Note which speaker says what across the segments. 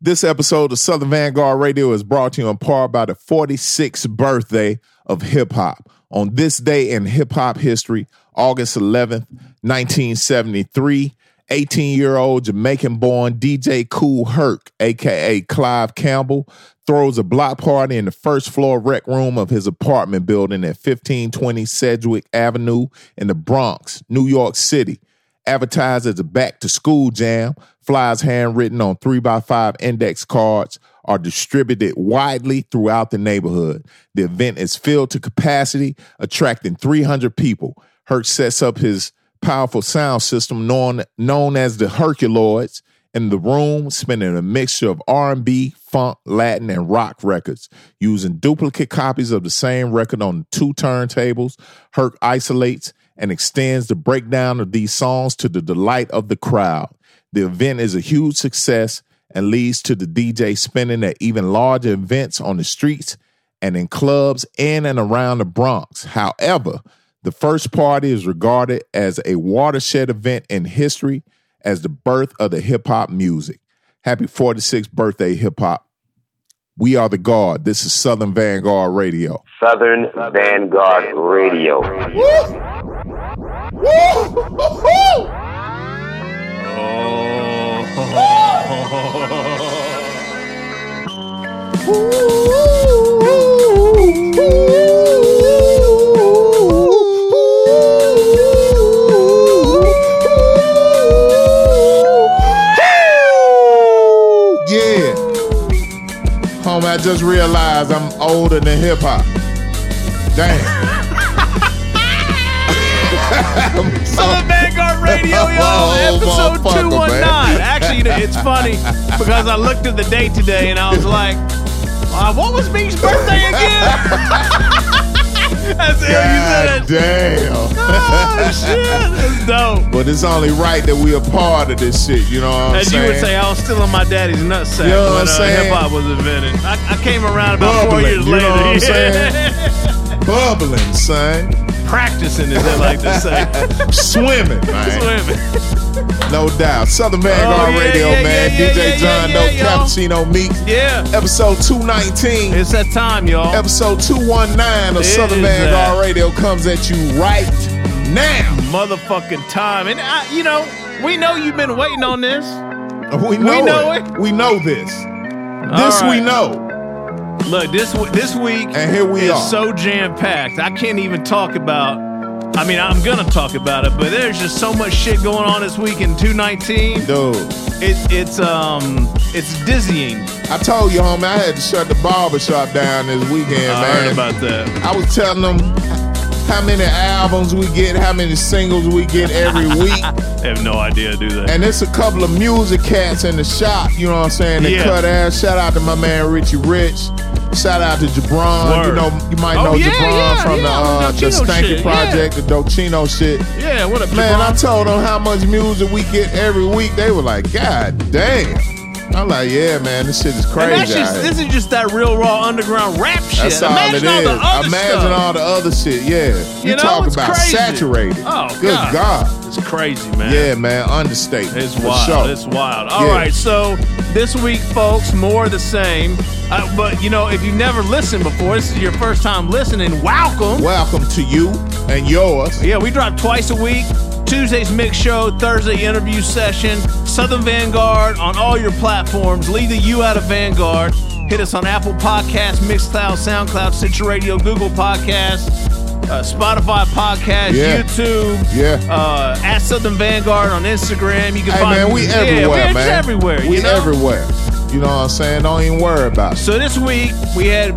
Speaker 1: This episode of Southern Vanguard Radio is brought to you in part by the 46th birthday of hip hop. On this day in hip hop history, August 11th, 1973, 18 year old Jamaican born DJ Kool Herc, aka Clive Campbell, throws a block party in the first floor rec room of his apartment building at 1520 Sedgwick Avenue in the Bronx, New York City. Advertised as a back to school jam, flyers handwritten on 3x5 index cards are distributed widely throughout the neighborhood. The event is filled to capacity, attracting 300 people. Herc sets up his powerful sound system known, known as the Herculoids in the room, spinning a mixture of R&B, funk, Latin, and rock records. Using duplicate copies of the same record on two turntables, Herc isolates and extends the breakdown of these songs to the delight of the crowd. The event is a huge success and leads to the DJ spinning at even larger events on the streets and in clubs in and around the Bronx. However, the first party is regarded as a watershed event in history as the birth of the hip hop music. Happy 46th birthday, hip hop. We are the guard. This is Southern Vanguard Radio.
Speaker 2: Southern Vanguard Radio.
Speaker 1: Yeah. I just realized I'm older than hip hop. Damn. So-
Speaker 3: Southern Vanguard Radio, yo,
Speaker 1: Oh,
Speaker 3: episode
Speaker 1: motherfucker,
Speaker 3: 219.
Speaker 1: man.
Speaker 3: Actually, you know, it's funny because I looked at the date today and I was like, uh, what was Meek's birthday again? That's you
Speaker 1: God
Speaker 3: said it.
Speaker 1: damn.
Speaker 3: Oh, shit. That's dope.
Speaker 1: But it's only right that we are part of this shit, you know what I'm
Speaker 3: As you would say, I was still in my daddy's nutsack
Speaker 1: You know what
Speaker 3: when
Speaker 1: I'm
Speaker 3: uh,
Speaker 1: saying?
Speaker 3: hip hop was invented. I, I came around about four
Speaker 1: Bubbling,
Speaker 3: years
Speaker 1: you
Speaker 3: later.
Speaker 1: know what I'm saying? Bubbling, son.
Speaker 3: Practicing, as they like to say.
Speaker 1: Swimming, man.
Speaker 3: Swimming.
Speaker 1: No doubt. Southern Vanguard
Speaker 3: Oh, yeah,
Speaker 1: Radio,
Speaker 3: yeah,
Speaker 1: man.
Speaker 3: yeah, yeah,
Speaker 1: DJ
Speaker 3: yeah,
Speaker 1: John
Speaker 3: yeah,
Speaker 1: Doe,
Speaker 3: yeah.
Speaker 1: Cappuccino Meek.
Speaker 3: Yeah.
Speaker 1: Episode 219.
Speaker 3: It's that time, y'all.
Speaker 1: Episode 219 of
Speaker 3: It
Speaker 1: Southern
Speaker 3: is
Speaker 1: Vanguard
Speaker 3: that.
Speaker 1: Radio comes at you right now.
Speaker 3: motherfucking time. And I, you know, we know you've been waiting on this.
Speaker 1: We know,
Speaker 3: know
Speaker 1: it.
Speaker 3: it.
Speaker 1: We know this. This
Speaker 3: All
Speaker 1: we know.
Speaker 3: Look, this this week
Speaker 1: And here we
Speaker 3: is
Speaker 1: are.
Speaker 3: so jam packed. I can't even talk about. I mean, I'm gonna talk about it, but there's just so much shit going on this week in 219.
Speaker 1: Dude.
Speaker 3: It, it's um, it's dizzying.
Speaker 1: I told you, homie, I had to shut the barber shop down this weekend,
Speaker 3: I
Speaker 1: man.
Speaker 3: heard about that.
Speaker 1: I was telling them how many albums we get, how many singles we get every week.
Speaker 3: I have no idea, do they?
Speaker 1: And it's a couple of music cats in the shop, you know what I'm saying? They
Speaker 3: Yeah.
Speaker 1: cut ass. Shout out to my man Richie Rich. Shout out to Jabron. You know, you might
Speaker 3: Oh,
Speaker 1: know
Speaker 3: yeah,
Speaker 1: Jabron
Speaker 3: yeah,
Speaker 1: from the uh, the
Speaker 3: Dochino
Speaker 1: Stanky Project, the Dochino shit.
Speaker 3: yeah, what up,
Speaker 1: Man, I told them how much music we get every week. They were like, God damn. I'm like, yeah, man, this shit is
Speaker 3: And
Speaker 1: crazy.
Speaker 3: just this is just that real raw underground rap shit.
Speaker 1: That's all
Speaker 3: Imagine
Speaker 1: it
Speaker 3: all
Speaker 1: is.
Speaker 3: the other
Speaker 1: Imagine
Speaker 3: stuff.
Speaker 1: all the other shit. Yeah, you,
Speaker 3: You know,
Speaker 1: talk about
Speaker 3: crazy.
Speaker 1: saturated.
Speaker 3: Oh,
Speaker 1: good
Speaker 3: God.
Speaker 1: God.
Speaker 3: It's crazy, man.
Speaker 1: Yeah, man, understatement.
Speaker 3: It's wild.
Speaker 1: sure.
Speaker 3: It's wild. All
Speaker 1: Yeah.
Speaker 3: right, so this week, folks, more of the same. Uh, but you know, if you've never listened before, this is your first time listening. Welcome.
Speaker 1: Welcome to you and yours.
Speaker 3: Yeah, we drop twice a week. Tuesday's mix show, Thursday interview session, Southern Vanguard on all your platforms. Leave the U out of Vanguard. Hit us on Apple Podcasts, Mixcloud, SoundCloud, Stitcher Radio, Google Podcasts, uh, Spotify Podcast,
Speaker 1: Yeah.
Speaker 3: YouTube.
Speaker 1: Yeah.
Speaker 3: Uh, at Southern Vanguard on Instagram. You can
Speaker 1: Hey
Speaker 3: find
Speaker 1: man, we
Speaker 3: yeah,
Speaker 1: everywhere,
Speaker 3: we're
Speaker 1: man.
Speaker 3: everywhere.
Speaker 1: We
Speaker 3: you know?
Speaker 1: everywhere. You know what I'm saying? Don't even worry about it.
Speaker 3: So this week we had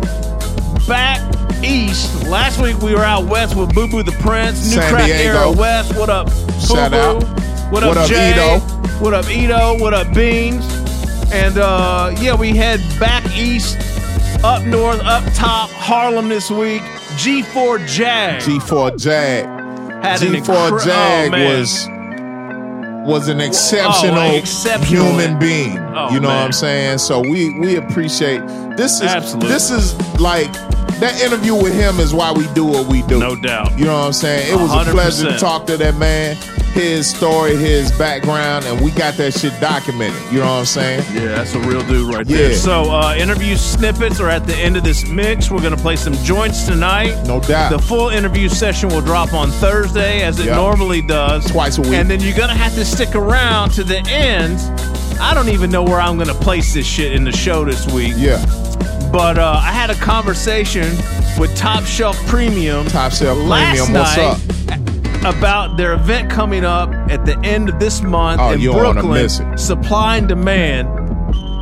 Speaker 3: back east. Last week we were out west with Boo Boo the Prince, New
Speaker 1: San
Speaker 3: Crack
Speaker 1: Diego.
Speaker 3: Era West. What up, Boo
Speaker 1: Shout
Speaker 3: Boo?
Speaker 1: out.
Speaker 3: What up,
Speaker 1: What up,
Speaker 3: Jay?
Speaker 1: Ito?
Speaker 3: What up, Edo? What up, Beans? And uh, yeah, we head back east, up north, up top, Harlem this week. G4 Jag
Speaker 1: G4 Jag.
Speaker 3: had
Speaker 1: G4
Speaker 3: incre-
Speaker 1: Jag
Speaker 3: oh,
Speaker 1: was was an exceptional,
Speaker 3: Oh, exceptional.
Speaker 1: human being.
Speaker 3: Oh,
Speaker 1: you know what. I'm saying? So we we appreciate this is
Speaker 3: Absolutely.
Speaker 1: this is like that interview with him is why we do what we do.
Speaker 3: no doubt.
Speaker 1: You know what I'm saying? It was a pleasure to talk to that man. His story, his background, and we got that shit documented. You know what I'm saying?
Speaker 3: Yeah, that's a real dude right there.
Speaker 1: Yeah.
Speaker 3: So, uh, interview snippets are at the end of this mix. We're going to play some joints tonight.
Speaker 1: No doubt.
Speaker 3: The full interview session will drop on Thursday, as it
Speaker 1: Yep.
Speaker 3: normally does.
Speaker 1: Twice a week.
Speaker 3: And then you're going to have to stick around to the end. I don't even know where I'm going to place this shit in the show this week.
Speaker 1: Yeah.
Speaker 3: But uh, I had a conversation with Top Shelf Premium.
Speaker 1: Top Shelf Premium, what's
Speaker 3: night About their event coming up at the end of this month
Speaker 1: Oh,
Speaker 3: in Brooklyn. Supply and demand.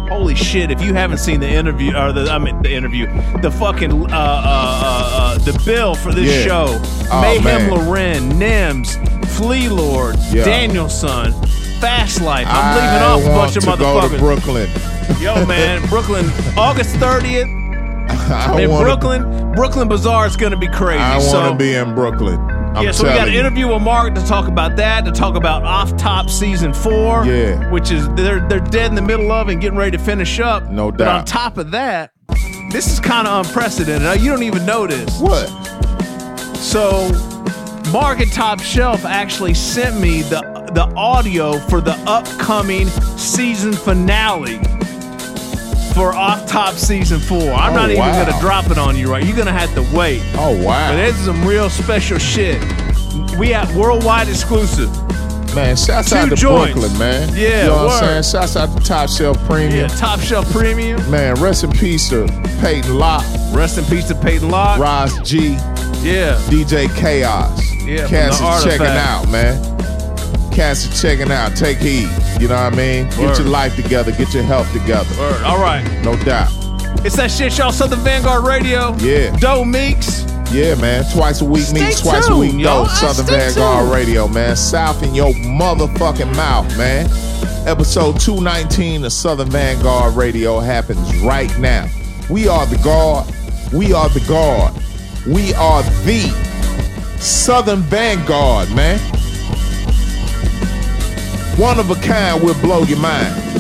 Speaker 3: Holy shit! If you haven't seen the interview, or the I mean the interview, the fucking uh, uh, uh, uh, the bill for this
Speaker 1: Yeah.
Speaker 3: show,
Speaker 1: Oh,
Speaker 3: Mayhem
Speaker 1: man.
Speaker 3: Lauren, Nims, Flee Lord,
Speaker 1: Yeah.
Speaker 3: Daniel Son, Fast Life. I'm
Speaker 1: I
Speaker 3: leaving off a bunch of
Speaker 1: to go to
Speaker 3: motherfuckers.
Speaker 1: Brooklyn.
Speaker 3: Yo, man, Brooklyn, August 30th.
Speaker 1: I
Speaker 3: In
Speaker 1: wanna-
Speaker 3: Brooklyn, Brooklyn Bazaar is going to be crazy.
Speaker 1: I want to
Speaker 3: so,
Speaker 1: be in Brooklyn. I'm
Speaker 3: yeah, so we got an interview with Mark to talk about that, to talk about Off Top season four,
Speaker 1: Yeah.
Speaker 3: which is they're they're dead in the middle of and getting ready to finish up.
Speaker 1: No doubt.
Speaker 3: But on top of that, this is kind of unprecedented. You don't even know this.
Speaker 1: What?
Speaker 3: So, Mark at Top Shelf actually sent me the the audio for the upcoming season finale for Off Top season four. I'm
Speaker 1: Oh,
Speaker 3: not even
Speaker 1: wow.
Speaker 3: gonna drop it on you, right? You're gonna have to wait.
Speaker 1: Oh wow,
Speaker 3: But this is some real special shit. We have worldwide exclusive.
Speaker 1: man! Shouts
Speaker 3: two
Speaker 1: out to
Speaker 3: joints.
Speaker 1: Brooklyn, man.
Speaker 3: Yeah,
Speaker 1: you know what
Speaker 3: word.
Speaker 1: I'm saying? Shouts out to Top Shelf Premium.
Speaker 3: Yeah, Top Shelf Premium.
Speaker 1: Man, rest in peace to Peyton Locke,
Speaker 3: Rest in peace to Peyton Locke.
Speaker 1: Ross G,
Speaker 3: Yeah.
Speaker 1: DJ Chaos.
Speaker 3: Yeah,
Speaker 1: Cass is checking out, man. Cass is checking out. Take heed. You know what I mean?
Speaker 3: Word.
Speaker 1: Get your life together. Get your health together.
Speaker 3: Word. All right.
Speaker 1: No doubt.
Speaker 3: It's that shit, y'all. Southern Vanguard Radio.
Speaker 1: Yeah.
Speaker 3: Doe Meeks.
Speaker 1: Yeah, man. Twice a week
Speaker 3: Stay
Speaker 1: meets twice a week
Speaker 3: y'all.
Speaker 1: dope. Southern Vanguard
Speaker 3: tuned.
Speaker 1: Radio, man. South in your motherfucking mouth, man. Episode 219 of Southern Vanguard Radio happens right now. We are the guard. We are the guard. We are the Southern Vanguard, man. One of a kind will blow your mind.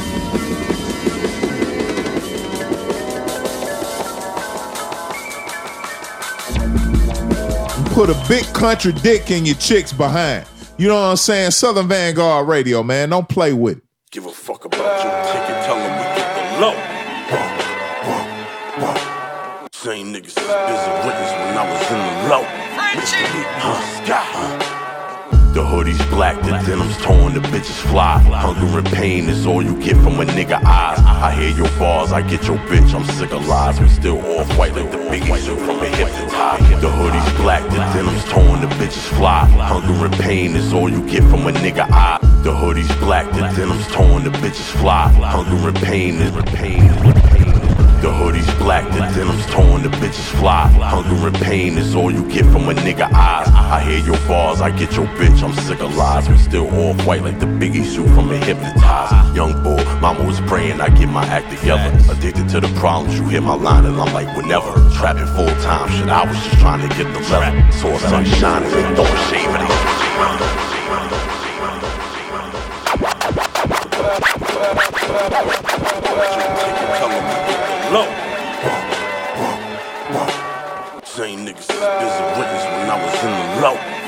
Speaker 1: put a big country dick in your chicks behind. You know what I'm saying? Southern Vanguard Radio, man. Don't play with it.
Speaker 4: Give a fuck about your ticket, tell them we get the low. Same niggas is busy witness when I was in the low. Scott. The hoodie's black, the denim's torn, the bitches fly. Hunger and pain is all you get from a nigga eyes. I hear your bars, I get your bitch, I'm sick of lies. We still off white like the biggie suit from a hypnotized. The hoodie's black, the denim's torn, the bitches fly. Hunger and pain is all you get from a nigga eye. The hoodie's black, the denim's torn, the bitches fly. Hunger and pain is pain. The hoodie's black, the denim's torn, the bitches fly. Hunger and pain is all you get from a nigga eyes. I your bars, I get your bitch, I'm sick of lies. We still all white like the biggie suit from a hypnotized. Young bull, mama was praying I get my act together. Addicted to the problems, you hear my line and I'm like, whenever. Trapping full time, shit, I was just trying to get the level. Saw sun shining and throwing shade for these. Low. Same niggas is busy witness when I was in the low.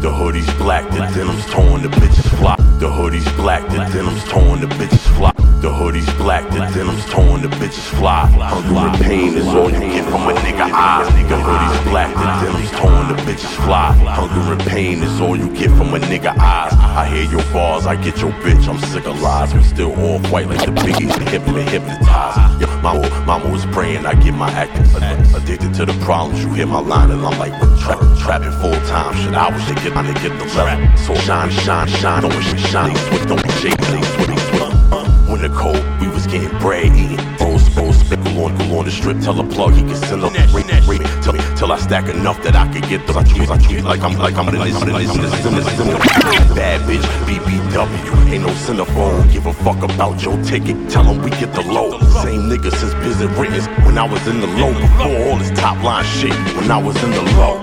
Speaker 4: The hoodie's black, the denim's torn, the bitches fly. The hoodie's black, the denim's torn, the bitches fly. The hoodie's black, the denim's torn, the bitches fly. Hunger and pain is all you get from a nigga eyes. The hoodie's black, the denim's torn, the bitches fly. Hunger and pain is all you get from a nigga eyes. I hear your bars, I get your bitch, I'm sick of lies. We still all white like the biggies, hip and hypnotized. Yeah, mama, mama was praying, I get my acting. Addicted to the problems, you hear my line and I'm like, trap, trapping full time. Shit, I was to get to get the level. So shine, shine, shine, don't be shine, switch, don't be switch, switch. When the cold, we was getting bread, eating bros, bros, speckle on, on the strip. Tell a plug he can send up ring, ring, till, till I stack enough that I can get those. I treat, I treat like I'm like I'm this, in this, in this, in this. Bad bitch, BBW, ain't no centerfold. Give a fuck about your ticket. Tell him we get the low. Same nigga since busy witness when I was in the low. Before all this top line shit, when I was in the low.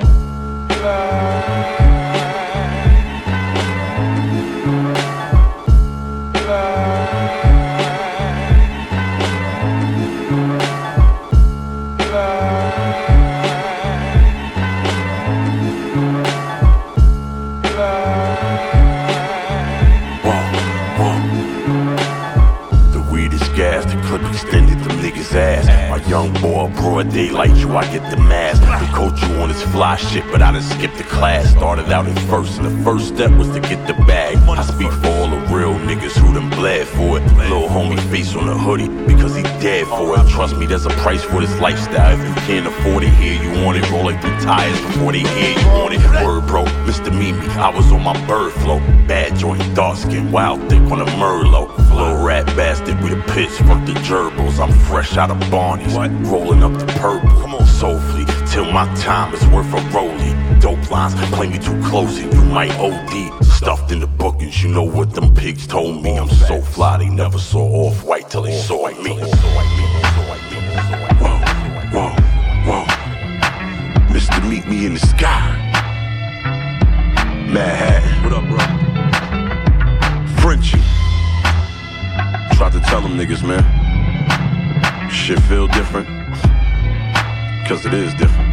Speaker 4: Boy, broad daylight, you, I get the mask. They coach you on this fly shit, but I done skipped the class. Started out in first, and the first step was to get the bag. I speak for all the real niggas who done bled for it. Little homie face on the hoodie, because he dead for it. Trust me, there's a price for this lifestyle. If you can't afford it here, you want it, roll like the tires before they hear you want it. Word, bro, Mr. Mimi, I was on my bird flow. Bad joint, dark skin, wild thick on a Merlot. Rat bastard with a pitch, fuck the gerbils. I'm fresh out of Barney's, rolling up the purple. Come on, soulfully, till my time is worth a rollie. Dope lines, play me too close and you might OD. Stuffed in the bookings, you know what them pigs told me. I'm so fly, they never saw off white till they saw me. Whoa, whoa, whoa. Mr. Meet Me in the Sky. Manhattan. What up, bro? Frenchie. Tried to tell them niggas, man. Shit feel different. Cause it is different.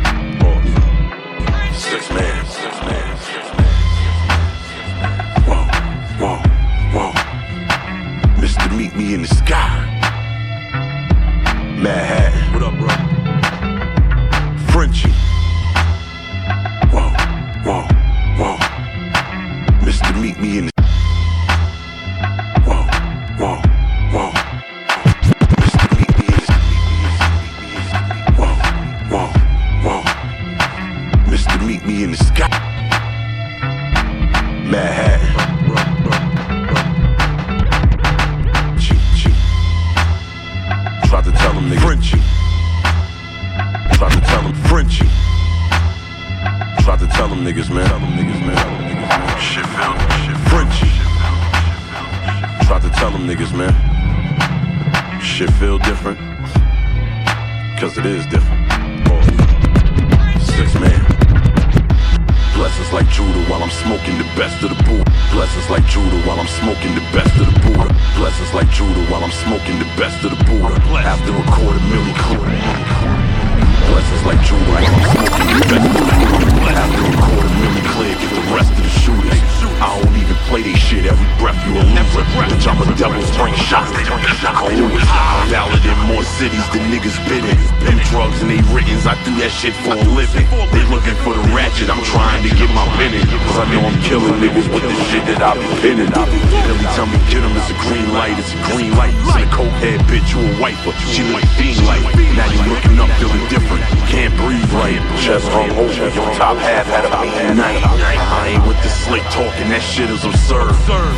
Speaker 4: I'm smoking the best of the Buddha. Blessings like Judah while I'm smoking the best of the Buddha. Blessings like Judah while I'm smoking the best of the Buddha. After a quarter million clear. Blessings like Judah while I'm smoking the best of the Buddha. After a quarter million clear, get the rest of the shooters. I don't even play they shit every breath you a loser. Bitch, I'm a devil's bring shots. I always valid in more cities than niggas been in. Them drugs and they writtens, I do that shit for a living. They looking for the ratchet, I'm trying to get my pen in. Cause I know I'm killing niggas with the shit that I be pinning. Every time we get them, it's a green light, it's a green light. See a cokehead bitch, you a wiper. She look fiend like. Now you looking up, feeling different. Can't breathe right. Chest hung over, your top half had a mean night. I ain't with the slick talking, that shit is absurd.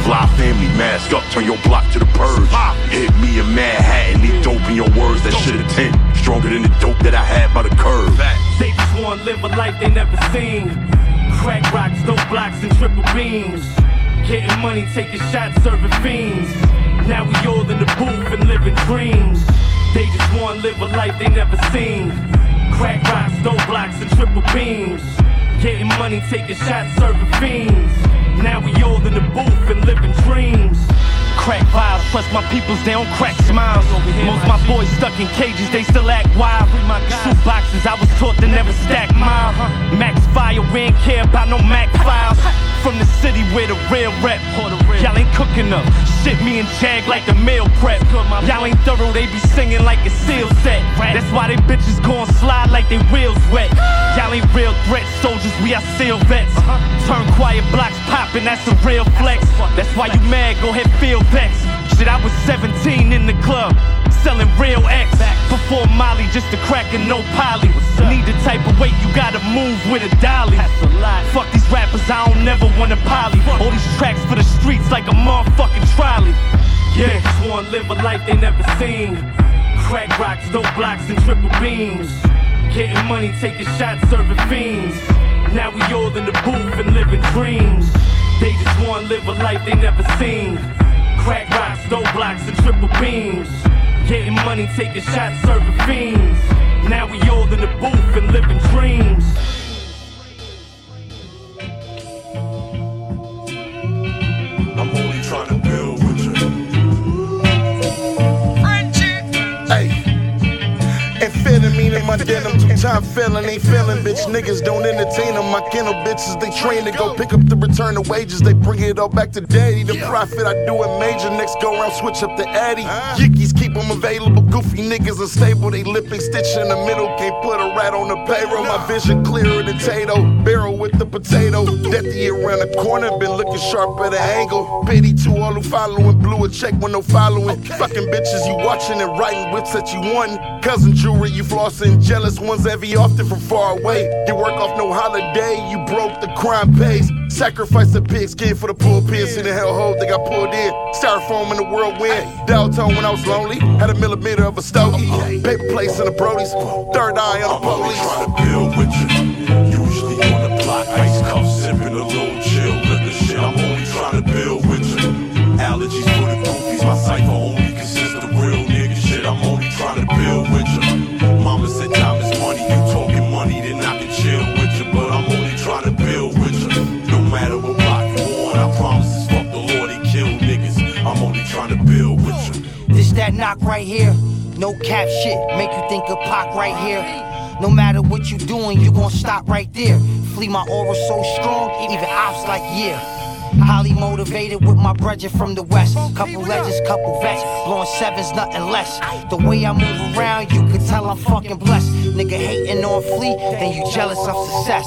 Speaker 4: Fly family mask up, turn your block to the purge. Hit me in Manhattan, need dope in your words, that shit 10. Stronger than the dope that I had by the curve.
Speaker 5: They just wanna live a life they never seen. Crack rocks, dope blocks, and triple beams. Getting money, taking shots, serving fiends. Now we all in the booth and living dreams. They just wanna live a life they never seen. Crack rocks, dope blocks, and triple beams. Getting money, taking shots, serving fiends. Now we all in the booth and living dreams. Crack vibes, plus my peoples, they don't crack smiles. Most my boys stuck in cages, they still act wild. Shoot boxes, I was taught to never stack mile. Max fire, we ain't care about no Mac files. From the city where the real rep. Y'all ain't cooking up. Shit, me and Jag like the meal prep. Y'all ain't thorough, they be singing like a seal set. That's why they bitches gon' slide like they wheels wet. Y'all ain't real threats, soldiers, we are seal vets. Turn quiet blocks poppin', that's a real flex. That's why you mad, go ahead, feel vexed. Shit, I was 17 in the club, selling real X. Before Molly, just a crack and no poly. Need the type of weight, you gotta move with a dolly. Fuck these rappers, I don't never wanna poly. All these tracks for the streets like a motherfucking trolley. Yeah, just wanna live a life they never seen. Crack rocks, dope blocks, and triple beams. Getting money, taking shots, serving fiends. Now we all in the booth and living dreams. They just wanna live a life they never seen. Crack rocks, dope blocks, and triple beams. Getting money, taking shots, serving fiends. Now we all in the booth and living dreams.
Speaker 6: In my denim,
Speaker 7: Time feeling, ain't feeling, bitch. Niggas don't entertain them. My kennel bitches, they train to go pick up the return of wages. They bring it all back to daddy. The profit I do it major. Next go around, switch up the addy. Yickies keep them available. Goofy niggas unstable. They lipping stitch in the middle. Can't put a rat on the payroll. My vision clearer than Tato. Barrel with the potato. Deathy around the corner. Been looking sharp at an angle. Pity to all who following. Blew a check when no following. Fucking bitches you watching and writing whips that you won. Cousin jewelry you flossing. Jealous ones every often from far away. You work off no holiday. You broke the crime pays. Sacrifice the pigskin for the pulpits in the hellhole they got pulled in. Styrofoam in the whirlwind. Downtown when I was lonely. Had a millimeter of a stogie. Paper plates in the Brodies. Third eye on the police.
Speaker 4: I'm trying to build with you. Usually on the block, ice cuffs, sipping a little chill, liquor shit. I'm only trying to build with you. Allergies for the goofies, my cipher only consists of real nigga shit. I'm only trying to build with you.
Speaker 8: That knock right here. No cap shit, make you think of Pac right here. No matter what you doing, you gon' stop right there. Flee my aura so strong, even ops like yeah. Highly motivated with my brethren from the west. Couple legends, couple vets, blowing sevens, nothing less. The way I move around, you can tell I'm fucking blessed. Nigga hating on Flee, then you jealous of success.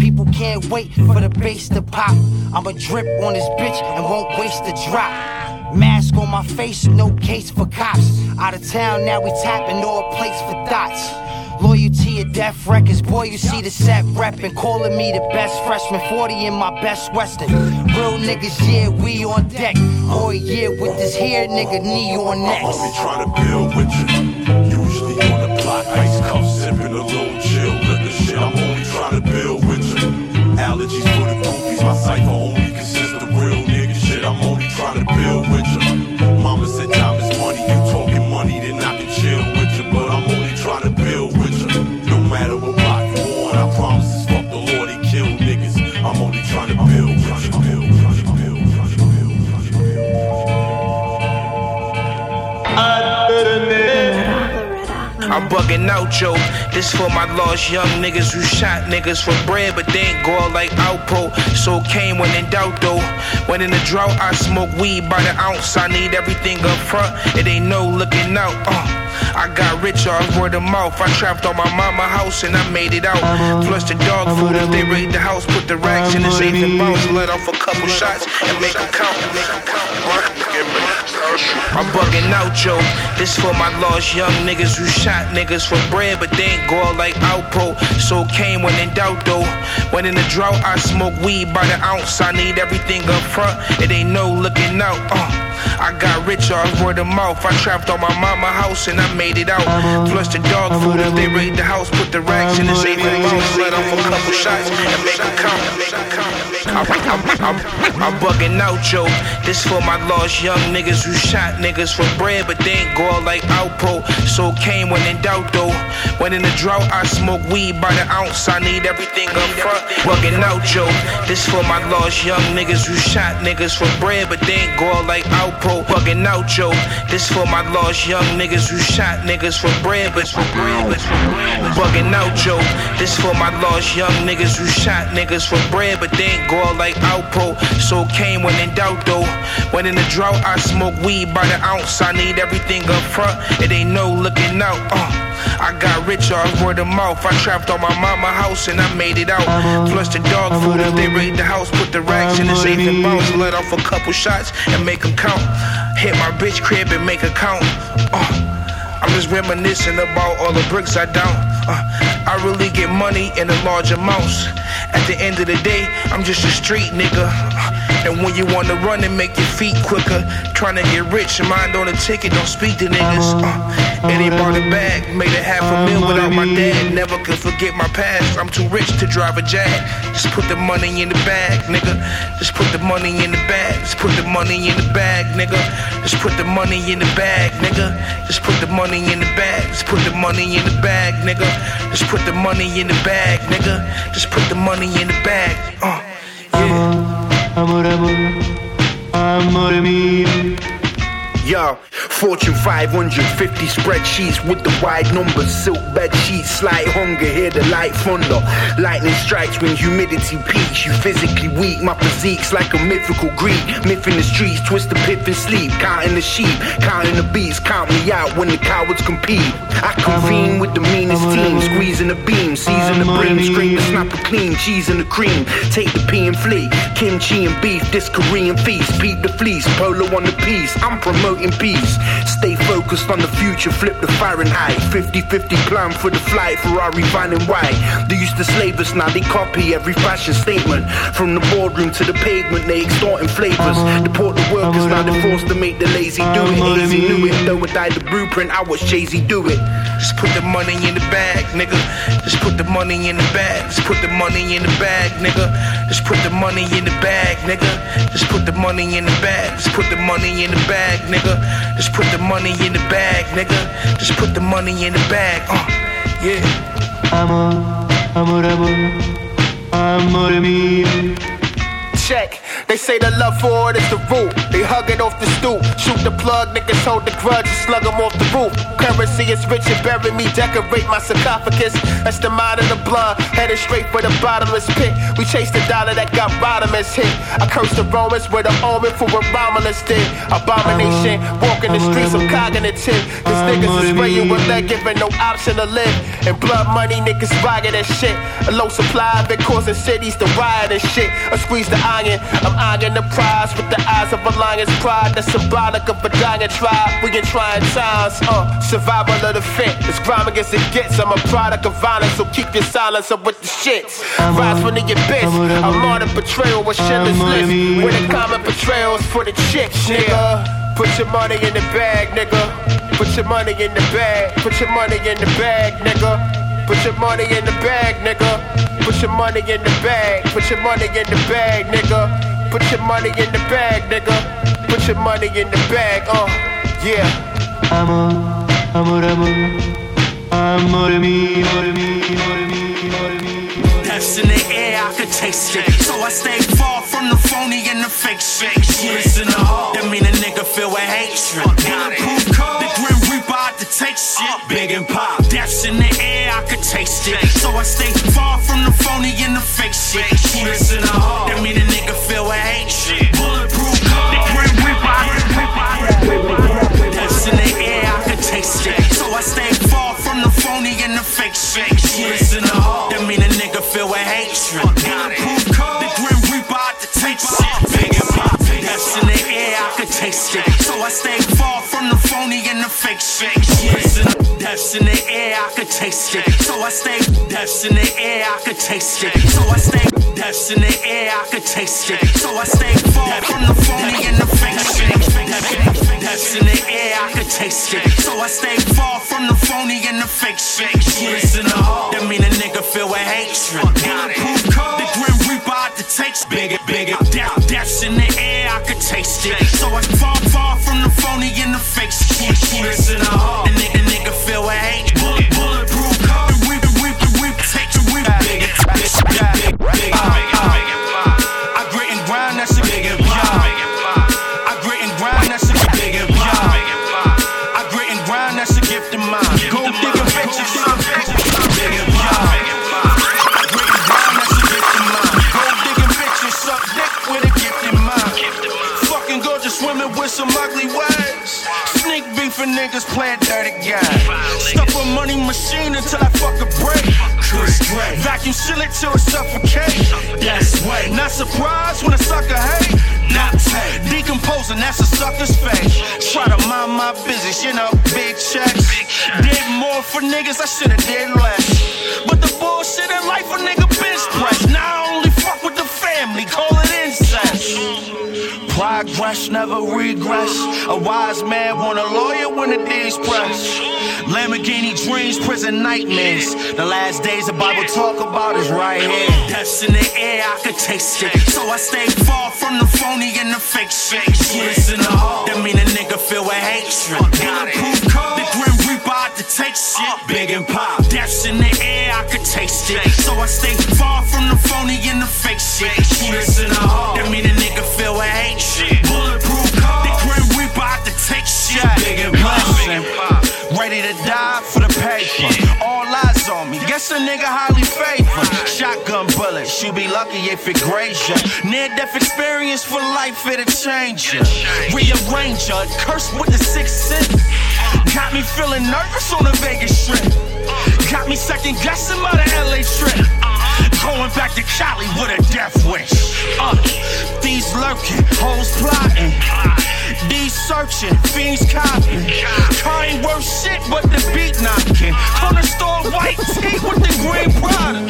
Speaker 8: People can't wait for the bass to pop. I'ma drip on this bitch and won't waste a drop. Mask on my face, no case for cops. Out of town, now we tapping all plates for dots. Loyalty of death records, boy, you see the set reppin'. Calling me the best freshman, 40 in my best western. Real niggas, yeah, we on deck. All yeah, with this here nigga, knee on
Speaker 4: I'm
Speaker 8: next.
Speaker 4: only trying to build with you. Usually on the block, ice cuffs, sipping a little chill, liquor shit. I'm only trying to build with you. Allergies for the goofies, my cipher only consists of real nigga shit. I'm only build with.
Speaker 9: I'm bugging out, yo. This for my lost young niggas who shot niggas for bread, but they ain't go out like Alpo. So came when in doubt, though. When in the drought, I smoke weed by the ounce. I need everything up front. It ain't no looking out. Uh. I got rich off word of mouth. I trapped on my mama house and I made it out. Plus the dog food. If they raid the house, put the racks in the safe and bounce. Let off a couple shots and make them count. Make 'em count. I'm bugging out, yo. This for my lost young niggas who shot niggas for bread, but they ain't go out like Alpo. So came when in doubt, though. When in the drought, I smoke weed by the ounce. I need everything up front. It ain't no looking out. Uh. I got rich off word of mouth. I trapped on my mama house and I made it out. Plus the dog food. If they raid the house, put the racks in the safe and bounce. Let off a couple shots and make them count. Make 'em count. I'm, I'm, I'm, I'm bugging out, yo. This for my lost young niggas who shot niggas for bread, but they ain't go out like Alpo. So came when in doubt, though. When in the drought, I smoke weed by the ounce. I need everything up front. Bugging out, yo. This for my lost young niggas who shot niggas for bread, but they ain't go out like Alpo. Bugging out, yo. This for my lost young niggas who shot niggas for bread, but for bread, but for bread. Bugging out, yo. This for my lost young niggas who shot niggas for bread, but they ain't go like Alpo. So came when in doubt, though. When in the drought, I smoke weed by the ounce. I need everything up front. It ain't no looking out. Uh. I got rich off word of mouth. I trapped on my mama house and I made it out. Plus the dog food. If they raid the house, put the racks in the safe and bounce. Let off a couple shots and make 'em count. Hit my bitch crib and make a count. Uh, I'm just reminiscing about all the bricks I down. Uh, I really get money in a large amounts. At the end of the day, I'm just a street nigga. Uh, And when you wanna run and make your feet quicker, trying to get rich, your mind on a ticket, don't speak to niggas. Uh, and they bought a bag, made a half a mil without my dad. Never could forget my past. I'm too rich to drive a jag. Just put the money in the bag, nigga. Just put the money in the bag. Just put the money in the bag, nigga. Just put the money in the bag, nigga. Just put the money in the bag. Just put the money in the bag, nigga. Just put the money in the bag, nigga. Just put the money in the bag. Uh, yeah.
Speaker 10: Amor, amor, amor mío.
Speaker 11: Yo, Fortune 550 spreadsheets with the wide numbers, silk bed sheets, slight hunger, hear the light thunder. Lightning strikes when humidity peaks. You physically weak, my physique's like a mythical Greek. Myth in the streets, twist the pip and sleep. Counting the sheep, counting the beats, count me out when the cowards compete. I convene with the meanest team, squeezing the beam, season the brim, scrape the snapper clean, cheese and the cream. Take the pea and flee, kimchi and beef, this Korean feast. Beat the fleece, polo on the piece. I'm promoting peace. Stay focused on the future, flip the Fahrenheit. 50-50 plan for the flight, Ferrari van and white. They used to slave us, now they copy every fashion statement. From the boardroom to the pavement, they extorting flavors. Deport the workers, now they forced to make the lazy do it. Easy knew it, though it died the blueprint, I watched Jay-Z do it. Just put the money in the bag, nigga. Just put the money in the bag. Just put the money in the bag, nigga. Just put the money in the bag, nigga. Just put the money in the bag. Just put the money in the bag, nigga. Just put the money in the bag, nigga. Just put the money in the bag. Uh, yeah.
Speaker 12: Amor, amor, amor, amor mío.
Speaker 13: Check. They say the love for it is the root. They hug it off the stoop. Shoot the plug, niggas hold the grudge and slug them off the roof. Currency is rich and bury me, decorate my sarcophagus. That's the mind of the blood, headed straight for the bottomless pit. We chase the dollar that got bottomless hit. I curse the Romans with an omen for what Romulus did. Abomination, walking the streets of cognitive. Cause niggas is spray you with lead, giving no option to live. And blood money, niggas rocket that shit. A low supply of it causing cities to riot and shit. I squeeze the iron, I'm eyeing the prize with the eyes of a lion's pride. That's symbolic of a dying tribe. We in trying times, uh, survival of the fit. As grimy as it gets, I'm a product of violence, so keep your silence up with the shits. Rise from the abyss, I'm on a betrayal with Schindler's List. With the common betrayals for the chicks, nigga. Put your money in the bag, nigga. Put your money in the bag. Put your money in the bag, nigga. Put your money in the bag, nigga. Put your money in the bag. Put your money in the bag, nigga. Put your money in the bag, nigga. Put your money in the bag, uh, yeah.
Speaker 12: Amor, amor, amor, amor mío, amor mío, amor mío, amor mío.
Speaker 9: Death's in the air, I could taste it. So I stay far from the phony and the fake shit. Bullets in the heart, that mean a nigga feel with hatred. Bulletproof code, the grim reaper to take shit. Big and pop, death's in the air, I could taste it. So I stay far from the phony and the fake shit. Bullets in the heart, that mean a nigga feel with hatred. Bulletproof code, the grim reaper out to Death's in the air, I could taste it. So I stay far from the phony and the fake shit. Bullets in the heart, that mean a nigga feel with hatred. Fake shit. The Death's in the air, I could taste it. So I stay. Death's in the air, I could taste it. So I stay. Death's in the air, I could taste it. So I stay far from the phony and the fake shit. Death's in the air, I could taste it. So I stay far from the phony and the fake shit. In the heart, that mean a nigga feel with hatred. The grim reaper out to take bigger, bigger. Death's in the air, I could taste it. So I far, far from the fake. Bullets in the heart, for niggas playing dirty game. Stuff a money machine until I fuck a break. Vacuum seal it till it suffocate. That's way. Not surprised when a sucker hate. Not take. Decomposing, that's a sucker's face. Try to mind my business, you know, big checks. Did more for niggas, I shoulda did less. But the bullshit in life, a nigga bench press. Now I only fuck with the family, call it incest. Progress, never regress. A wise man want a lawyer when the deeds press. Lamborghini dreams, prison nightmares. The last days the Bible talk about is right here. Death's in the air, I could taste it. So I stay far from the phony and the fake shit. Bullets in the heart, that mean a nigga feel with hatred. Bulletproof code, the grim reaper out to take shit. Big and pop, death's in the air, I could taste it. So I stay far from the phony and the fake shit. Bullets in the heart, that mean a
Speaker 14: be lucky if it grazed ya. Near death experience for life, it'll change ya. Rearrange ya, cursed with the sixth sense. Got me feeling nervous on the Vegas strip. Got me second guessing by the LA trip. Going back to Cali with a death wish. Uh, these lurking, hoes plotting. These searching, fiends copying. Car ain't worth shit but the beat knocking. Corner store white tee with the green product.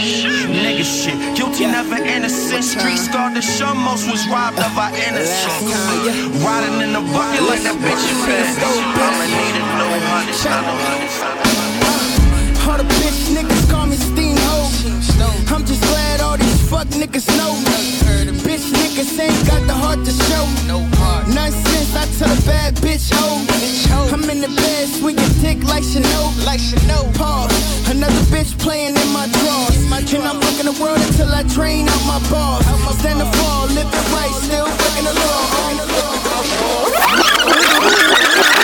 Speaker 14: Nigga shit, guilty never innocent. Street scar the show most was robbed of our innocence. Riding in the bucket like that bitch you fed. I'ma need a new hundred, a hundred.
Speaker 15: All the bitch niggas call me Steamboat. I'm just glad all these fuck niggas know. me. Bitch niggas ain't got the heart to show. Nonsense, I tell a bad bitch ho. I'm in the bed swinging dick like Chanel. Like Chanel. Pause. Another bitch playing in my drawers. And I'm looking the world until I drain out my balls. Stand and fall, living right, still breaking the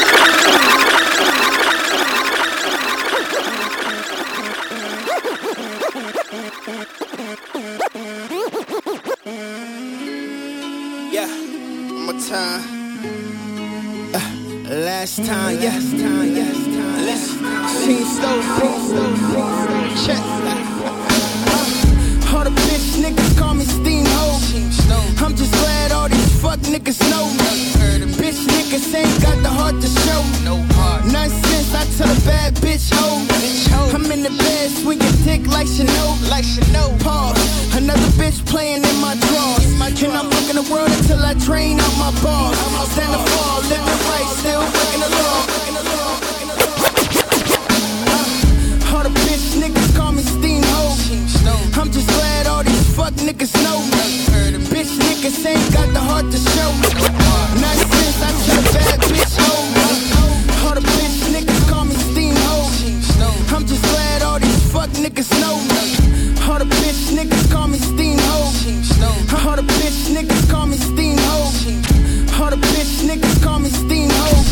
Speaker 15: Yeah, one more time. Uh, last time, yes, time, yes, time. Team Stove, Team Stove, Team Stove, check. Uh, all the bitch niggas call me Steamboat. I'm just glad all these fuck niggas know. me. Bitch niggas ain't got the heart to show. Nonsense, I tell a bad bitch ho. I'm in the bed swinging dick like Chanel. Like Chanel. Pause. Another bitch playing in my drawers. And I'm looking the world until I drain out my balls. Stand and fall, living right, still breaking the law. Uh, all the bitch niggas call me Steamboat. I'm just glad fuck niggas know. Bitch niggas ain't got the heart to show. Nonsense, I tell a bad bitch ho. All the bitch niggas call me Steamboat. I'm just glad all these fuck niggas know. All the bitch niggas call me Steamboat. All the bitch niggas call me Steamboat. All the bitch niggas call me Steamboat.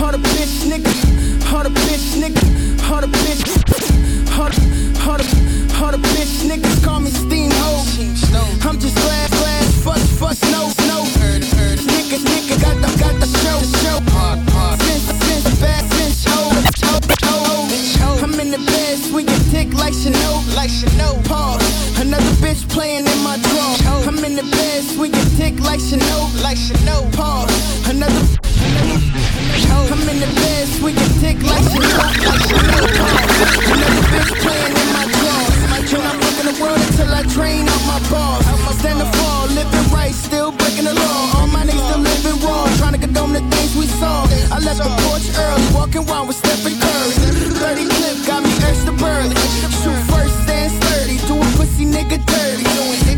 Speaker 15: All the bitch niggas, all the bitch niggas, all the bitch, all the, all the, all the bitch niggas call me Steamboat. I'm just glad, glad, fuck, fuck, snow, snow. Nigga, nigga, got the, got the show, show. Since, since, bad, since, ho, ho, ho. I'm in the bed swinging dick like Chanel, like Chanel. Pause. Another bitch playing in my drawers. I'm in the bed swinging dick like Chanel, like Chanel. Pause. Another, another. I'm in the bed swinging dick like Chanel, like Chanel. Another bitch playing in my drawers. And I'm looking the world until I drain I left the porch early, walking around with Stephen Curry. 30 clip got me extra burly. Shoot first, stand sturdy, do a pussy nigga dirty.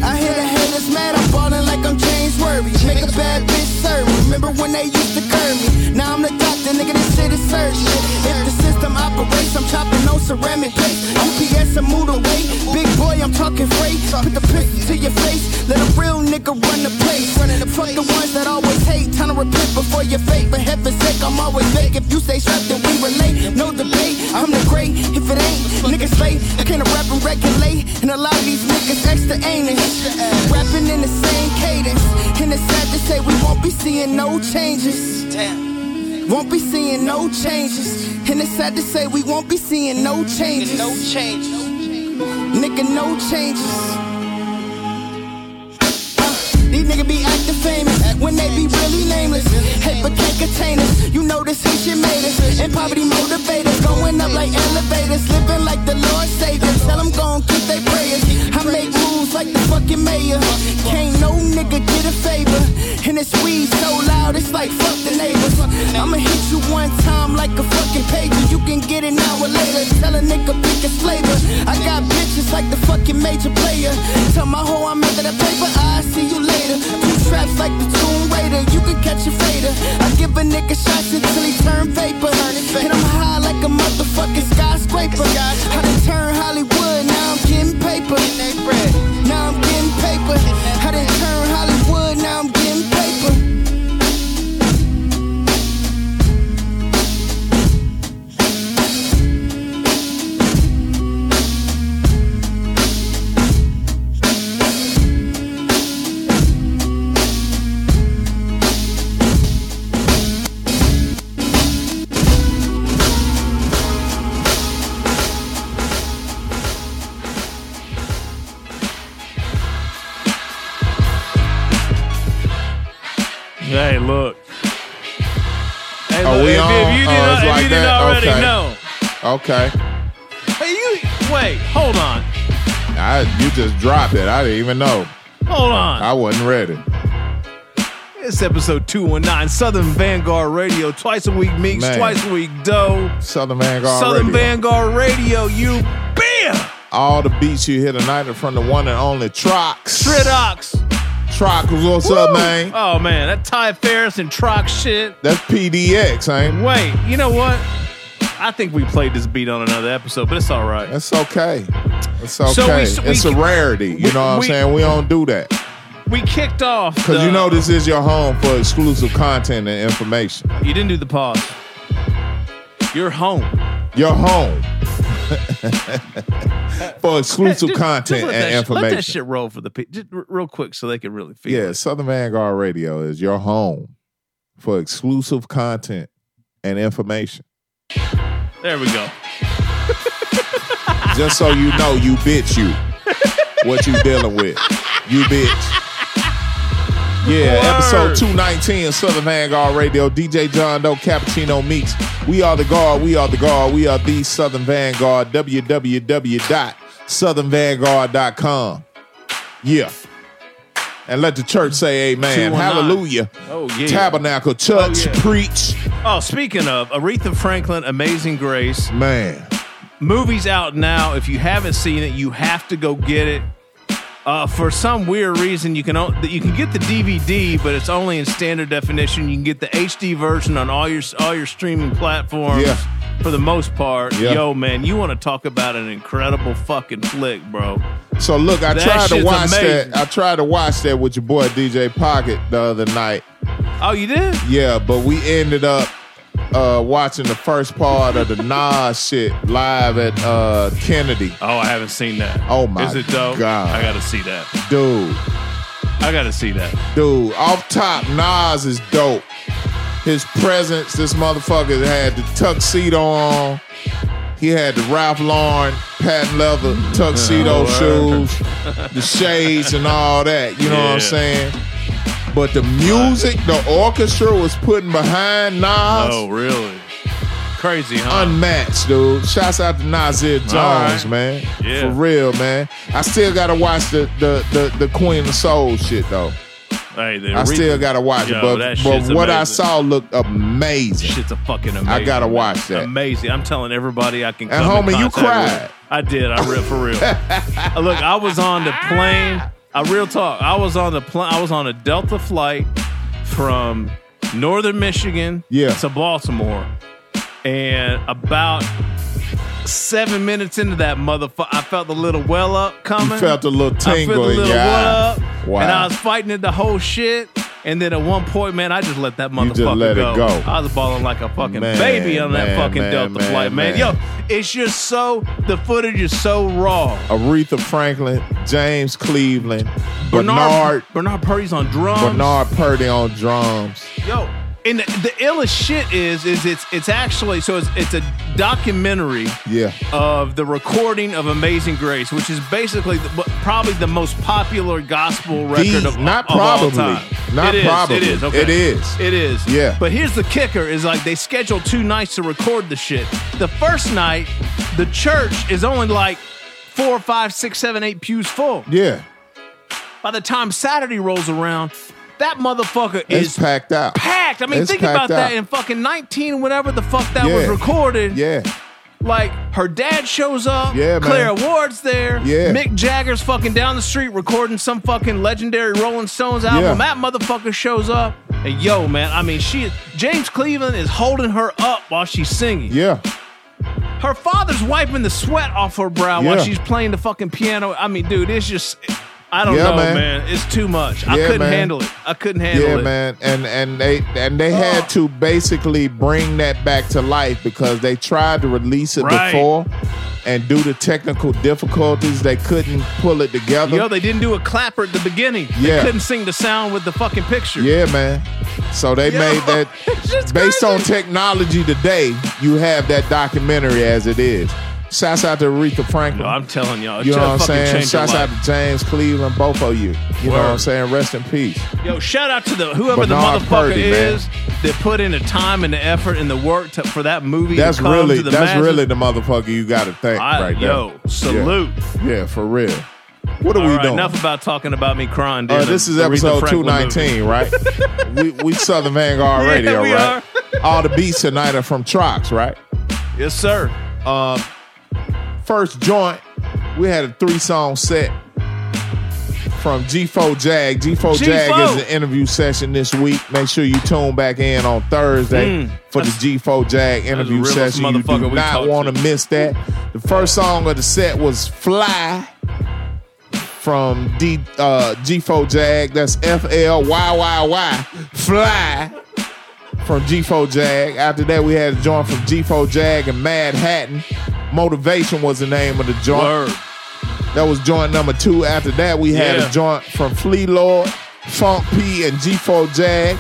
Speaker 15: I hear the haters mad, I'm ballin' like I'm James Worthy. Make a bad bitch serve me. Remember when they used to curb me? Now I'm the doctor, nigga, this shit is surgery. If the system operates, I'm chopping no ceramic plate. UPS, I moved away. Big boy, I'm talking freight. Put the pistol to your face. Let a real nigga run the place. Fuck the ones that always hate. Time to repent before your fate. For heaven's sake, I'm always fake. If you stay strapped, then we relate. No debate. I'm the great. If it ain't, niggas late. I can't rap and regulate. And a lot of these niggas extra ain't it. Rapping in the same cadence. And it's sad to say we won't be seeing no changes. Won't be seeing no changes. And it's sad to say we won't be seeing no changes. No changes. Nigga, no changes. These niggas be acting famous when they be really nameless. Hey, but can't contain us. You know this ain't shit made us. And poverty motivators going up like elevators, living like the Lord Savior. Tell them gon' keep they prayers. I make moves like the fucking mayor. Can't no nigga get a favor. And this weed so loud, it's like fuck the neighbors. I'ma hit you one time like a fucking pager. You can get now or later. Tell a nigga pick his flavor. I got bitches like the fucking major player. Tell my hoe I'm after the paper. I see you later. Two straps like the Tomb Raider. You can catch a fader. I give a nigga shots until he turn vapor. And I'm high like a motherfucking skyscraper. I done turn Hollywood, now I'm getting paper. Now I'm getting paper. I done turn Hollywood, now I'm
Speaker 1: Okay.
Speaker 3: Hey, you wait, hold on,
Speaker 1: I, you just dropped it. I didn't even know.
Speaker 3: hold on.
Speaker 1: I wasn't ready.
Speaker 3: It's episode 219, Southern Vanguard Radio. Twice a week Meeks,
Speaker 1: Man.
Speaker 3: twice a week Doe.
Speaker 1: Southern Vanguard
Speaker 3: Southern
Speaker 1: Radio.
Speaker 3: Vanguard Radio, you beer!
Speaker 1: All the beats you hear tonight are from the one and only Trox.
Speaker 3: Tridox.
Speaker 1: Trox, what's up, man?
Speaker 3: Oh man, that Ty Ferris and Trox shit.
Speaker 1: That's PDX, ain't it?
Speaker 3: Wait, you know what? I think we played this beat on another episode, but it's all right.
Speaker 1: That's okay. It's okay.
Speaker 3: So we- we-
Speaker 1: it's a rarity. You
Speaker 3: we-
Speaker 1: know what I'm
Speaker 3: we-
Speaker 1: saying? We don't do that.
Speaker 3: We kicked off
Speaker 1: Because
Speaker 3: the-
Speaker 1: you know this is your home for exclusive content and information.
Speaker 3: You didn't do the pause. You're home.
Speaker 1: Your home for exclusive
Speaker 3: Just-
Speaker 1: content
Speaker 3: let
Speaker 1: and
Speaker 3: that sh-. Let that shit roll for the people, just r- real quick so they can really feel it. Yeah.
Speaker 1: Southern Vanguard Radio is your home for exclusive content and information.
Speaker 3: There we go.
Speaker 1: Just so you know, you bitch, you what you dealing with, you bitch. Yeah, episode 219 of Southern Vanguard Radio. DJ John Doe, Cappuccino Meeks. We are the guard. We are the guard. We are the Southern Vanguard. www.southernvanguard.com. Yeah. And let the church say amen. Hallelujah.
Speaker 3: Oh, yeah.
Speaker 1: Tabernacle Church.
Speaker 3: Oh, yeah.
Speaker 1: Preach.
Speaker 3: Oh, speaking of Aretha Franklin, Amazing Grace.
Speaker 1: Man.
Speaker 3: Movie's out now. If you haven't seen it, you have to go get it. Uh, for some weird reason, you can o- you can get the DVD, but it's only in standard definition. You can get the HD version on all your all your streaming platforms.
Speaker 1: Yeah.
Speaker 3: For the most part,
Speaker 1: Yeah.
Speaker 3: yo man, you want to talk about an incredible fucking flick, bro.
Speaker 1: So look, I
Speaker 3: That
Speaker 1: tried to watch
Speaker 3: amazing.
Speaker 1: that. I tried to watch that with your boy DJ Pocket the other night.
Speaker 3: Oh, you did?
Speaker 1: Yeah, but we ended up uh, watching the first part of the Nas shit live at uh, Kennedy.
Speaker 3: Oh, I haven't seen that.
Speaker 1: Oh my
Speaker 3: Is it dope?
Speaker 1: God.
Speaker 3: I gotta see that.
Speaker 1: Dude,
Speaker 3: I gotta see that.
Speaker 1: dude, off top, Nas is dope. His presence, this motherfucker had the tuxedo on. He had the Ralph Lauren patent leather tuxedo
Speaker 3: Word.
Speaker 1: shoes, the shades, and all that. You know what I'm saying? But the music, the orchestra was putting behind Nas.
Speaker 3: Oh, really? Crazy, huh?
Speaker 1: unmatched, dude. Shouts out to Nasir Jones,
Speaker 3: right.
Speaker 1: man.
Speaker 3: Yeah.
Speaker 1: For real, man. I still gotta watch the the the, the Queen of Soul shit though.
Speaker 3: Hey,
Speaker 1: I still gotta watch
Speaker 3: Yo,
Speaker 1: it, but, but what I saw looked amazing.
Speaker 3: Shit's a fucking amazing.
Speaker 1: I gotta watch that.
Speaker 3: Amazing. I'm telling everybody I can
Speaker 1: And homie, you cried.
Speaker 3: with. I did. I real for real. Look, I was on the plane. I real talk. I was on the plane. I was on a Delta flight from Northern Michigan
Speaker 1: Yeah.
Speaker 3: to Baltimore, and about seven minutes into that motherfucker, I felt the little well up coming.
Speaker 1: You felt a little
Speaker 3: I felt
Speaker 1: tingle
Speaker 3: a
Speaker 1: in your
Speaker 3: well
Speaker 1: eye.
Speaker 3: up,
Speaker 1: Wow.
Speaker 3: and I was fighting it the whole shit. And then at one point, man, I just let that motherfucker
Speaker 1: just let it go.
Speaker 3: I was balling like a fucking
Speaker 1: Man,
Speaker 3: baby on that fucking
Speaker 1: man,
Speaker 3: Delta
Speaker 1: man,
Speaker 3: flight, man.
Speaker 1: man.
Speaker 3: Yo, it's just so the footage is so raw.
Speaker 1: Aretha Franklin, James Cleveland,
Speaker 3: Bernard
Speaker 1: Bernard
Speaker 3: Bernard Purdie's on drums.
Speaker 1: Bernard Purdy on drums.
Speaker 3: Yo, and the, the illest shit is is it's it's actually so it's it's a documentary
Speaker 1: Yeah.
Speaker 3: of the recording of Amazing Grace, which is basically the, probably the most popular gospel record of
Speaker 1: not
Speaker 3: of all
Speaker 1: probably.
Speaker 3: time.
Speaker 1: Not
Speaker 3: It is,
Speaker 1: probably.
Speaker 3: It is. Okay.
Speaker 1: It is.
Speaker 3: It is.
Speaker 1: Yeah.
Speaker 3: But here's the kicker: is like they scheduled two nights to record the shit. The first night, the church is only like four, five, six, seven, eight pews full.
Speaker 1: Yeah.
Speaker 3: By the time Saturday rolls around, that motherfucker
Speaker 1: It's
Speaker 3: is
Speaker 1: packed out.
Speaker 3: packed. I mean,
Speaker 1: It's
Speaker 3: think about that in fucking 19, whenever the fuck that was recorded.
Speaker 1: Yeah.
Speaker 3: Like her dad shows up.
Speaker 1: Yeah, man.
Speaker 3: Clara Ward's there.
Speaker 1: Yeah.
Speaker 3: Mick Jagger's fucking down the street recording some fucking legendary Rolling Stones album.
Speaker 1: Yeah.
Speaker 3: That motherfucker shows up. And yo, man, I mean, she James Cleveland is holding her up while she's singing.
Speaker 1: Yeah.
Speaker 3: Her father's wiping the sweat off her brow while she's playing the fucking piano. I mean, dude, it's just I don't
Speaker 1: Yeah,
Speaker 3: know, man.
Speaker 1: man.
Speaker 3: It's too much. I couldn't
Speaker 1: man.
Speaker 3: handle it. I couldn't handle
Speaker 1: yeah,
Speaker 3: it.
Speaker 1: Yeah, man, and and they and they had to basically bring that back to life because they tried to release it
Speaker 3: Right.
Speaker 1: before, and due to technical difficulties, they couldn't pull it together.
Speaker 3: Yo, they didn't do a clapper at the beginning. They
Speaker 1: Yeah.
Speaker 3: couldn't sing the sound with the fucking picture.
Speaker 1: yeah, man. So they
Speaker 3: Yo,
Speaker 1: made that based
Speaker 3: crazy.
Speaker 1: on technology today. You have that documentary as it is. Shouts out to Aretha Franklin.
Speaker 3: No, I'm telling y'all.
Speaker 1: you know what I'm saying? Shouts out to James Cleveland, both of you. You know what I'm saying? Rest in peace.
Speaker 3: Yo, shout out to the whoever
Speaker 1: Bernard
Speaker 3: the motherfucker
Speaker 1: Purdie, man.
Speaker 3: is that put in the time and the effort and the work to, for that movie.
Speaker 1: That's really that's
Speaker 3: masses.
Speaker 1: really the motherfucker you got to thank
Speaker 3: I-
Speaker 1: right there.
Speaker 3: yo, salute.
Speaker 1: Yeah, Yeah, for real. What are
Speaker 3: All
Speaker 1: we
Speaker 3: right,
Speaker 1: doing?
Speaker 3: Enough about talking about me crying.
Speaker 1: Uh, this is episode two nineteen, right? we we Southern Vanguard
Speaker 3: Yeah,
Speaker 1: Radio, right? All the beats tonight are from Trox, right?
Speaker 3: Yes, sir.
Speaker 1: Um, first joint, we had a three song set from G4 Jag. G4 Jag
Speaker 3: G4.
Speaker 1: is an interview session this week. Make sure you tune back in on Thursday
Speaker 3: Mm,
Speaker 1: for the G4 Jag interview session. You do not want to miss that. The first song of the set was Fly from D uh, G4 Jag. That's F L Y Y Y. Fly from G4 Jag. After that, we had a joint from G4 Jag and Mad Hatton. Motivation was the name of the joint.
Speaker 3: Word.
Speaker 1: That was joint number two. After that, we had
Speaker 3: Yeah.
Speaker 1: a joint from Flee Lord, Funk P, and G4 Jag.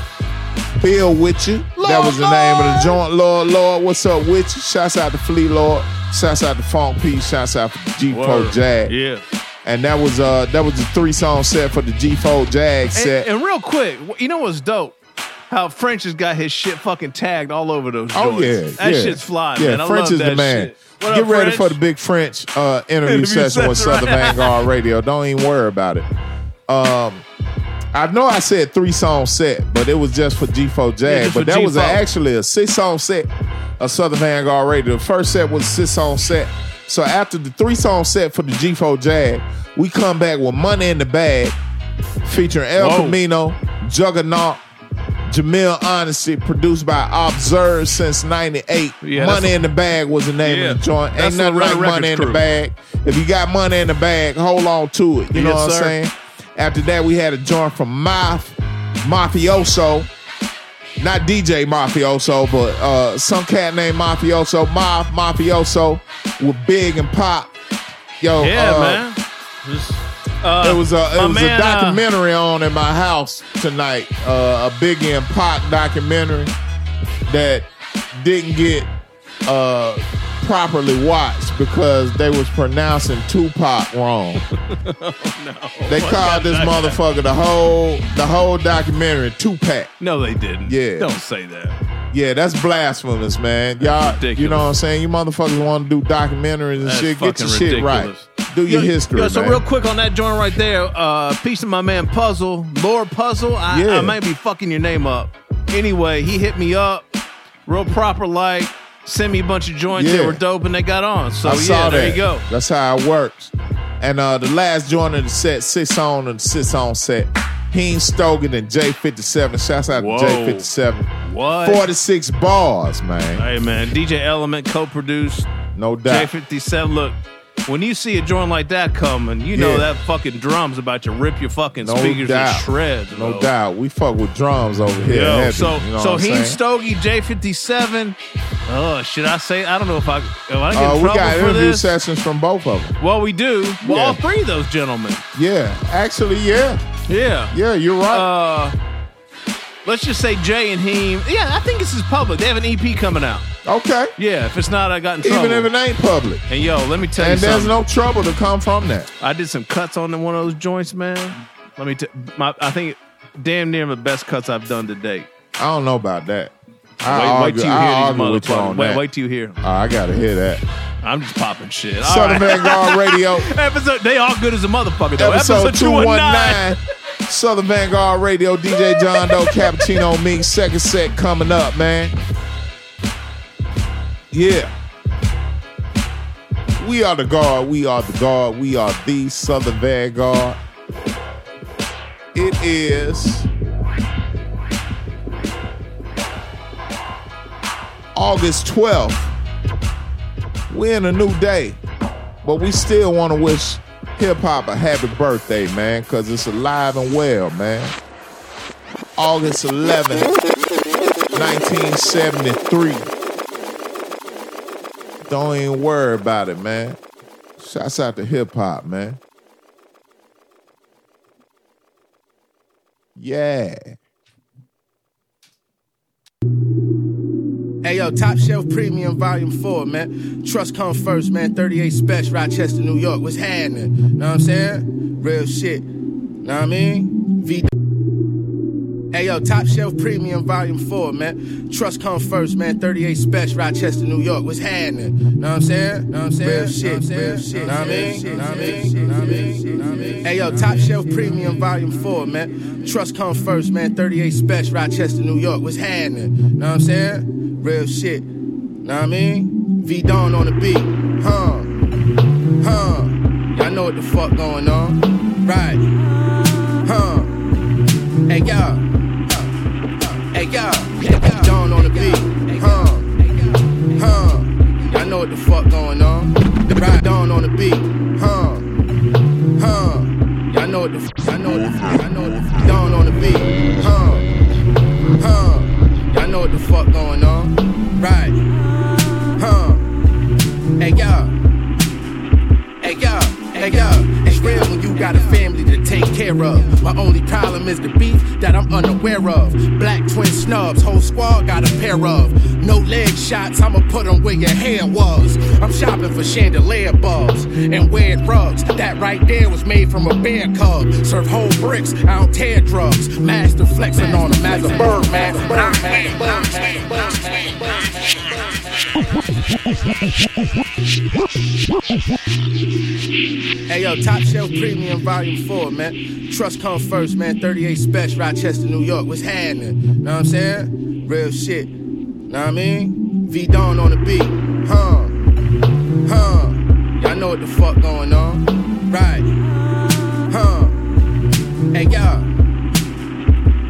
Speaker 1: Bill with you. that was the name of the joint. Lord, Lord, what's up with you? Shouts out to Flee Lord. Shouts out to Funk P. Shouts out to G4
Speaker 3: Word.
Speaker 1: Jag.
Speaker 3: Yeah.
Speaker 1: And that was uh that was the three song set for the G4 Jag
Speaker 3: And,
Speaker 1: set.
Speaker 3: and real quick, you know what's dope? How French has got his shit fucking tagged all over those
Speaker 1: Oh
Speaker 3: joints.
Speaker 1: yeah,
Speaker 3: that
Speaker 1: yeah.
Speaker 3: shit's fly,
Speaker 1: yeah,
Speaker 3: man. I
Speaker 1: French is the man.
Speaker 3: shit. What
Speaker 1: Get
Speaker 3: up,
Speaker 1: ready
Speaker 3: French?
Speaker 1: for the big French uh, interview,
Speaker 3: Interview
Speaker 1: session with Southern
Speaker 3: right?
Speaker 1: Vanguard Radio. Don't even worry about it. Um, I know I said three song set, but it was just for G4
Speaker 3: Yeah,
Speaker 1: Jag.
Speaker 3: just
Speaker 1: but that was
Speaker 3: G4.
Speaker 1: actually a six song set of Southern Vanguard Radio. The first set was a six song set. So after the three song set for the G4 Jag, we come back with Money in the Bag featuring El
Speaker 3: Whoa.
Speaker 1: Camino, Juggernaut, Jamil Honesty, produced by Observe since 98.
Speaker 3: Yeah,
Speaker 1: money in the Bag was the name
Speaker 3: Yeah,
Speaker 1: of the joint. Ain't nothing like money in the bag. If you got money in the bag, hold on to it. You know
Speaker 3: Yes,
Speaker 1: what I'm saying? After that, we had a joint from Maf, Mafioso. Not DJ Mafioso, but uh, some cat named Mafioso. Maf, Mafioso with Big and Pop. Yo,
Speaker 3: Yeah,
Speaker 1: uh,
Speaker 3: man. Just, uh,
Speaker 1: it was a it was
Speaker 3: man,
Speaker 1: a
Speaker 3: uh,
Speaker 1: documentary on in my house tonight. Uh, a Big and Pac documentary that didn't get uh, properly watched because they was pronouncing Tupac wrong. No, They
Speaker 3: What
Speaker 1: called this motherfucker the whole the whole documentary Tupac.
Speaker 3: No, they didn't.
Speaker 1: Yeah.
Speaker 3: Don't say that.
Speaker 1: Yeah, that's blasphemous, man. Y'all,
Speaker 3: ridiculous.
Speaker 1: you know what I'm saying? You motherfuckers want to do documentaries and
Speaker 3: That's
Speaker 1: shit. Get your shit
Speaker 3: ridiculous.
Speaker 1: right. Do your
Speaker 3: Yo,
Speaker 1: history,
Speaker 3: yo, so
Speaker 1: man.
Speaker 3: real quick on that joint right there, uh, piece of my man Puzzle, Lord Puzzle. I,
Speaker 1: Yeah.
Speaker 3: I might be fucking your name up. Anyway, he hit me up, real proper like, sent me a bunch of joints
Speaker 1: Yeah.
Speaker 3: that were dope, and they got on. So
Speaker 1: I
Speaker 3: yeah, there
Speaker 1: that.
Speaker 3: you go.
Speaker 1: That's how it works. And uh the last joint of the set, six on and six on set. Heem Stogied and J57. Shouts out
Speaker 3: Whoa.
Speaker 1: to J57.
Speaker 3: What?
Speaker 1: 46 bars, man.
Speaker 3: Hey man, DJ Element co-produced.
Speaker 1: No doubt.
Speaker 3: J57. Look, when you see a joint like that coming, you know
Speaker 1: Yeah.
Speaker 3: that fucking drum's about to rip your fucking
Speaker 1: No
Speaker 3: speakers
Speaker 1: doubt.
Speaker 3: to shreds.
Speaker 1: No
Speaker 3: bro.
Speaker 1: doubt. We fuck with drums over here.
Speaker 3: Yo,
Speaker 1: heavy,
Speaker 3: so
Speaker 1: you know
Speaker 3: so
Speaker 1: what I'm
Speaker 3: Heem
Speaker 1: saying?
Speaker 3: Stogie J57. Oh, should I say? I don't know if I if I get
Speaker 1: Uh, we
Speaker 3: trouble
Speaker 1: got
Speaker 3: for
Speaker 1: interview
Speaker 3: this.
Speaker 1: sessions from both of them.
Speaker 3: Well, we do. Well,
Speaker 1: Yeah.
Speaker 3: all three of those gentlemen.
Speaker 1: Yeah, actually, yeah.
Speaker 3: Yeah.
Speaker 1: Yeah, you're right.
Speaker 3: Uh, let's just say Jay and Heem. Yeah, I think this is public. They have an EP coming out.
Speaker 1: okay.
Speaker 3: Yeah, if it's not, I got in trouble.
Speaker 1: Even if it ain't public.
Speaker 3: and yo, let me tell you. Something.
Speaker 1: And
Speaker 3: you
Speaker 1: there's
Speaker 3: something.
Speaker 1: no trouble to come from that.
Speaker 3: I did some cuts on one of those joints, man. Let me. T- my, I think damn near the best cuts I've done to date.
Speaker 1: I don't know about that. I
Speaker 3: wait, wait
Speaker 1: argue,
Speaker 3: till you
Speaker 1: I
Speaker 3: hear these
Speaker 1: with you on
Speaker 3: motherfuckers. Wait,
Speaker 1: that.
Speaker 3: wait till you hear. 'em.
Speaker 1: Oh, I gotta hear that.
Speaker 3: I'm just popping shit.
Speaker 1: Southern
Speaker 3: right.
Speaker 1: Vanguard Radio.
Speaker 3: Episode. They all good as a motherfucker though.
Speaker 1: Episode oh
Speaker 3: two one nine.
Speaker 1: 219. Southern Vanguard Radio, DJ John Doe, Cappuccino Mix, second set coming up, man. Yeah. We are the guard, we are the guard, we are the Southern Vanguard. It is August 12th. We're in a new day, but we still want to wish hip hop a happy birthday, man, because it's alive and well, man. August 11th, 1973. Don't even worry about it, man. Shouts out to hip hop, man. Yeah.
Speaker 3: Hey
Speaker 16: yo, Top Shelf Premium Volume 4, man. Trust come first, man. 38 Spesh, Rochester, New York. What's happening? Know what I'm saying? Real shit. Know what I mean? V. Hey yo, Top Shelf Premium Volume 4, man. Trust come first, man. 38 Spesh, Rochester, New York. What's happening? Know what I'm saying? Know what I'm saying? Real shit, real shit. Know what I mean? Know what I mean? Know what I mean? Know what I mean? Hey yo, Top Shelf Premium Volume 4, man. Trust come first, man. 38 Spesh, Rochester, New York. What's happening? Know what I'm saying? Real shit. Know what I mean? V Don on the beat. Huh. My only problem is the beef that I'm unaware of. Black twin snubs, whole squad got a pair of. No leg shots, I'ma put them where your hair was. I'm shopping for chandelier bulbs and weird rugs. That right there was made from a bear cub. Serve whole bricks, I don't tear drugs. Master flexing on them as a bird man. Bird man, bird man, bird man, Hey yo, Top Shelf Premium Volume 4, man. Trust come first, man. 38 Spesh, Rochester, New York. What's happening? Know what I'm saying? Real shit. Know what I mean? V Don on the beat. Huh. Huh. Y'all know what the fuck going on. Right. Huh. Hey y'all.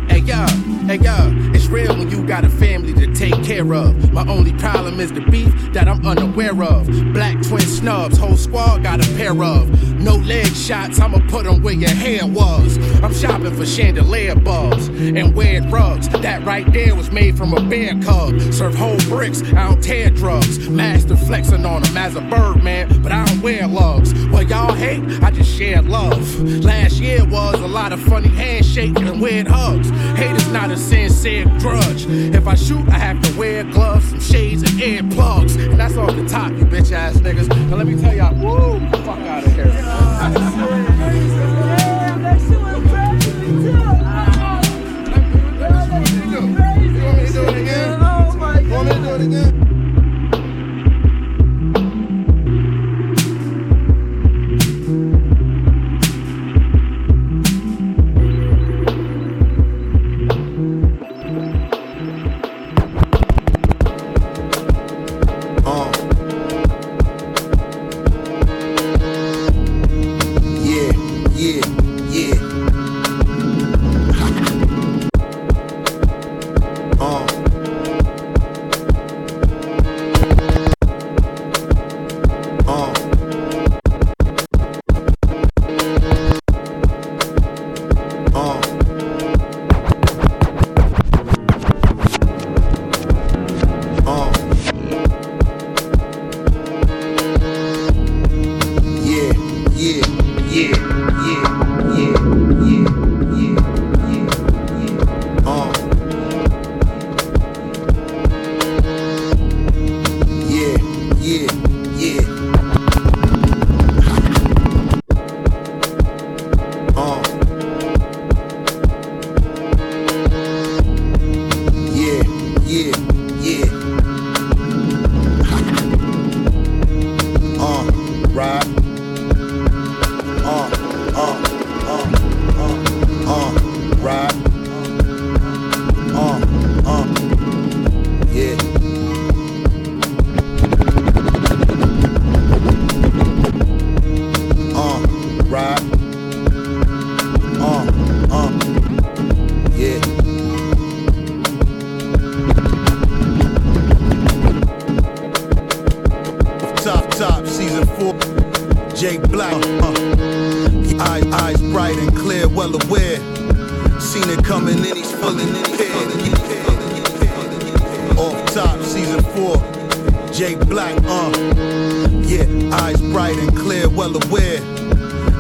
Speaker 16: Hey y'all. Hey y'all. Real when you got a family to take care of. My only problem is the beef that I'm unaware of. Black twin snubs, whole squad got a pair of. No leg shots, I'ma put them where your hair was. I'm shopping for chandelier bulbs and weird rugs. That right there was made from a bear cub. Serve whole bricks, I don't tear drugs. Master flexing on them as a bird man, but I don't wear lugs. What y'all hate, I just share love. Last year was a lot of funny handshakes and weird hugs. Hate is not a sincere grudge. If I shoot, I have to wear gloves, some shades, and earplugs. And that's off the top, you bitch ass niggas. Now let me tell y'all, woo, fuck out of here.
Speaker 7: Uh. Seen it coming and he's fully prepared. Off top, season four. Jake Black, uh. Yeah, eyes bright and clear, well aware.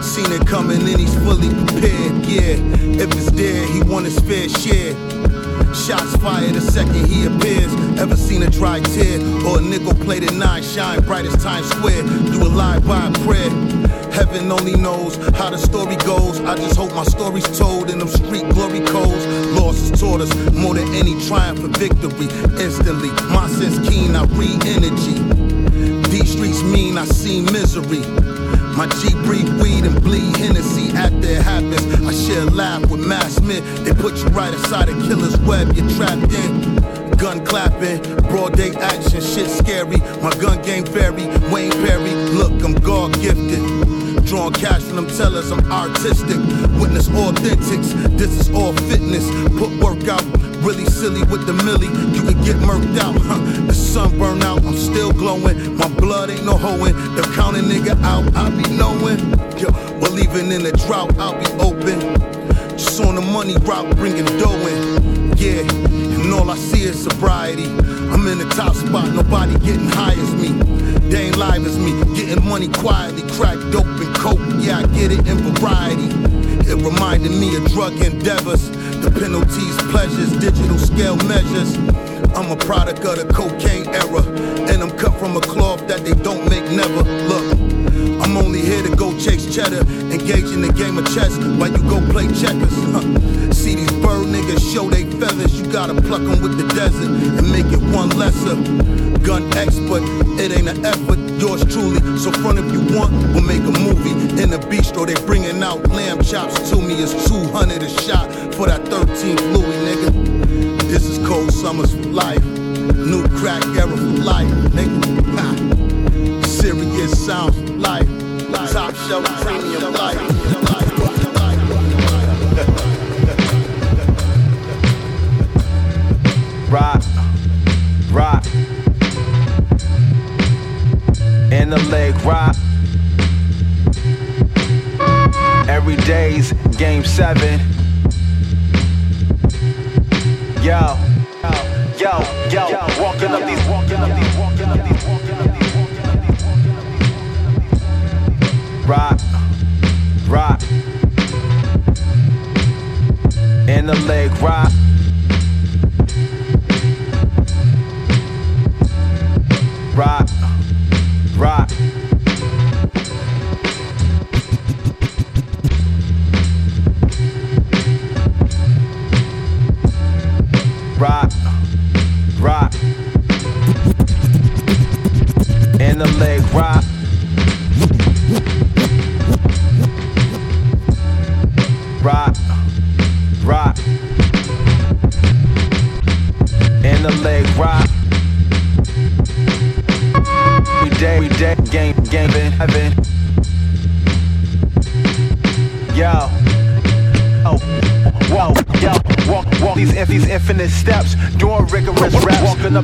Speaker 7: Seen it coming and he's fully prepared. Yeah, if it's there, he want his fair share. Shots fired the second he appears. Ever seen a dry tear or a nickel plated nine shine bright as Times Square? You alive by a prayer. Heaven only knows how the story goes. I just hope my story's told in them street glory codes. Loss has taught us more than any triumph or victory. Instantly, my sense keen, I read energy. These streets mean I see misery. My G breathe weed and bleed Hennessy after it happens. I share a laugh with mass men. They put you right inside a killer's web. You're trapped in. Gun clapping, broad day action, shit scary. My gun game vary, Wayne Perry. Look, I'm God gifted. Drawing cash from them tellers, I'm artistic. Witness authentics, this is all fitness. Put work out, really silly with the millie. You can get murked out, huh? The sun burn out, I'm still glowing. My blood ain't no hoeing. They're counting nigga out, I be knowing. Yo, well, even in the drought, I'll be open. Just on the money route, bringing dough in. Yeah, and all I see is sobriety. I'm in the top spot, nobody getting high as me. They ain't live as me, getting money quietly, crack dope and coke. Yeah, I get it in variety. It reminded me of drug endeavors, the penalties, pleasures, digital scale measures. I'm a product of the cocaine era, and I'm cut from a cloth that they don't make never. Look, I'm only here to go chase cheddar, engage in the game of chess while you go play checkers. Huh. See these bird niggas show they feathers, you gotta pluck them with the desert and make it one lesser. Gun expert, it ain't an effort, yours truly. So front if you want, we'll make a movie. In the bistro, they bringing out lamb chops to me. It's 200 a shot for that 13th Louis, nigga. This is cold summers for life. New crack era for life, nigga. Ha. Serious sounds for life. Top shelf premium life.
Speaker 17: The leg, rock. Every day's game seven. Yo, yo, yo, walking up these, walking up these, walking up these, walking up these, walking up these, walking up these. Rock, rock. In the leg, rock. rock,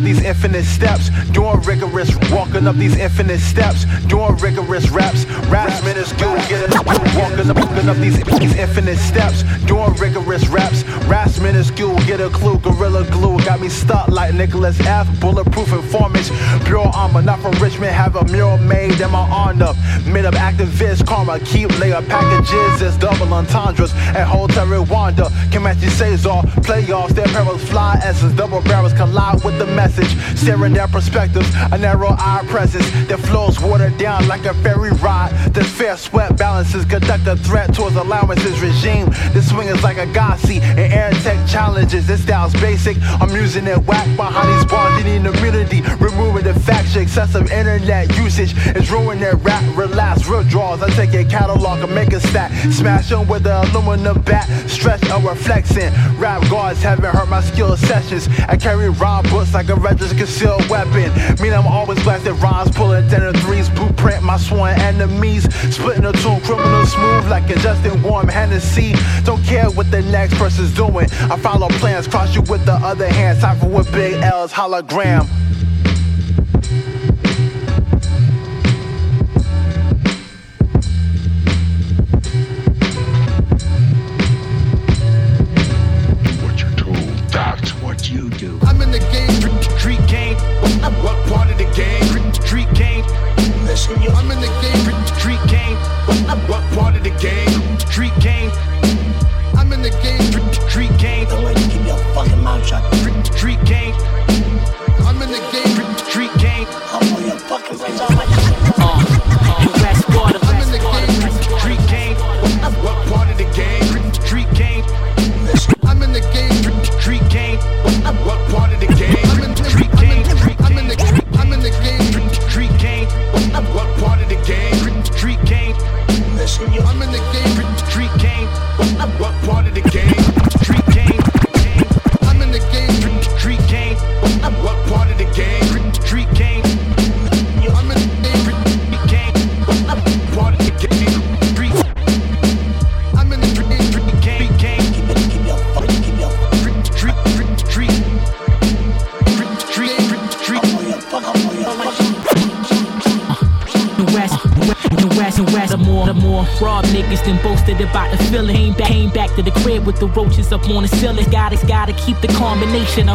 Speaker 17: these infinite steps, doing rigorous, walking up these infinite steps, doing rigorous reps, raps minuscule, get it, walking up, walking up these, these infinite steps, doing rigorous reps, raps minuscule, get a clue, gorilla glue, got me stuck like Nicholas F, bulletproof informants, pure armor, not from Richmond, have a mural made in my honor, made up activist karma, keep layer packages, it's double entendres, and hotel Rwanda, Comanche Caesar, playoffs, their perils fly essence, double barrels collide with the message, staring their perspectives, a narrow eye presence that flows watered down like a ferry ride. This fair sweat balances conduct a threat towards allowances regime. This swing is like a Gossi and air tech challenges. This style's basic. I'm using it whack behind these bars. You need immunity, removing the faction. Excessive internet usage is ruining their rap. Relax, real draws. I take a catalog and make a stack. Smash them with the aluminum bat. Stretch or reflexing. Rap guards haven't hurt my skill sessions. I carry rhyme books like a registered concealed weapon. Mean I'm always blasting rhymes, pulling ten and threes. Blueprint my sworn enemies. Splitting a tune, criminal smooth like a Justin Warm Hennessy. Don't care what the next person's doing. I follow plans, cross you with the other hand. Cypher with big L's, hologram.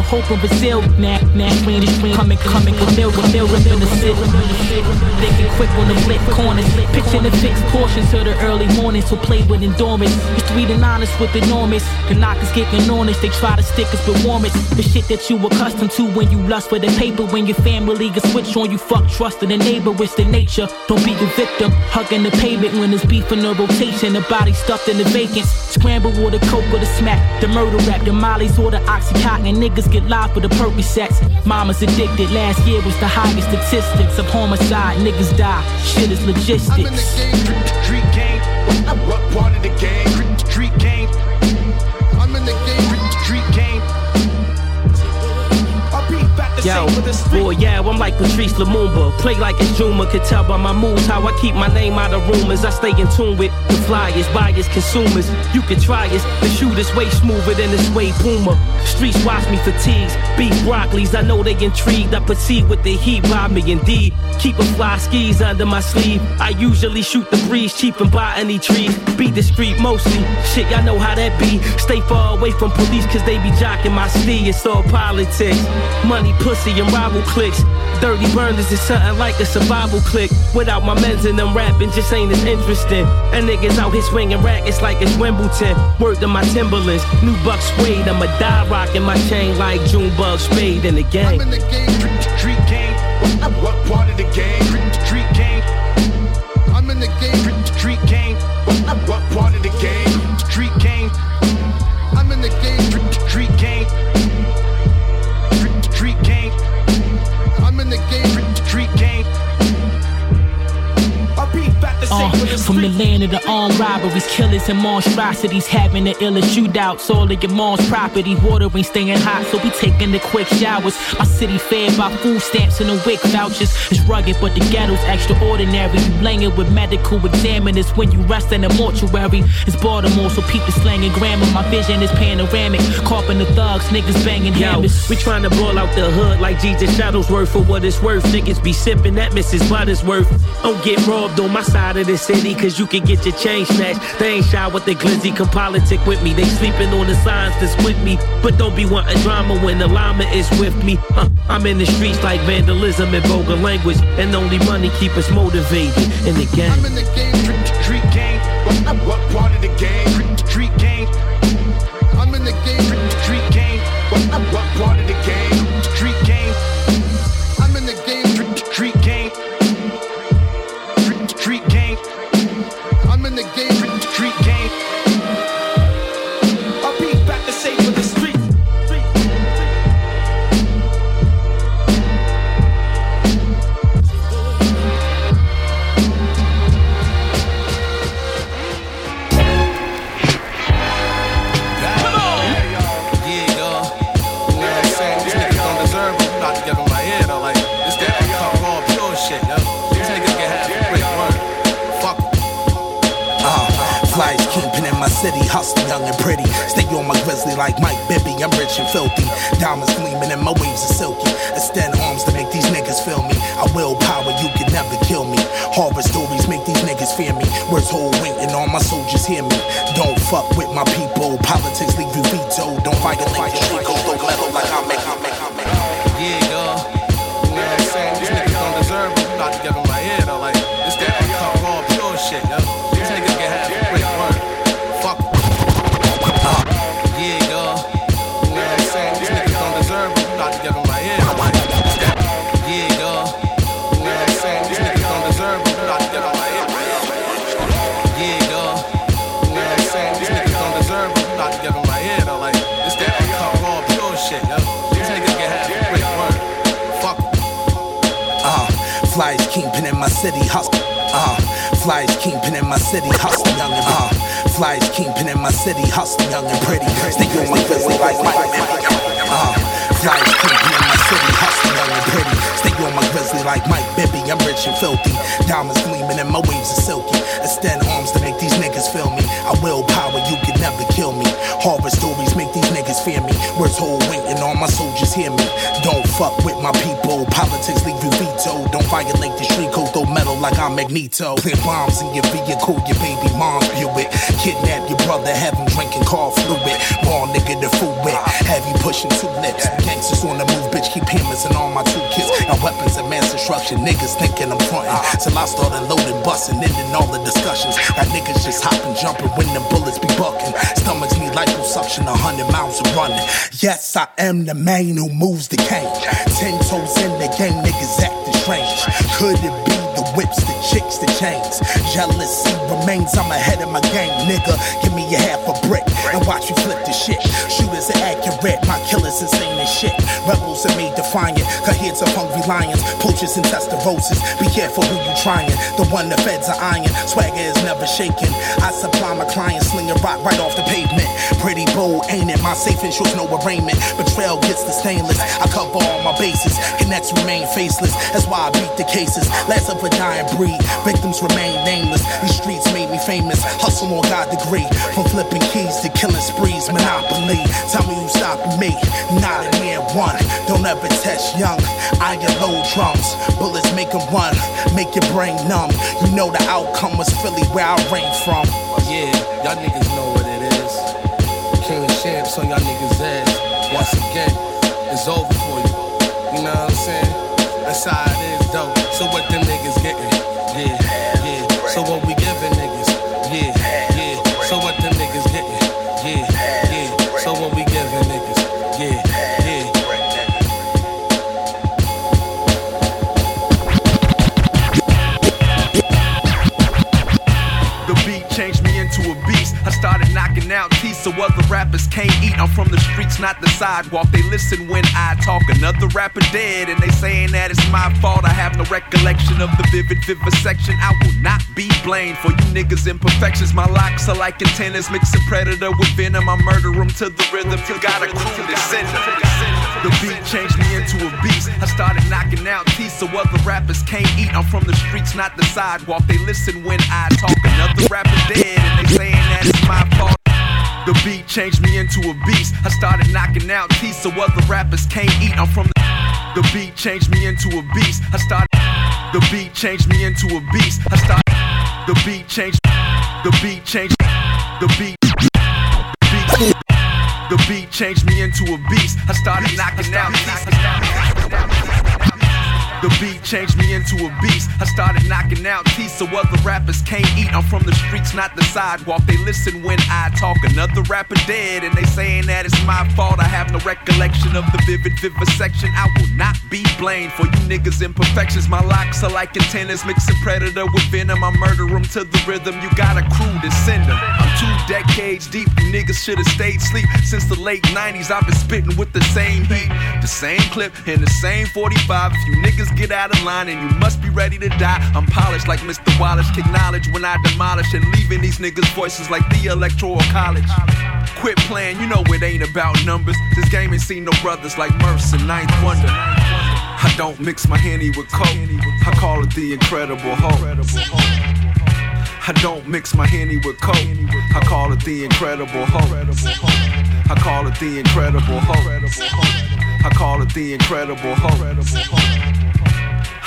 Speaker 18: Hope and Brazil. Now, now, rain is coming, coming, coming with milk, with milk in the city. Thinking quick on the flip corners, pitching the fixed portions to the early morning. So play with endurance. It's three and honest with enormous. The knockers getting honest, they try to stick us with warmth. The shit that you accustomed to when you lust for the paper. When your family gets switch on you, fuck trust in the neighbor. It's the nature. Don't be a victim. Hugging the pavement when it's beef in the rotation. The body stuffed in the vacants. Scramble or the coke or the smack. The murder rap, the mollies or the oxycontin. And niggas get live for the Percocets. Mama's addicted. Last year was the highest statistics of homicide. Niggas die. Shit is logistics.
Speaker 5: I'm in the game, street game. What part of the game? Street game. I'm in the game, street game. I'll be back to
Speaker 18: Yo,
Speaker 5: say for the
Speaker 18: boy, yeah, I'm like Patrice Lumumba. Play like it's Juma, could tell by my moves how I keep my name out of rumors. I stay in tune with the flyers, buyers, consumers. You can try us, the shooter's way smoother than the suede Puma. Streets watch me fatigues, beef broccolis. I know they intrigued. I proceed with the heat, rob me indeed. Keep a fly skis under my sleeve. I usually shoot the breeze, cheap and buy any trees. Beat the street mostly. Shit, y'all know how that be. Stay far away from police, cause they be jocking my steed. It's all politics. Money, pussy, and rival clicks. Dirty burners is something like a survival click. Without my men's and them rapping just ain't as interesting. And niggas out here swinging rackets like it's Wimbledon. Word to my Timberlands. New buck suede. I'ma die rocking my chain like Junebug spade in the game.
Speaker 5: I'm in the game, street game. What part of the game? Street game. I'm in the game, street game. What part of the game? Street game. I'm in the game,
Speaker 18: from the land of the armed robberies, killers, and monstrosities, having the illest shootouts, all of your mom's property. Water ain't staying hot, so we taking the quick showers. My city fed by food stamps and the WIC vouchers. It's rugged, but the ghetto's extraordinary. You laying with medical examiners when you rest in a mortuary. It's Baltimore, so peep the slang and grammar. My vision is panoramic. Carping the thugs, niggas banging Yo, hammers. we tryna ball out the hood like Jesus Shuttlesworth for what it's worth. Niggas be sipping that Mrs. Buttersworth. Don't get robbed on my side of the city, cause you can get your chain snatched. They ain't shy with the glizzy, come politic with me. They sleeping on the signs that's with me. But don't be wanting drama when the llama is with me. Huh, I'm in the streets like vandalism and vulgar language. And only money keep us motivated in the game.
Speaker 5: I'm in the game, game. What part of the game.
Speaker 19: And pretty. Stay on my grizzly like Mike Bibby, I'm rich and filthy. Diamonds gleaming and my waves are silky. Extend arms to make these niggas feel me. I will power, you can never kill me. Horror stories make these niggas fear me. Words hold weight and all my soldiers hear me. Don't fuck with my people, politics leave you veto. Don't fight street code, don't let like I city, hustle. Uh, flyest kingpin in my city, hustle young and uh, flyest kingpin in my city, hustle young and pretty. Stay on my grizzly like my baby. Uh, flyest kingpin in my city, hustle young and pretty. Stay on my grizzly like Mike Bibby. I'm rich and filthy. Diamonds gleaming and my waves are silky. Extend arms to make these niggas feel me. I will power, you can never kill me. Horror stories make these niggas fear me. Words hold weight and all my soldiers hear me. Don't fuck with my people. Politics leave you veto. Don't violate the street code. Throw metal like I'm Magneto. Plant bombs in your vehicle. Your baby mom's Buick. Kidnap your brother. Have him drinking car fluid. Ball nigga the food wet. Have you pushing two lips. Gangsters on the move, bitch. Keep hammers and all my two kids. Weapons and mass destruction. Niggas thinking I'm frontin'. Till I started loading, busting, ending all the discussions. Got niggas just hopping, jumping when the bullets be bucking. Stomachs need liposuction, a hundred miles of running. Yes, I am the man who moves the cane. Ten toes in the game, niggas acting strange. Could it be the whips, the chicks, the chains? Jealousy remains, I'm ahead of my game, nigga. Give me a half a brick and watch me flip the shit. Shooters are accurate, my killers insane as shit. Rebels are made defiant, cut heads of hungry lions, poachers and testarossas. Be careful who you trying. The one the feds are iron, swagger is never shaken. I supply my clients, sling a rock right off the pavement. Pretty bold, ain't it? My safe ensures no arraignment. Betrayal gets the stainless. I cover all my bases. Connects remain faceless. That's why I beat the cases. Last of a dying breed. Victims remain nameless. These streets made me famous. Hustle on God degree. From flipping keys to killing sprees. Monopoly. Tell me who's stopping me. Not a near one. Don't ever test young. I get low drums. Bullets make make 'em run. Make your brain numb. You know the outcome was Philly where I reign from.
Speaker 16: Yeah, y'all niggas know what it is. King of champs on y'all niggas' ass. Once again, it's over for you. You know what I'm saying? That's how it is, though. So what them niggas getting? Yeah, yeah. So what we
Speaker 20: can't eat. I'm from the streets, not the sidewalk. They listen when I talk. Another rapper dead, and they saying that it's my fault. I have no recollection of the vivid vivisection. I will not be blamed for you niggas' imperfections. My locks are like antennas, mixing predator with venom. I murder them to the rhythm. You got a crew to send The beat changed me into a beast. I started knocking out teeth so other rappers can't eat. I'm from the streets, not the sidewalk. They listen when I talk. Another rapper dead, and they saying that it's my fault. The beat changed me into a beast. I started knocking out teeth so other rappers can't eat. I'm from the. The beat changed me into a beast. I started. The beat changed me into a beast. I started. The beat changed. The beat changed. The beat. The beat. The beat changed me into a beast. I started knocking out teeth. The beat changed me into a beast. I started knocking out teeth so other rappers can't eat. I'm from the streets, not the sidewalk. They listen when I talk. Another rapper dead, and they saying that it's my fault. I have no recollection of the vivid vivisection. I will not be blamed for you niggas' imperfections. My locks are like antennas, mixing predator with venom. I murder them to the rhythm. You got a crew to send them. I'm two decades deep. You niggas should have stayed sleep since the late 90s. I've been spitting with the same heat, the same clip, and the same 45. If you niggas get out of line and you must be ready to die, I'm polished like Mr. Wallace. Kick knowledge when I demolish and leaving these niggas' voices like the electoral college. Quit playing, you know it ain't about numbers. This game ain't seen no brothers like Mercer, Ninth Wonder. I don't mix my henny with coke. I call it the incredible hope. I don't mix my henny with coke. I call it the incredible hope. I call it the incredible hope. I call it the incredible hope.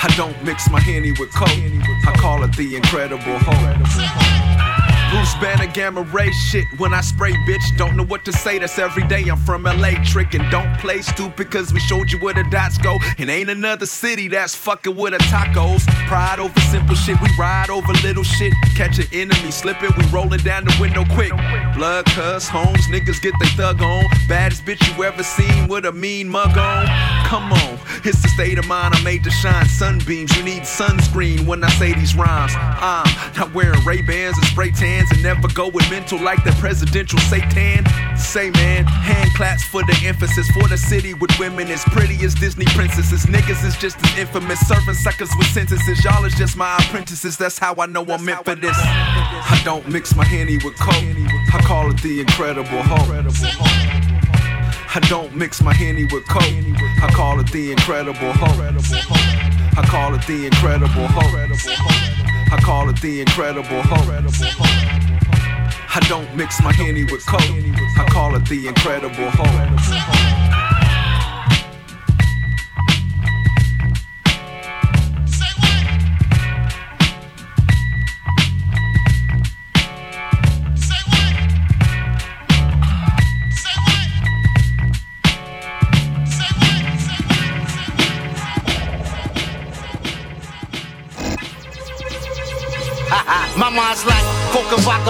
Speaker 20: I don't mix my henny with coke. I call it the incredible hope. Bruce Banner gamma ray shit when I spray bitch. Don't know what to say, that's every day. I'm from LA trickin'. Don't play stupid cause we showed you where the dots go. And ain't another city that's fuckin' with the tacos. Pride over simple shit, we ride over little shit. Catch an enemy slipping, we rollin' down the window quick. Blood, cuss, homes, niggas get they thug on. Baddest bitch you ever seen with a mean mug on. Come on, It's the state of mind I made to shine sunbeams. You need sunscreen when I say these rhymes. I'm not wearing Ray Bans and spray tans and never going mental like the presidential Satan. Say man, hand claps for the emphasis for the city with women as pretty as Disney princesses. Niggas is just as infamous, serving suckers with sentences. Y'all is just my apprentices. That's how I know I'm meant for this. I don't mix my henny with coke. I call it the Incredible Hulk. I don't mix my henny with coke. I call it the Incredible Hulk. I call it the Incredible Hulk. I call it the Incredible Hulk. I don't mix my henny with coke. I call it the Incredible Hulk.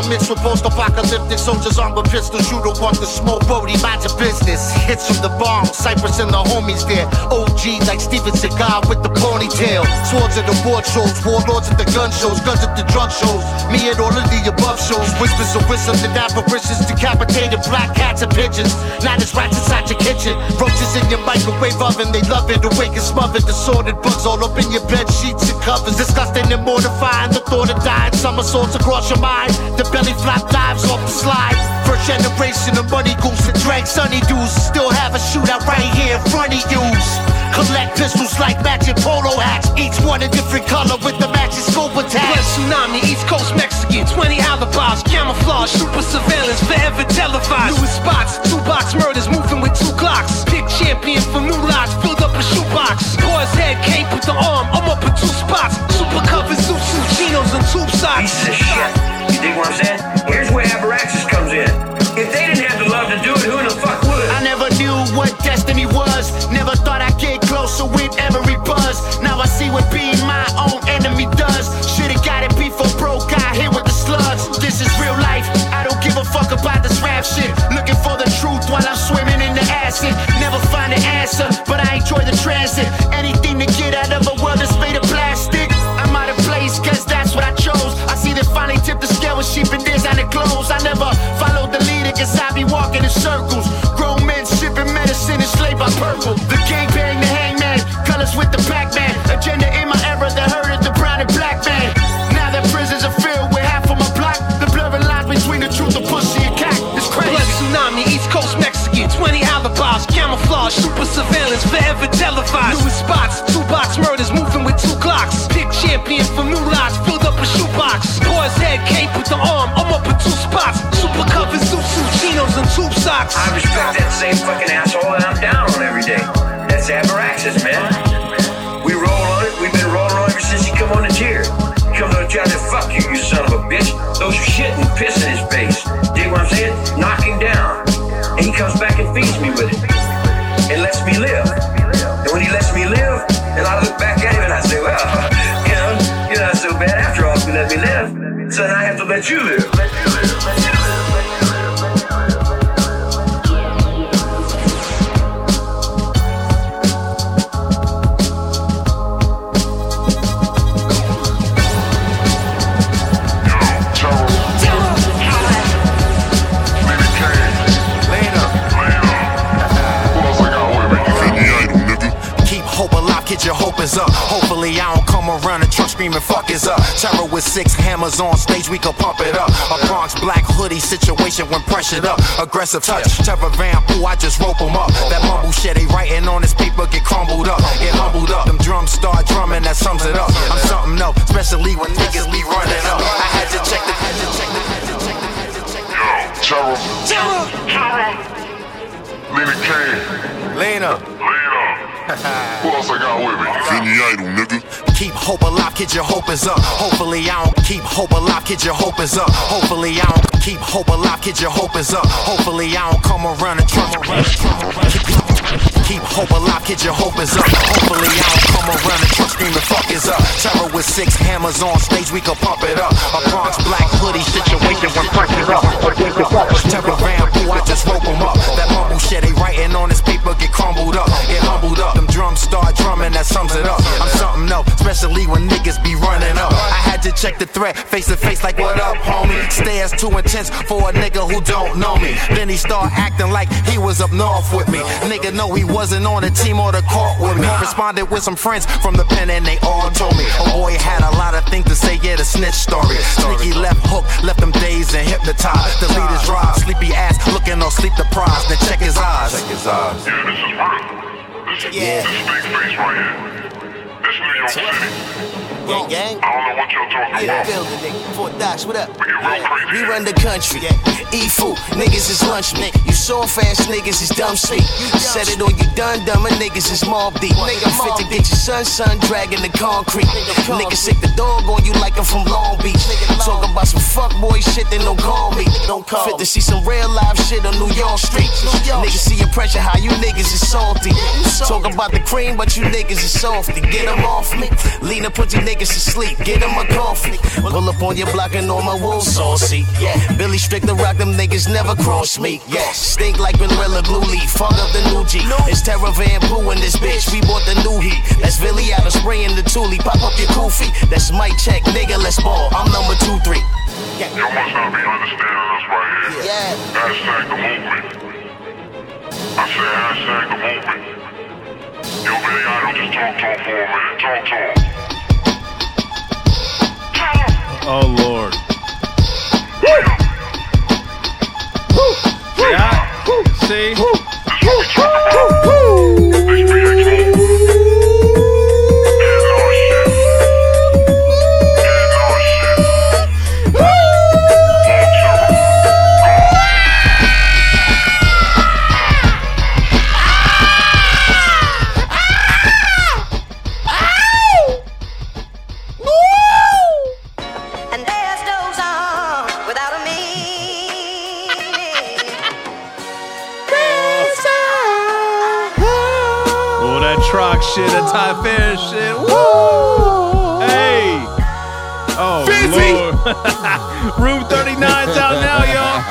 Speaker 8: Mixed with post-apocalyptic soldiers armed with pistols. You don't want the smoke, Brody, mind your business. Hits from the bomb, Cypress and the homies there. OG like Steven Seagal with the ponytail. Swords at the war shows, warlords at the gun shows, guns at the drug shows. Me at all of the above shows. Whispers of wisdom, the apparitions, decapitated black cats and pigeons. Not as rats inside your kitchen. Roaches in your microwave oven, they love it. Awake and smothered, assorted bugs all up in your bed sheets and covers. Disgusting and mortifying, the thought of dying. Somersaults across your mind. The belly flop dives off the slide. First generation of money goose and drank sunny dews. Still have a shootout right here in front of you. Collect pistols like matching polo hats. Each one a different color with the matching scope attached.
Speaker 15: Blood tsunami, East Coast Mexican, 20 alibis, camouflage, super surveillance, forever televised. Newest spots, two box murders, moving with two clocks. Pick champion for new lots, filled up a shoebox. Boy's head, cape with the arm, I'm up in two spots. Super covers, Zoot suit, chinos, and tube socks.
Speaker 14: Pieces of shit. Dig what I'm saying? Here's where Abraxas comes in. If they didn't have the love to do it, who the fuck would?
Speaker 8: I never knew what destiny was. Never thought I'd get closer with every buzz. Now I see what being my own enemy does. Should've got it before broke. Got hit with the slugs. This is real life. I don't give a fuck about this rap shit. Looking for the truth while I'm swimming in the acid. Never find an answer, cause I be walking in circles. Grown men sipping medicine and enslaved by purple. The gang bang, the hangman, colors with the Pac-Man. Agenda in my era that hurted the brown and black man. Now that prisons are filled with half of my block, the blurring lines between the truth of pussy and cat is crazy.
Speaker 15: Blood tsunami, East Coast Mexican, 20 alibis, camouflage, super surveillance, forever televised. Newest spots, two box murders, moving with two clocks. Pick champion for new lots, socks.
Speaker 14: I respect that same fucking asshole
Speaker 19: Hopefully, I don't come around and truck screaming, fuck is up. Terror with six hammers on stage, we can pump it up. A Bronx black hoodie situation when pressured up. Aggressive touch, terror vamp, ooh, I just rope rope 'em up. That mumble shit they writing on this paper get crumbled up, get humbled up. Them drums start drumming, that sums it up. I'm something else, especially when niggas be running up. I had to check the, had to check the, had to check the, had to check the.
Speaker 21: Terror.
Speaker 15: Terror.
Speaker 21: Lena Kane.
Speaker 19: Lena.
Speaker 21: Who else I got with me? Vinny Idol, nigga.
Speaker 19: Keep hope alive, kid, your hope is up. Hopefully, I don't keep hope alive, kid, your hope is up. Hopefully, I don't keep hope alive, kid, your hope is up. Hopefully, I don't come around and trouble.
Speaker 22: Keep hope alive, kid, your hope is up. Hopefully, I don't come around and truck screaming, fuck is up. Terror with six hammers on stage, we can pump it up. A Bronx black hoodie situation when pressure up. Terror Van threat, face to face, like what up, homie. Stares too intense for a nigga who don't know me. Then he start acting like he was up north with me. Nigga know he wasn't on the team or the court with me. Responded with some friends from the pen and they all told me. Oh boy had a lot of things to say, yeah, the snitch story. Sneaky left hook, left them dazed and hypnotized. The leader's drive, sleepy ass, looking all sleep deprived. Then check his eyes. Check his eyes.
Speaker 21: Yeah, this is real. This is
Speaker 22: Yeah.
Speaker 21: this big face right here. This New York City.
Speaker 8: Gang, gang.
Speaker 21: I don't know what y'all talking
Speaker 8: Yeah,
Speaker 21: about.
Speaker 8: building, nigga. Fort Docs, what up?
Speaker 21: crazy.
Speaker 8: We run the country. Eat food. Niggas is lunch meat. You soft ass niggas is dumb speak. Said it or you done dumb. dumber niggas is mob deep. Nigga fit to get your son, son dragging the concrete. Nigga sick the dog on you like I'm from Long Beach. Nigga, Talk about some fuckboy shit, then don't call me. Don't call Fit to see some real life shit on New York Street. Niggas see your pressure, how you niggas is salty. Talk about the cream, but you niggas is softy. Get them off me. Lean and put you niggas to sleep. Get them a coffee. Pull up on your block and all my wolves saucy. Yeah, Billy Strick the rock, them niggas never cross me. Yeah, stink like vanilla glue leaf. Fuck up the new G. It's Terror Van Poo in this bitch. We bought the new heat. That's Billy out of spraying the Thule. Pop up your koofy. That's Mike check, nigga. Let's ball. I'm number two, three. Yeah.
Speaker 21: Y'all must not be understanding us right here.
Speaker 8: Yeah.
Speaker 21: Hashtag the movement. I said hashtag the movement. Yo, Billy Idol, just talk to him for a minute. Talk to him.
Speaker 3: Oh Lord. Yeah. See? Shit, that Ty Fair shit. Woo! Hey! Oh, Lord. Room 39's out now, y'all.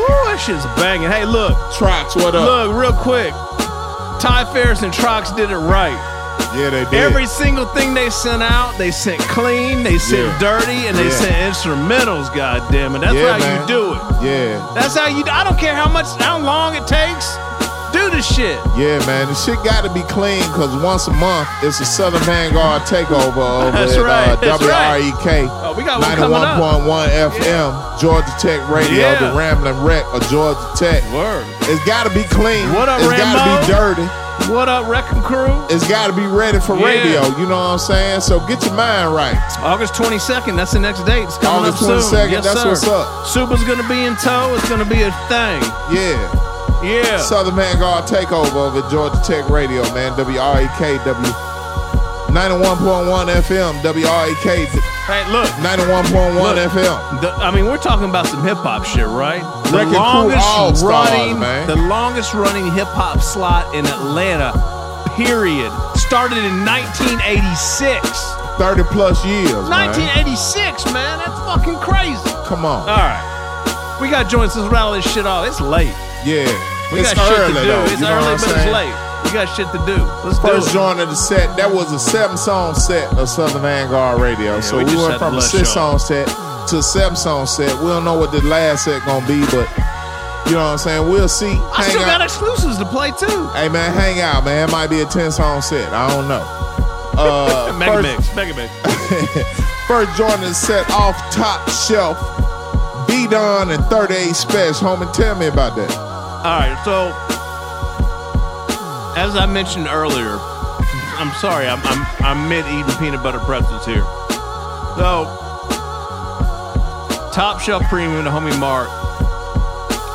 Speaker 3: Woo, that shit's banging. Hey, look.
Speaker 1: Trox, what up?
Speaker 3: Look, real quick. Ty Farris and Trox did it right.
Speaker 1: Yeah, they did.
Speaker 3: Every single thing they sent out, they sent clean, they sent
Speaker 1: Yeah.
Speaker 3: dirty, and they
Speaker 1: Yeah.
Speaker 3: sent instrumentals. God damn it, that's
Speaker 1: Yeah,
Speaker 3: how
Speaker 1: man.
Speaker 3: you do it.
Speaker 1: Yeah.
Speaker 3: That's how you. I don't care how much, how long it takes. Do the shit.
Speaker 1: Yeah, man, the shit got to be clean because once a month it's a Southern Vanguard takeover over
Speaker 3: That's
Speaker 1: at
Speaker 3: right,
Speaker 1: uh,
Speaker 3: that's right.
Speaker 1: WREK.
Speaker 3: Oh, we got one up.
Speaker 1: 91.1 FM, Georgia Tech Radio,
Speaker 3: Yeah.
Speaker 1: the Rambling Wreck of Georgia Tech.
Speaker 3: Word.
Speaker 1: It's got to be clean.
Speaker 3: What up,
Speaker 1: It's got to be dirty.
Speaker 3: What up, Wrecking Crew?
Speaker 1: It's got to be ready for
Speaker 3: Yeah.
Speaker 1: radio. You know what I'm saying? So get your mind right.
Speaker 3: August 22nd, that's the next date. It's coming
Speaker 1: August
Speaker 3: up soon.
Speaker 1: 22nd,
Speaker 3: Yes,
Speaker 1: that's
Speaker 3: sir.
Speaker 1: what's up.
Speaker 3: Suba's gonna be in tow. It's gonna be a thing.
Speaker 1: Yeah.
Speaker 3: Yeah.
Speaker 1: Southern Vanguard takeover over at Georgia Tech Radio, man. WREK, W 91.1 FM, WREK.
Speaker 3: Hey, look.
Speaker 1: 91.1
Speaker 3: Look,
Speaker 1: FM.
Speaker 3: the- I mean, we're talking about some hip hop shit, right? The longest running,
Speaker 1: man.
Speaker 3: the longest running hip hop slot in Atlanta. Period. Started in 1986.
Speaker 1: 30 plus years, man.
Speaker 3: 1986, man. That's fucking crazy.
Speaker 1: Come on.
Speaker 3: All right. We got joints. Let's rattle this shit off. It's late.
Speaker 1: Yeah.
Speaker 3: We
Speaker 1: it's
Speaker 3: got shit to do.
Speaker 1: though.
Speaker 3: It's
Speaker 1: you know
Speaker 3: early, but
Speaker 1: saying?
Speaker 3: it's late. We got shit to do. Let's
Speaker 1: First
Speaker 3: do
Speaker 1: joint of the set, that was a seven song set of Southern Vanguard Radio. so
Speaker 3: we
Speaker 1: we, went from a six song set to a seven song set. We don't know what the last set gonna be, but you know what I'm saying? We'll see.
Speaker 3: I still
Speaker 1: out.
Speaker 3: got exclusives to play too.
Speaker 1: Hey man, hang out, man. It might be a 10 song set. I don't know. Uh,
Speaker 3: Mega
Speaker 1: first,
Speaker 3: mix, mega mix.
Speaker 1: first joint of the set off top shelf. V Don and 38 Spesh. Homie, tell me about that.
Speaker 3: All right, so as I mentioned earlier, I'm sorry, I'm I'm, I'm mid eating peanut butter pretzels here. So, top shelf premium to homie Mark.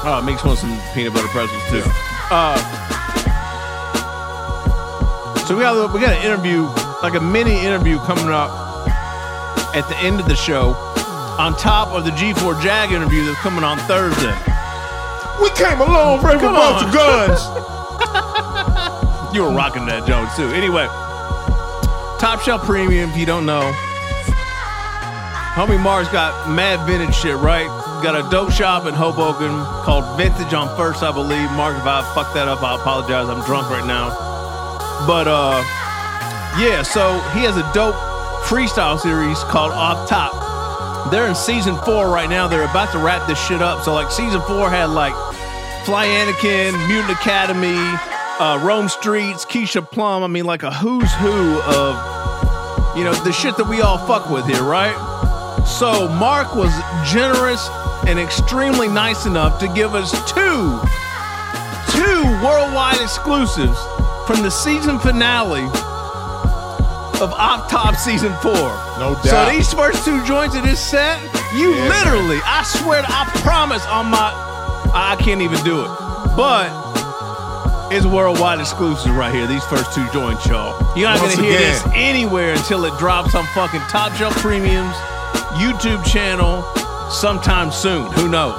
Speaker 3: Oh, it makes one some peanut butter pretzels too. Uh, so we got we got an interview, like a mini interview coming up at the end of the show, on top of the G4 Jag interview that's coming on Thursday.
Speaker 1: We came along for a
Speaker 3: Come
Speaker 1: bunch of guns.
Speaker 3: You were rocking that Jones too. Anyway, Top Shelf Premium. If you don't know, homie Mark's got mad vintage shit. Right, got a dope shop in Hoboken called Vintage on First, I believe. Mark, if I fuck that up, I apologize. I'm drunk right now. But uh, yeah. So he has a dope freestyle series called Off Top. They're in season four right now. They're about to wrap this shit up. So like season four had like Fly Anakin, Mutant Academy, uh, Rome Streetz, Keisha Plum. I mean, like a who's who of, you know, the shit that we all fuck with here, right? So Mark was generous and extremely nice enough to give us two, two worldwide exclusives from the season finale of Off Top Season 4.
Speaker 1: No
Speaker 3: So these first two joints of this set, you
Speaker 1: Yeah,
Speaker 3: literally, I swear, to, I promise on my, I can't even do it. But it's worldwide exclusive right here. These first two joints, y'all. You're not
Speaker 1: Once
Speaker 3: gonna hear
Speaker 1: again.
Speaker 3: this anywhere until it drops on fucking Top Shelf Premiums YouTube channel sometime soon. Who knows?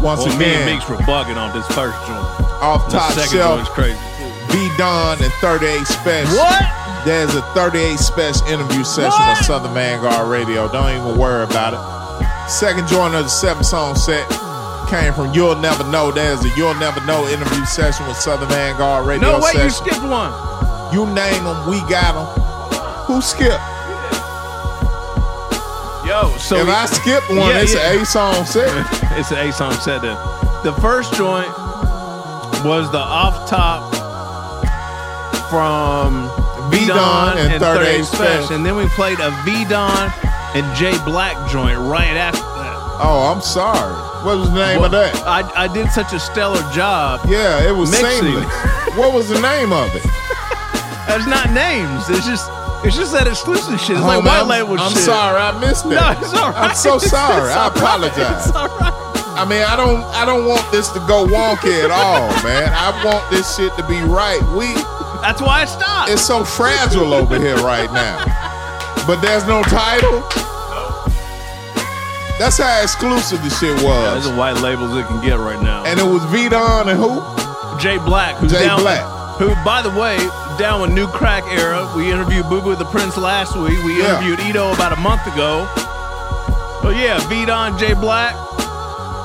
Speaker 1: Once
Speaker 3: well, me and
Speaker 1: again.
Speaker 3: Meeks were bugging on this first joint.
Speaker 1: Off
Speaker 3: The
Speaker 1: top
Speaker 3: second
Speaker 1: shelf.
Speaker 3: joint's crazy.
Speaker 1: V Don and 38 Spesh.
Speaker 3: What?
Speaker 1: There's a 38 Spesh interview session
Speaker 3: What?
Speaker 1: with Southern Vanguard Radio. Don't even worry about it. Second joint of the seven song set came from You'll Never Know. There's a You'll Never Know interview session with Southern Vanguard Radio
Speaker 3: No way, you
Speaker 1: session.
Speaker 3: skipped one.
Speaker 1: You name them, we got them. Who skipped?
Speaker 3: Yo, so
Speaker 1: if I skip one,
Speaker 3: Yeah,
Speaker 1: it's
Speaker 3: yeah.
Speaker 1: an A song set.
Speaker 3: it's an A song set then. The first joint was the off top from V Don and 38 Spesh. And then we played a V Don and J Black joint right after that.
Speaker 1: Oh, I'm sorry. What was the name of that?
Speaker 3: I, I did such a stellar job.
Speaker 1: Yeah, it was
Speaker 3: mixing.
Speaker 1: seamless. what was the name of it?
Speaker 3: That's not names. It's just it's just that exclusive shit. It's like
Speaker 1: oh,
Speaker 3: white
Speaker 1: I'm-
Speaker 3: label
Speaker 1: I'm
Speaker 3: shit.
Speaker 1: sorry I missed that.
Speaker 3: No, it's all right.
Speaker 1: I'm so sorry. I
Speaker 3: right.
Speaker 1: apologize.
Speaker 3: It's all right.
Speaker 1: I mean, I don't I don't want this to go wonky at all, man. I want this shit to be right. We
Speaker 3: That's why I stopped.
Speaker 1: It's so fragile over here right now. But there's no title. That's how exclusive the shit
Speaker 3: Yeah,
Speaker 1: was.
Speaker 3: There's a white labels it can get right now.
Speaker 1: and it was V Don and who?
Speaker 3: Jay Black, who's
Speaker 1: Jay
Speaker 3: down
Speaker 1: Black.
Speaker 3: who by the way, down with New Crack Era. We interviewed Boo Boo the Prince last week. We
Speaker 1: Yeah.
Speaker 3: interviewed Ito about a month ago. But yeah, V Don, Jay Black.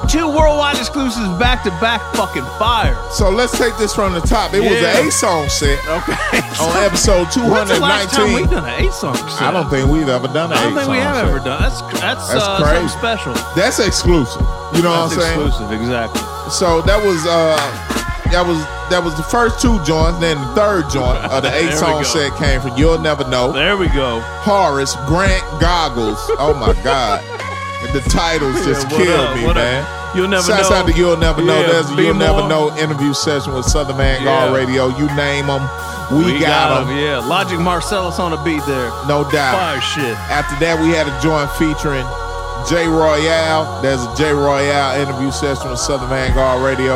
Speaker 3: Two worldwide exclusives back to back fucking fire.
Speaker 1: So let's take this from the top. It was
Speaker 3: Yeah.
Speaker 1: an A song set
Speaker 3: Okay.
Speaker 1: on episode
Speaker 3: When's the last time
Speaker 1: 219.
Speaker 3: we done an eight song set?
Speaker 1: I don't think we've ever done an
Speaker 3: I don't
Speaker 1: A
Speaker 3: think we
Speaker 1: song
Speaker 3: have
Speaker 1: set.
Speaker 3: ever done. That's that's,
Speaker 1: That's
Speaker 3: uh,
Speaker 1: crazy.
Speaker 3: something special.
Speaker 1: That's exclusive. You know
Speaker 3: That's
Speaker 1: what I'm saying?
Speaker 3: exclusive, exactly.
Speaker 1: So that was uh that was that was the first two joints. Then the third joint of the
Speaker 3: There
Speaker 1: eight
Speaker 3: we
Speaker 1: song
Speaker 3: go.
Speaker 1: set came from You'll Never Know.
Speaker 3: There we go.
Speaker 1: Horace Grant Goggles. Oh my God. The titles just
Speaker 3: Yeah,
Speaker 1: killed
Speaker 3: up,
Speaker 1: me,
Speaker 3: what up?
Speaker 1: man.
Speaker 3: You'll never
Speaker 1: Shouts
Speaker 3: know.
Speaker 1: out to You'll Never Know.
Speaker 3: Yeah,
Speaker 1: There's a You'll Never. Know interview session with Southern Vanguard
Speaker 3: Yeah.
Speaker 1: Radio. You name them, we, got them.
Speaker 3: Yeah, Logic Marcellus on the beat there.
Speaker 1: No doubt.
Speaker 3: Fire shit.
Speaker 1: After that, we had a joint featuring J Royale. There's a J Royale interview session with Southern Vanguard Radio.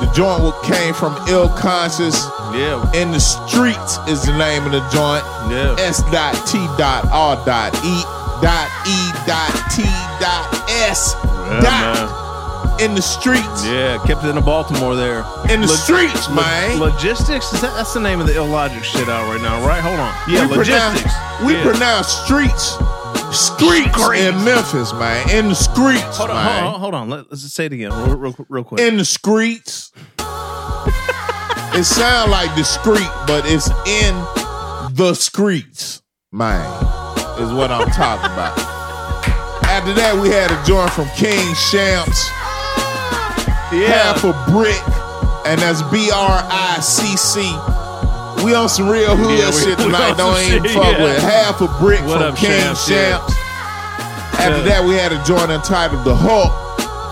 Speaker 1: The joint came from Ill Conscious.
Speaker 3: Yeah.
Speaker 1: In the Streets is the name of the joint.
Speaker 3: Yeah.
Speaker 1: S dot T dot R dot E dot E dot T dot S
Speaker 3: Yeah,
Speaker 1: dot in the streets.
Speaker 3: Yeah, kept it in the Baltimore there.
Speaker 1: In the
Speaker 3: Log-
Speaker 1: streets,
Speaker 3: log-
Speaker 1: man.
Speaker 3: Logistics? Is that, that's the name of the Illogic shit out right now, right? Hold on. Yeah,
Speaker 1: we
Speaker 3: logistics.
Speaker 1: Pronounce, we
Speaker 3: Yeah.
Speaker 1: pronounce streets. Streets in Memphis, man. In the streets,
Speaker 3: Hold on,
Speaker 1: man.
Speaker 3: hold on, hold on. Let, us just say it again, real, real, real quick.
Speaker 1: in the streets. it sounds like discreet, but it's in the streets, man, is what I'm talking about. After that, we had a joint from King Shamps.
Speaker 3: Yeah.
Speaker 1: Half a brick, and that's B R I C C. We on some real hood
Speaker 3: Yeah, we-
Speaker 1: shit tonight. Don't even
Speaker 3: shit,
Speaker 1: fuck
Speaker 3: yeah.
Speaker 1: with. Half a brick
Speaker 3: What
Speaker 1: from
Speaker 3: up,
Speaker 1: King.
Speaker 3: Shamps.
Speaker 1: After that, we had a joint entitled The Hulk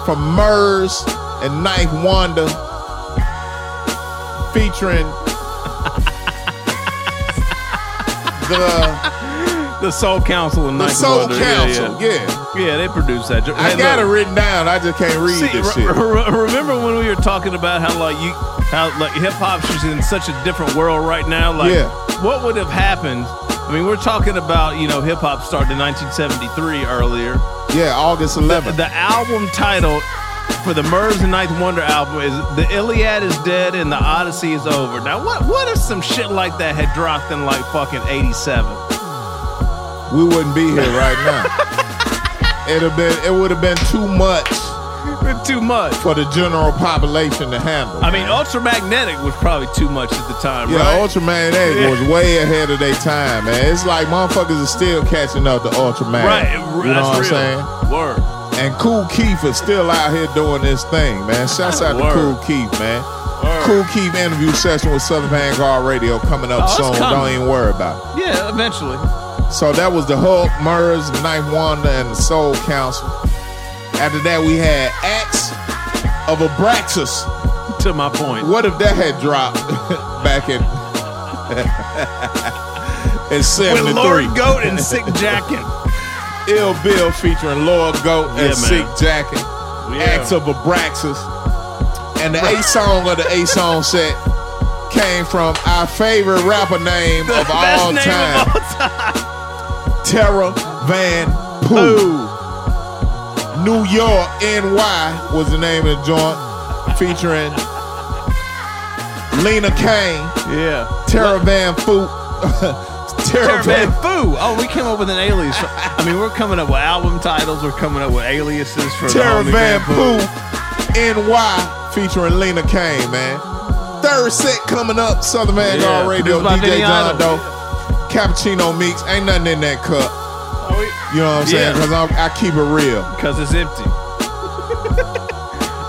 Speaker 1: from Murs and Ninth Wonder, featuring the
Speaker 3: the Soul Council and
Speaker 1: the Soul
Speaker 3: Wonder. Yeah,
Speaker 1: Council.
Speaker 3: Yeah,
Speaker 1: Yeah,
Speaker 3: Yeah, they produced that.
Speaker 1: I
Speaker 3: Hey,
Speaker 1: got it written down. I just can't read
Speaker 3: See,
Speaker 1: this shit.
Speaker 3: re- remember when we were talking about how like you how like hip hop's just in such a different world right now? Like
Speaker 1: Yeah.
Speaker 3: what would have happened? I mean, we're talking about, you know, hip hop started in 1973 earlier.
Speaker 1: Yeah, August
Speaker 3: The,
Speaker 1: 11th.
Speaker 3: the album title for the Murs and Ninth Wonder album is the Iliad is dead and the Odyssey is over. Now, what what if some shit like that had dropped in like fucking '87?
Speaker 1: We wouldn't be here right now. It'd have been it would have been too much
Speaker 3: too much
Speaker 1: for the general population to handle.
Speaker 3: I mean, Ultramagnetic was probably too much at the time,
Speaker 1: Yeah,
Speaker 3: right?
Speaker 1: Ultramagnetic
Speaker 3: Yeah.
Speaker 1: was way ahead of their time, man. It's like motherfuckers are still catching up to Ultramagnetic.
Speaker 3: Right,
Speaker 1: You know what I'm
Speaker 3: real.
Speaker 1: saying?
Speaker 3: Word.
Speaker 1: And Kool Keith is still out here doing this thing, man. Shouts out
Speaker 3: Word.
Speaker 1: to Kool Keith, man. Kool Keith interview session with Southern Vanguard Radio coming up
Speaker 3: Oh,
Speaker 1: soon.
Speaker 3: coming.
Speaker 1: Don't even worry about it.
Speaker 3: Yeah, eventually.
Speaker 1: So that was the Hulk, Murs, Ninth Wonder, and the Soul Council. After that, we had Acts of Abraxas.
Speaker 3: To my point.
Speaker 1: What if that had dropped back in in '73?
Speaker 3: With
Speaker 1: 73?
Speaker 3: Lord Goat and Sick Jacket.
Speaker 1: Ill Bill featuring Lord Goat
Speaker 3: Yeah, man.
Speaker 1: and Sick Jacket.
Speaker 3: Yeah.
Speaker 1: Acts of Abraxas. And the A song of the A song set came from our favorite rapper name of
Speaker 3: Best
Speaker 1: all
Speaker 3: name
Speaker 1: time.
Speaker 3: of all time.
Speaker 1: Terror Van Poo. New York NY was the name of the joint featuring Lena Kane,
Speaker 3: Yeah.
Speaker 1: Terra Van Foo. Terra
Speaker 3: Van Foo. Oh, we came up with an alias. I mean, we're coming up with album titles. We're coming up with aliases for
Speaker 1: Terra Van. Poo NY featuring Lena Kane, man. Third set coming up, Southern Vanguard
Speaker 3: Yeah,
Speaker 1: Radio, DJ John Doe, Cappuccino Meeks. Ain't nothing in that cup. You know what I'm saying? Because I keep it real.
Speaker 3: Because it's empty.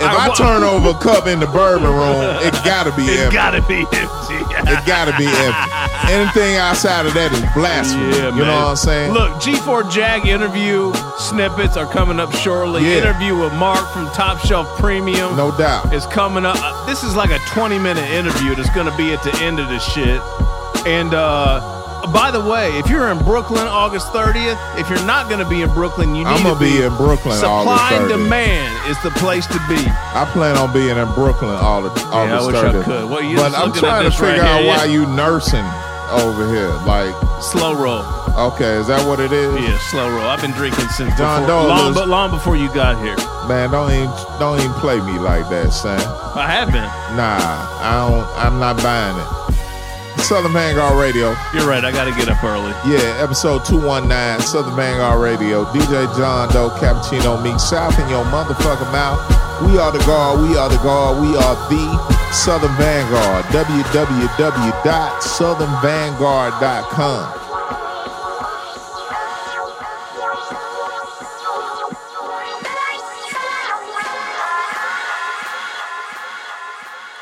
Speaker 1: If I,
Speaker 3: I
Speaker 1: turn over a cup in the bourbon room, it gotta be
Speaker 3: It's
Speaker 1: empty.
Speaker 3: It gotta be empty.
Speaker 1: it gotta be empty. Anything outside of that is blasphemy.
Speaker 3: Yeah,
Speaker 1: you
Speaker 3: man.
Speaker 1: know what I'm saying?
Speaker 3: Look, G4 Jag interview snippets are coming up shortly.
Speaker 1: Yeah.
Speaker 3: Interview with Mark from Top Shelf Premium
Speaker 1: no doubt.
Speaker 3: is coming up. This is like a 20 minute interview that's to be at the end of this shit. And uh by the way, if you're in Brooklyn August 30th, if you're not going to be in Brooklyn, you need to I'm
Speaker 1: gonna be in Brooklyn
Speaker 3: Supply
Speaker 1: August
Speaker 3: and demand is the place to be.
Speaker 1: I plan on being in Brooklyn all the all
Speaker 3: Yeah, I
Speaker 1: the
Speaker 3: wish I
Speaker 1: Thursday.
Speaker 3: could. Well, you
Speaker 1: but I'm trying to
Speaker 3: this right
Speaker 1: figure out
Speaker 3: here,
Speaker 1: why
Speaker 3: yeah.
Speaker 1: you nursing over here. Like
Speaker 3: Slow roll.
Speaker 1: Okay, is that what it is?
Speaker 3: Yeah, slow roll. I've been drinking since
Speaker 1: John
Speaker 3: before, long, but long before you got here.
Speaker 1: Man, don't even don't even play me like that, son.
Speaker 3: I have been.
Speaker 1: Nah, I don't. I'm not buying it. Southern Vanguard Radio.
Speaker 3: You're right. I got to get up early.
Speaker 1: Yeah, episode 219, Southern Vanguard Radio. DJ John Doe, Cappuccino Meek, South in your motherfucking mouth. We are the guard, we are the guard, we are the Southern Vanguard. www.southernvanguard.com.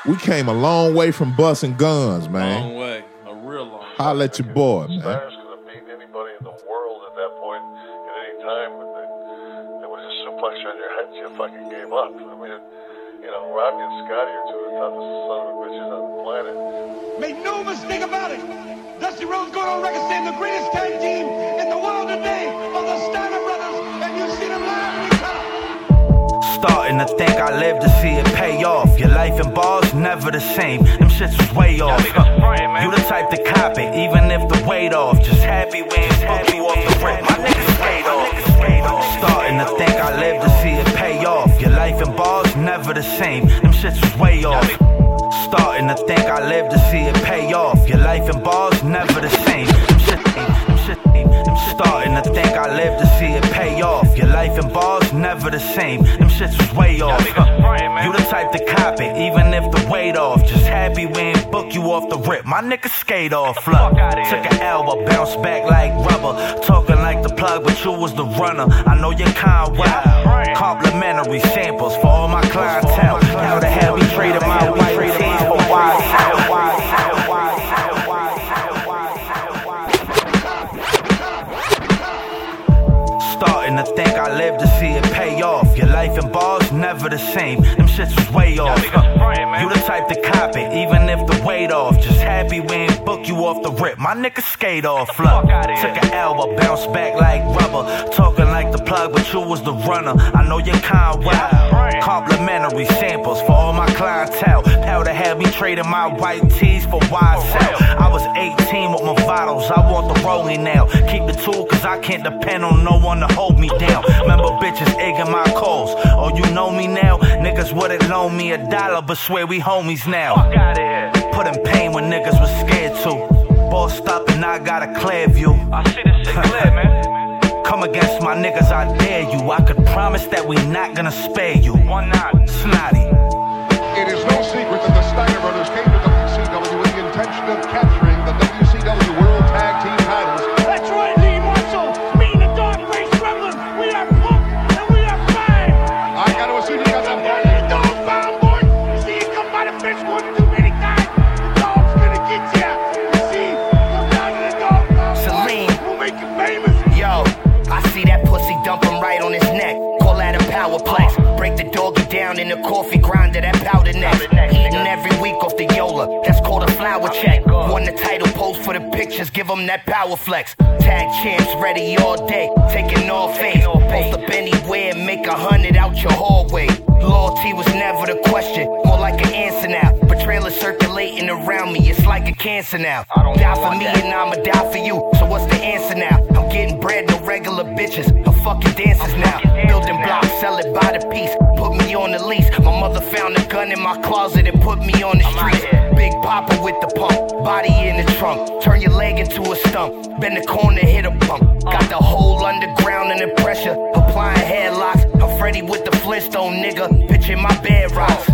Speaker 1: We came a long way from busting guns, man. Holla at your boy, man.
Speaker 23: Stars could have beat anybody in the world at that point at any time, but they, they would just suplex you on your head and you fucking gave up. I mean, you know, Robbie and Scotty are two of the toughest son of a bitches on the planet.
Speaker 24: Make no mistake about it. Dusty Rhodes going on record saying the greatest tag team in the world today are the Steiner brothers, and you see them live in color.
Speaker 9: Starting to think I live to see it pay off. Your life in bars, never the same. Them shits was way off. You the type to cop it, even if the weight off. Just happy we ain't book you off the rip. My niggas skate off. Starting to think I live to see it pay off. Your life in bars, never the same. Them shits was way off. Starting to think I live to see it pay off. Your life in bars, never the same. Them shit, them shit, them shit. Starting to think I live to see it pay off. Your life in bars, never the same. Them shits was way off. You the type to cop it, even if the weight off. Just happy we ain't book you off the rip. My niggas skate off. Look, took an elbow, but bounced back like rubber. Talking like the plug, but you was the runner. I know you're kind wild. Complimentary samples for all my clientele. How the hell we traded my white tees for wild Starting to think I live to see it pay off. Your life in bars, never the same. Them shits was way off. You the type to cop it, even if the weight off. Just happy we ain't book you off the rip. My niggas skate off. Look, took an L, but bounced back like rubber. Talking like the plug. but you was the runner. I know you're kind wild. Complimentary samples for all my clientele. Hell to have me trading my white tees for YSL. I was 18 with my vitals, I want the rolling now. Keep the tool, cause I can't depend on no one to hold me down. Remember bitches egging my calls. Oh, you know me now? Niggas wouldn't loan me a dollar, but swear we homies now. Put in pain when niggas was scared to. Bossed stop and I got a clear view. I see this shit clear, man. Come against my niggas, I dare you. I could promise that we not gonna spare you. One night, snotty.
Speaker 8: Coffee grinder, that powder neck. Eating every week off the Yola, that's called a flower check. Won the title, post for the pictures, give him that power flex. Tag champs ready all day, taking all face. Post up anywhere, make a hundred out your hallway. Loyalty was never the question, more like an answer now. Betrayal is circulating around me, it's like a cancer now. Die for me and I'ma die for you, so what's the answer now? I'm getting bread, no regular bitches, I'm fucking dancers now. Building blocks, sell it by the piece, put me on the lease. My mother found a gun in my closet and put me on the street. Big Papa with the pump, body in the trunk. Turn your leg into a stump, bend the corner, hit a bump. Got the whole underground and the pressure, applying headlocks. I'm Freddy with the Flintstone nigga, pitching my bed rocks.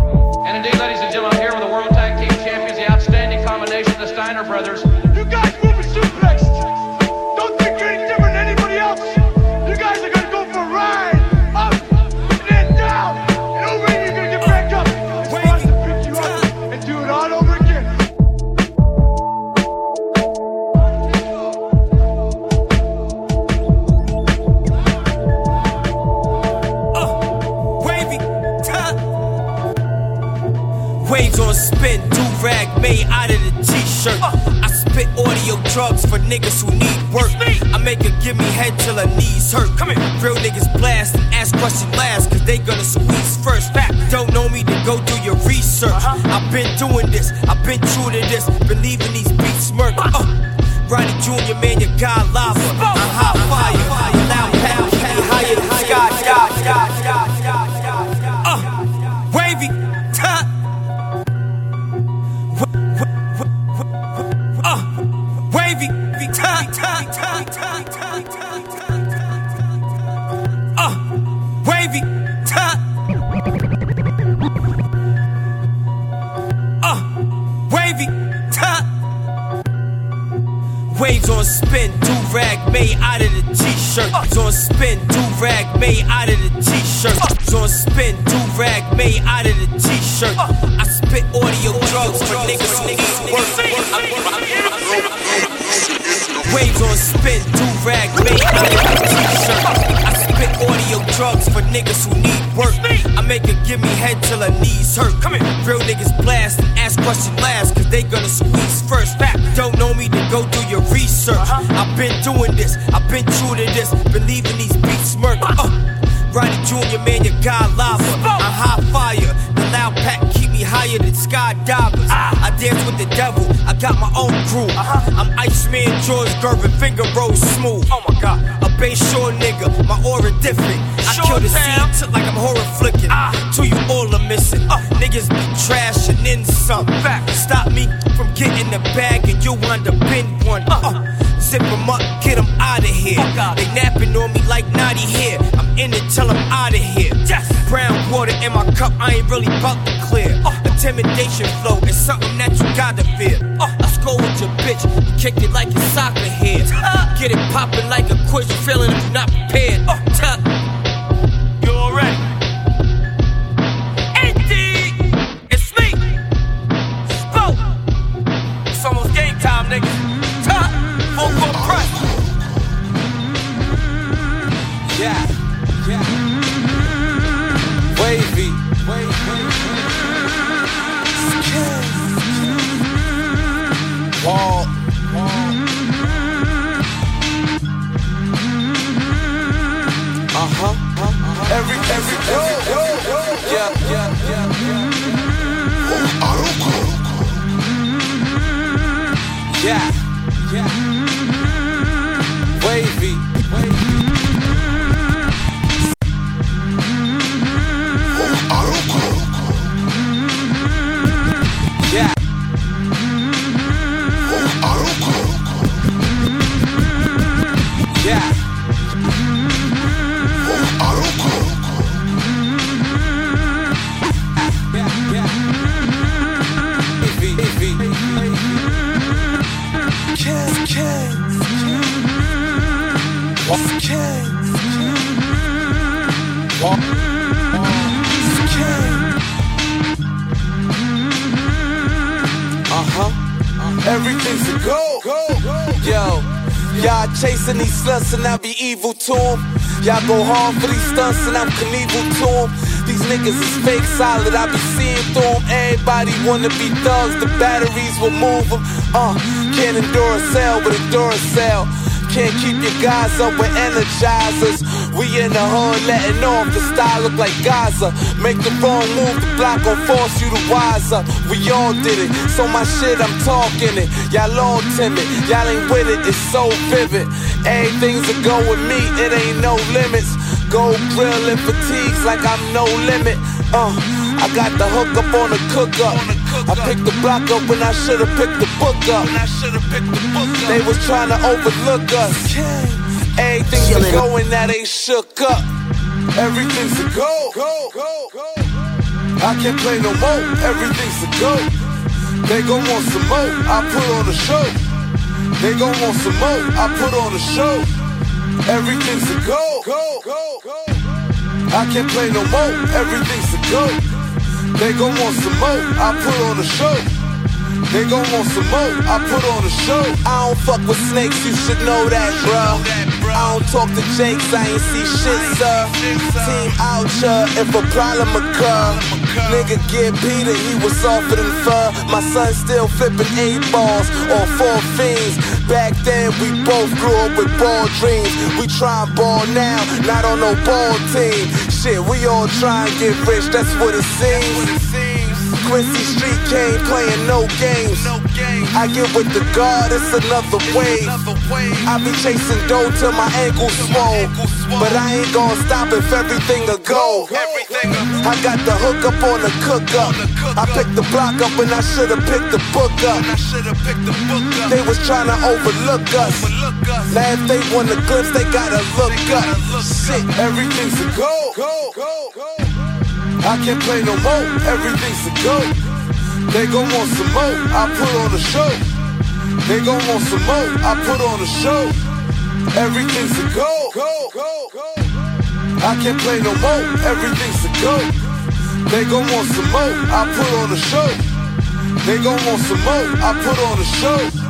Speaker 25: And indeed, ladies and gentlemen,
Speaker 26: niggas who need work. I make her give me head till her knees hurt. Come here. Real niggas blast and ask questions last, cause they gonna squeeze first. Fact, don't know me, then go do your research. Uh-huh. I've been doing this, I've been true to this. Believe till her knees hurt. Come here. Real niggas blast and ask questions last, cause they gonna squeeze first. Fact, don't know me, then go do your research. I've been doing this, I've been true to this. Believe in these beats smirk. Uh, Ronnie Jr., man, you got lava. I'm hot fire. The loud pack keep me higher than skydivers. I dance with the devil, I got my own crew. Uh-huh. I'm Iceman, George Gervin, finger kicked it like
Speaker 27: Everything's a go. Yo, y'all chasing these sluts and I be evil to 'em. Y'all go hard for these stunts and I'm Knievel to 'em. These niggas is fake solid, I be seeing through 'em. Everybody wanna be thugs, the batteries will move 'em. Uh, can't endure a cell, endure a cell. Can't keep your guys up with energizers. We in the hood letting off, the style look like Gaza. Make the wrong move, the block gon' force you to wise up. We all did it, so my shit, I'm talking it. Y'all all timid, y'all ain't with it, it's so vivid. Everything's a go with me, it ain't no limits. Go grill and fatigues like I'm no limit. Uh, I got the hook up on the cook up. I picked the block up when I should've picked the book up. They was trying to overlook us. Everything's a go and now they shook up. Everything's a go. I can't play no more. Everything's a go. They gon' want some more. I put on a show. They gon' want some more. I put on a show. Everything's a go. I can't play no more. Everything's a go. They gon' want some more. I put on a show. They gon' want some more. I put on a show. I don't fuck with snakes. You should know that, bro. I don't talk to Jakes. I ain't see shit, sir. Team out here if a problem occur. Nigga get Peter, he was softer than fur. My son still flipping eight balls on four fiends. Back then we both grew up with ball dreams. We try ball now, not on no ball team. Shit, we all try and get rich, that's what it seems. Quincy Street came playing no games. I get with the guard, it's another wave. I be chasing dough till my ankles swole. But I ain't gonna stop if everything a go. I got the hook up on the cook up. I picked the block up and I should've picked the book up. They was trying to overlook us. Now if they want a glimpse, they gotta look up. Shit, everything's a go, go, go. I can't play no more, everything's a go. They gon' want some more, I put on a show. They gon' want some more, I put on a show. Everything's a go. Go, go, go. I can't play no more, everything's a go. They gon' want some more, I put on a show. They gon' want some more, I put on a show.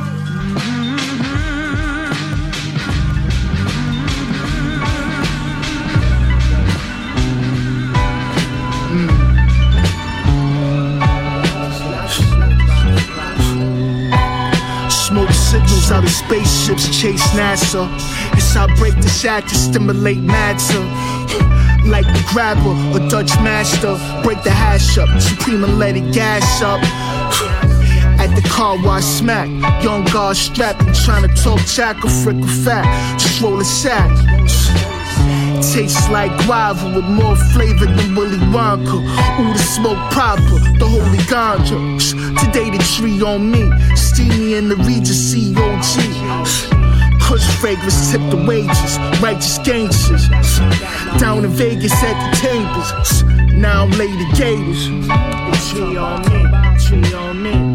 Speaker 28: Out of spaceships chase NASA. It's I break the shack to stimulate matter. Like the grabber or Dutch master. Break the hash up, supreme and let it gas up. At the car wash smack, young guard strapped and trying to talk jack or frick or fat. Just roll a sack. Tastes like guava with more flavor than Willy Wonka. Ooh, the smoke proper, the holy ganja. Today the tree on me, steamy in the Regency OG. Kush fragrance tip the wages, righteous gangsters. Down in Vegas at the tables, now I'm lady gators. The tree on me, tree on me,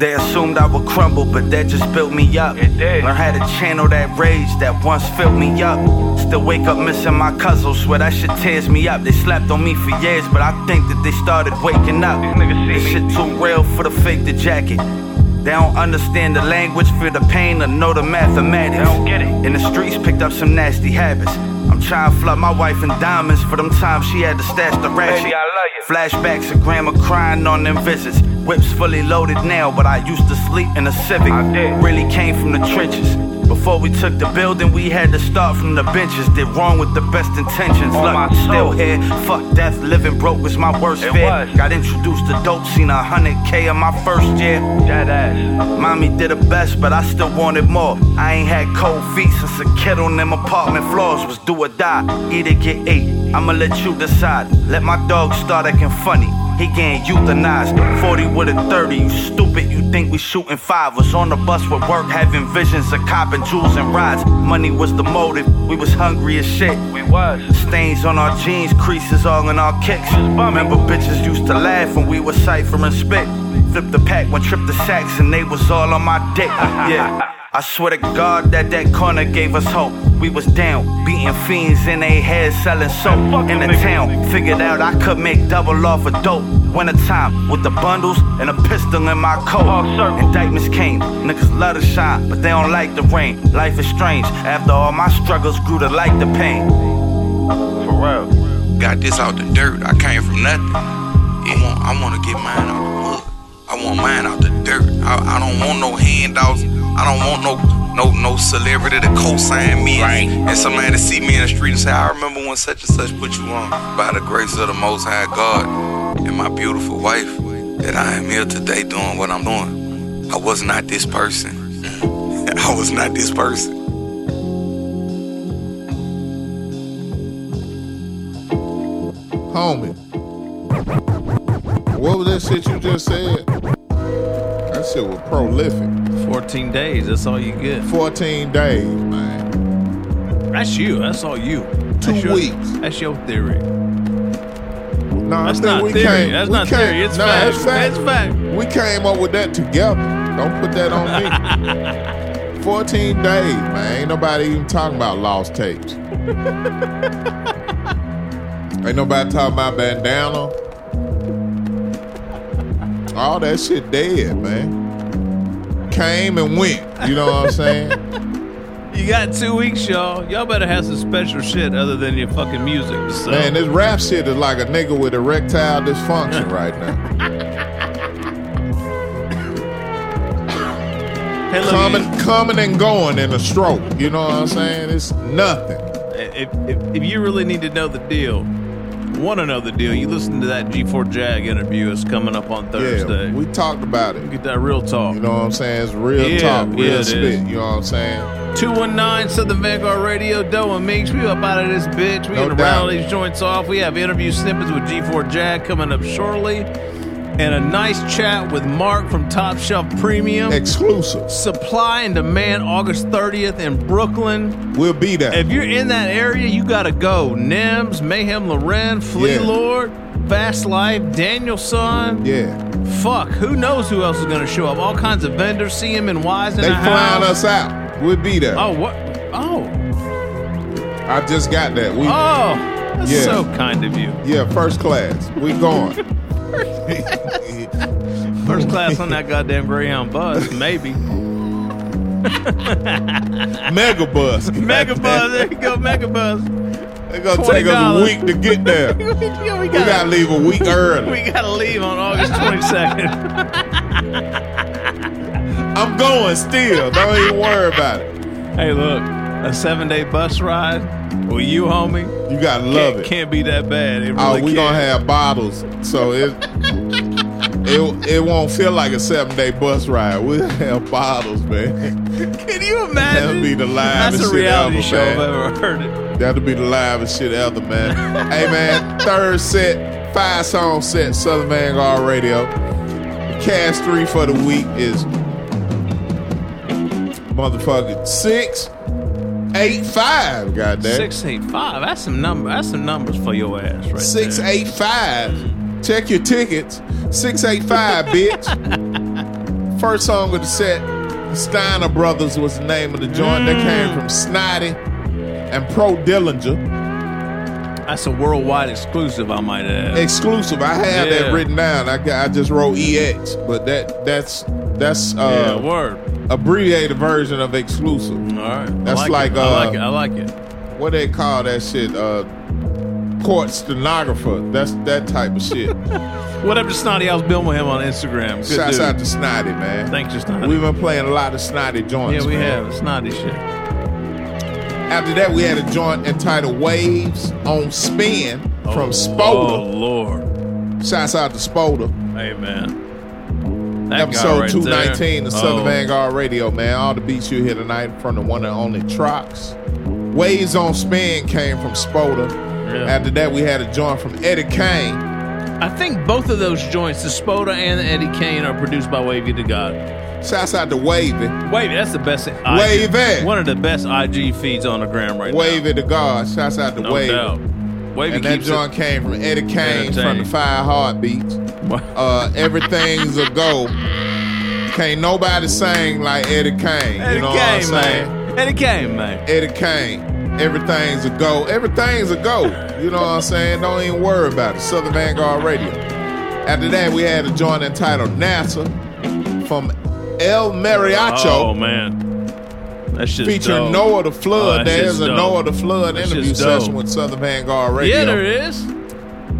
Speaker 9: They assumed I would crumble, but that just built me up. Learn how to channel that rage that once filled me up. Still wake up missing my cousin, swear that shit tears me up. They slept on me for years, but I think that they started waking up. This shit too real for the fake the jacket. They don't understand the language, feel the pain, or know the mathematics. They don't get it. In the streets, picked up some nasty habits. I'm trying to flood my wife in diamonds for them times she had to stash the ratchet.
Speaker 29: Baby, I love you.
Speaker 9: Flashbacks of grandma crying on them visits. Whips fully loaded now, but I used to sleep in a Civic.
Speaker 29: I.
Speaker 9: Really came from the trenches. Before we took the building, we had to start from the benches. Did wrong with the best intentions.
Speaker 29: On
Speaker 9: Look,
Speaker 29: soul.
Speaker 9: still here. Fuck death, living broke was my worst
Speaker 29: It
Speaker 9: fear.
Speaker 29: was.
Speaker 9: Got introduced to dope, seen a hundred K in my first year.
Speaker 29: That ass.
Speaker 9: Mommy did her best, but I still wanted more. I ain't had cold feet since a kid on them apartment floors was do or die. Either get eight, I'ma let you decide. Let my dog start acting funny. He getting euthanized. 40 with a 30, you stupid, you think we shooting five. Was on the bus with work, having visions of copping jewels and rides. Money was the motive, we was hungry as shit.
Speaker 29: We was.
Speaker 9: Stains on our jeans, creases all in our kicks. Remember bitches used to laugh when we was ciphering spit. Flip the pack, one trip the sacks, and they was all on my dick. Yeah. I swear to God that that corner gave us hope. We was down, beating fiends in their heads, selling soap in the town. Figured out I could make double off a dope. Winter time with the bundles and a pistol in my coat. Indictments came, niggas love to shine, but they don't like the rain. Life is strange. After all my struggles, grew to like the pain.
Speaker 29: For real.
Speaker 30: Got this out the dirt. I came from nothing. I want, I want to get mine out the mud. I want mine out the dirt. I, I don't want no handouts. I don't want no no no celebrity to co-sign me and, and somebody to see me in the street and say, I remember when such and such put you on. By the grace of the Most High God and my beautiful wife, that I am here today doing what I'm doing. I was not this person. I was not this person.
Speaker 1: Homie. What was that shit you just said? That shit was prolific.
Speaker 3: 14 days, that's all you get.
Speaker 1: 14 days, man.
Speaker 3: That's you. That's all you.
Speaker 1: Two
Speaker 3: that's your,
Speaker 1: weeks.
Speaker 3: That's your theory.
Speaker 1: No,
Speaker 3: That's not
Speaker 1: we
Speaker 3: theory.
Speaker 1: Came,
Speaker 3: That's
Speaker 1: we
Speaker 3: not
Speaker 1: came,
Speaker 3: theory. It's
Speaker 1: nah,
Speaker 3: fact.
Speaker 1: It's fact.
Speaker 3: It's fact.
Speaker 1: We came up with that together. Don't put that on me. 14 days, man. Ain't nobody even talking about lost tapes. Ain't nobody talking about bandana. All that shit dead, man. Came and went. You know what I'm saying?
Speaker 3: You got two weeks, y'all. Y'all better have some special shit other than your fucking music. So.
Speaker 1: Man, this rap shit is like a nigga with erectile dysfunction right now.
Speaker 3: Hey,
Speaker 1: coming, coming and going in a stroke. You know what I'm saying? It's nothing.
Speaker 3: if, if, if you really need to know the deal, want to know the deal, you listen to that G4 Jag interview. It's coming up on Thursday.
Speaker 1: Yeah, we talked about it.
Speaker 3: Get that real talk.
Speaker 1: You know what I'm saying? It's real
Speaker 3: Yeah,
Speaker 1: talk, real
Speaker 3: yeah,
Speaker 1: spit.
Speaker 3: is.
Speaker 1: You know what I'm saying?
Speaker 3: 219 Southern Vanguard Radio, Doe and Meeks. We up out of this bitch. We
Speaker 1: No
Speaker 3: gonna
Speaker 1: doubt.
Speaker 3: these joints off. We have interview snippets with G4 Jag coming up shortly. And a nice chat with Mark from Top Shelf Premium.
Speaker 1: Exclusive.
Speaker 3: Supply and Demand August 30th in Brooklyn.
Speaker 1: We'll be there.
Speaker 3: If you're in that area, you gotta go. Nems, Mayhem Lauren, Flee
Speaker 1: Yeah.
Speaker 3: Lord, Fast Life, Daniel Son.
Speaker 1: Yeah.
Speaker 3: Fuck, who knows who else is gonna show up? All kinds of vendors, CM&Ys in
Speaker 1: They
Speaker 3: the
Speaker 1: flying
Speaker 3: house.
Speaker 1: us out. We'll be there.
Speaker 3: Oh, what? Oh.
Speaker 1: I just got that. We,
Speaker 3: Oh, that's
Speaker 1: Yeah.
Speaker 3: so kind of you.
Speaker 1: Yeah, first class. We going.
Speaker 3: First class on that goddamn Greyhound bus, maybe.
Speaker 1: Mega bus.
Speaker 3: Mega bus, there you go, mega bus.
Speaker 1: It's gonna take us a week to get there.
Speaker 3: we,
Speaker 1: We gotta leave a week early.
Speaker 3: We gotta leave on August 22nd.
Speaker 1: I'm going still. Don't even worry about it.
Speaker 3: hey, look, a seven day bus ride with you, homie.
Speaker 1: You gotta love
Speaker 3: can't,
Speaker 1: it.
Speaker 3: Can't be that bad. It
Speaker 1: Oh,
Speaker 3: really
Speaker 1: we gonna
Speaker 3: can't.
Speaker 1: have bottles, so it it it won't feel like a seven day bus ride. We'll have bottles, man.
Speaker 3: Can you imagine?
Speaker 1: That'll be the
Speaker 3: That's
Speaker 1: livest
Speaker 3: a
Speaker 1: shit
Speaker 3: reality
Speaker 1: ever,
Speaker 3: show
Speaker 1: man.
Speaker 3: I've ever heard it.
Speaker 1: That'll be the livest shit ever, man. hey, man, third set, five song set, Southern Vanguard Radio. Cast three for the week is motherfucking six, eight, five. Goddamn,
Speaker 3: Six eight five. That's some number. That's some numbers for your ass, right
Speaker 1: six,
Speaker 3: there.
Speaker 1: eight, five. Check your tickets. Six, eight, five, bitch. First song of the set, Steiner Brothers was the name of the joint. That came mm. from Snotty and Pro Dillinger.
Speaker 3: That's a worldwide exclusive, I might add.
Speaker 1: Exclusive. I had
Speaker 3: Yeah.
Speaker 1: that written down. I got, I just wrote EX, but that that's that's
Speaker 3: Yeah,
Speaker 1: uh
Speaker 3: word.
Speaker 1: abbreviated version of exclusive.
Speaker 3: All right.
Speaker 1: That's
Speaker 3: I
Speaker 1: like,
Speaker 3: it.
Speaker 1: uh,
Speaker 3: I like it. I like it.
Speaker 1: what they call that shit? Uh court stenographer. That's that type of shit.
Speaker 3: What up to Snotty? I was building with him on Instagram. Good
Speaker 1: Shouts
Speaker 3: dude.
Speaker 1: out to Snotty, man.
Speaker 3: Thanks, to Snotty.
Speaker 1: We've been playing a lot of Snotty joints.
Speaker 3: yeah, we
Speaker 1: man.
Speaker 3: have. Snotty shit.
Speaker 1: After that, we had a joint entitled Waves on Spin from
Speaker 3: Oh,
Speaker 1: Spoda.
Speaker 3: Lord.
Speaker 1: Shouts out to Spoda.
Speaker 3: Hey, man. That
Speaker 1: Episode
Speaker 3: right
Speaker 1: 219
Speaker 3: there.
Speaker 1: of Southern
Speaker 3: Oh.
Speaker 1: Vanguard Radio, man. All the beats you hear tonight from the one and only Trox. Waves on Spin came from Spoda.
Speaker 3: Yeah.
Speaker 1: After that, we had a joint from Eddie Kane.
Speaker 3: I think both of those joints, the Spoda and the Eddie Kane, are produced by Wavy to God.
Speaker 1: Shouts out to Wavy.
Speaker 3: Wavy, that's the best. IG,
Speaker 1: Wavy.
Speaker 3: One of the best IG feeds on the gram right now.
Speaker 1: Wavy to God. Shouts out to.
Speaker 3: No
Speaker 1: Wavy.
Speaker 3: doubt. Wavy
Speaker 1: and that joint
Speaker 3: it.
Speaker 1: came from Eddie Kane from the Five Heartbeats. Uh, everything's a go. Can't nobody sing like Eddie Kane.
Speaker 3: Eddie
Speaker 1: you know
Speaker 3: Kane,
Speaker 1: what I'm saying?
Speaker 3: man. Eddie Kane, man.
Speaker 1: Eddie Kane. Everything's a go. Everything's a go. You know what I'm saying? Don't even worry about it. Southern Vanguard Radio. After that, we had a joint entitled NASA from El Mariacho.
Speaker 3: Oh man, that
Speaker 1: featuring. Noah the
Speaker 3: Oh,
Speaker 1: Flood.
Speaker 3: that
Speaker 1: There's a
Speaker 3: dope.
Speaker 1: Noah the Flood
Speaker 3: That
Speaker 1: interview session with Southern Vanguard Radio.
Speaker 3: Yeah, there is.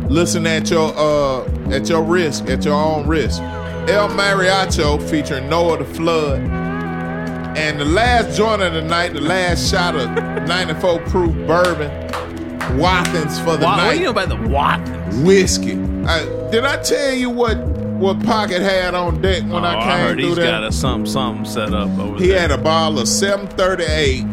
Speaker 1: Listen at your uh at your risk, at your own risk. El Mariacho featuring Noah the Flood. And the last joint of the night, the last shot of 94 proof bourbon, Watkins for the
Speaker 3: Wa-
Speaker 1: night.
Speaker 3: what do you know about the Watkins?
Speaker 1: Whiskey. I, did I tell you what what Pocket had on deck when
Speaker 3: oh,
Speaker 1: I
Speaker 3: I,
Speaker 1: came
Speaker 3: heard
Speaker 1: through
Speaker 3: he's
Speaker 1: there?
Speaker 3: got a something something set up over
Speaker 1: He
Speaker 3: there.
Speaker 1: He had a bottle of 738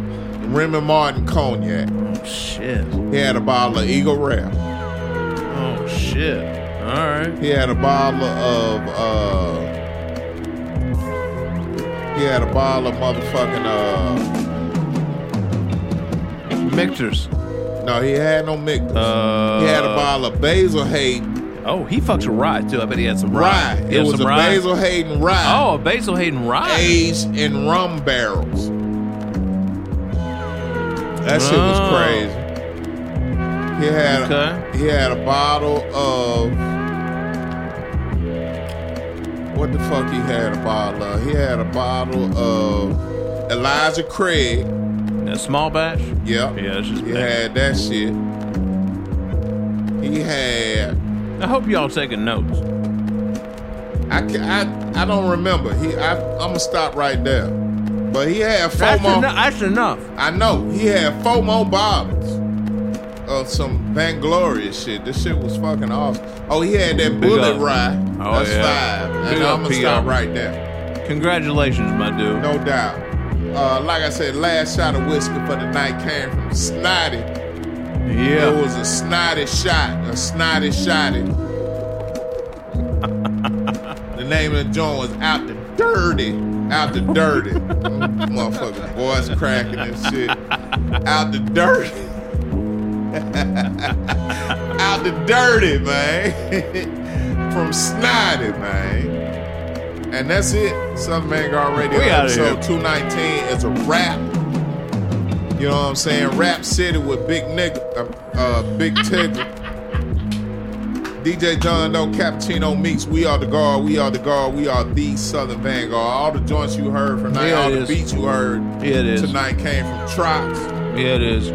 Speaker 1: Remy Martin cognac.
Speaker 3: Oh shit.
Speaker 1: He had a bottle of Eagle Rare.
Speaker 3: Oh shit. All right.
Speaker 1: He had a bottle of uh he had a bottle of motherfucking uh
Speaker 3: Michter's.
Speaker 1: No, he had no Mick.
Speaker 3: Uh,
Speaker 1: he had a bottle of Basil Hayden
Speaker 3: Oh, he fucks with rye too. I bet he had some
Speaker 1: rye.
Speaker 3: rye.
Speaker 1: It was
Speaker 3: some
Speaker 1: a
Speaker 3: rye.
Speaker 1: Basil Hayden rye.
Speaker 3: Oh, a Basil Hayden rye.
Speaker 1: Aged in rum barrels. That shit was
Speaker 3: Oh.
Speaker 1: crazy. He had
Speaker 3: Okay.
Speaker 1: he had a bottle of what the fuck he had a bottle of? He had a bottle of Elijah Craig.
Speaker 3: That small batch.
Speaker 1: Yep.
Speaker 3: Yeah, it's just
Speaker 1: He
Speaker 3: big.
Speaker 1: had that shit. He had
Speaker 3: I hope y'all taking notes.
Speaker 1: I, I I don't remember. He I I'm gonna stop right there. But he had four
Speaker 3: That's,
Speaker 1: more.
Speaker 3: eno- that's enough.
Speaker 1: I know he had four more bottles of some vainglorious shit. This shit was fucking awesome. Oh, he had that
Speaker 3: Big
Speaker 1: bullet
Speaker 3: up.
Speaker 1: rye.
Speaker 3: Oh,
Speaker 1: That's
Speaker 3: yeah.
Speaker 1: five.
Speaker 3: Big
Speaker 1: And I'm gonna
Speaker 3: PR.
Speaker 1: stop right there.
Speaker 3: Congratulations, my dude.
Speaker 1: No doubt. Uh, like I said, last shot of whiskey for the night came from Snotty.
Speaker 3: Yeah.
Speaker 1: It was a snotty shot, a snotty shotty. the name of the joint was Out the Dirty. Out the Dirty. Motherfucking voice cracking and shit. Out the Dirty. Out the Dirty, man. From Snotty, man. And that's it. Southern Vanguard Radio
Speaker 3: We
Speaker 1: episode
Speaker 3: here.
Speaker 1: 219 is a wrap. You know what I'm saying? Rap City with Big Nigga, uh, uh, Big Tigger. DJ John Doe, Cappuccino Meeks. We Are the Guard, We Are the Guard, We Are the Southern Vanguard. All the joints you heard from tonight,
Speaker 3: Yeah,
Speaker 1: all the
Speaker 3: is.
Speaker 1: beats you heard
Speaker 3: Yeah, it is.
Speaker 1: tonight came from Trox.
Speaker 3: Yeah, it is.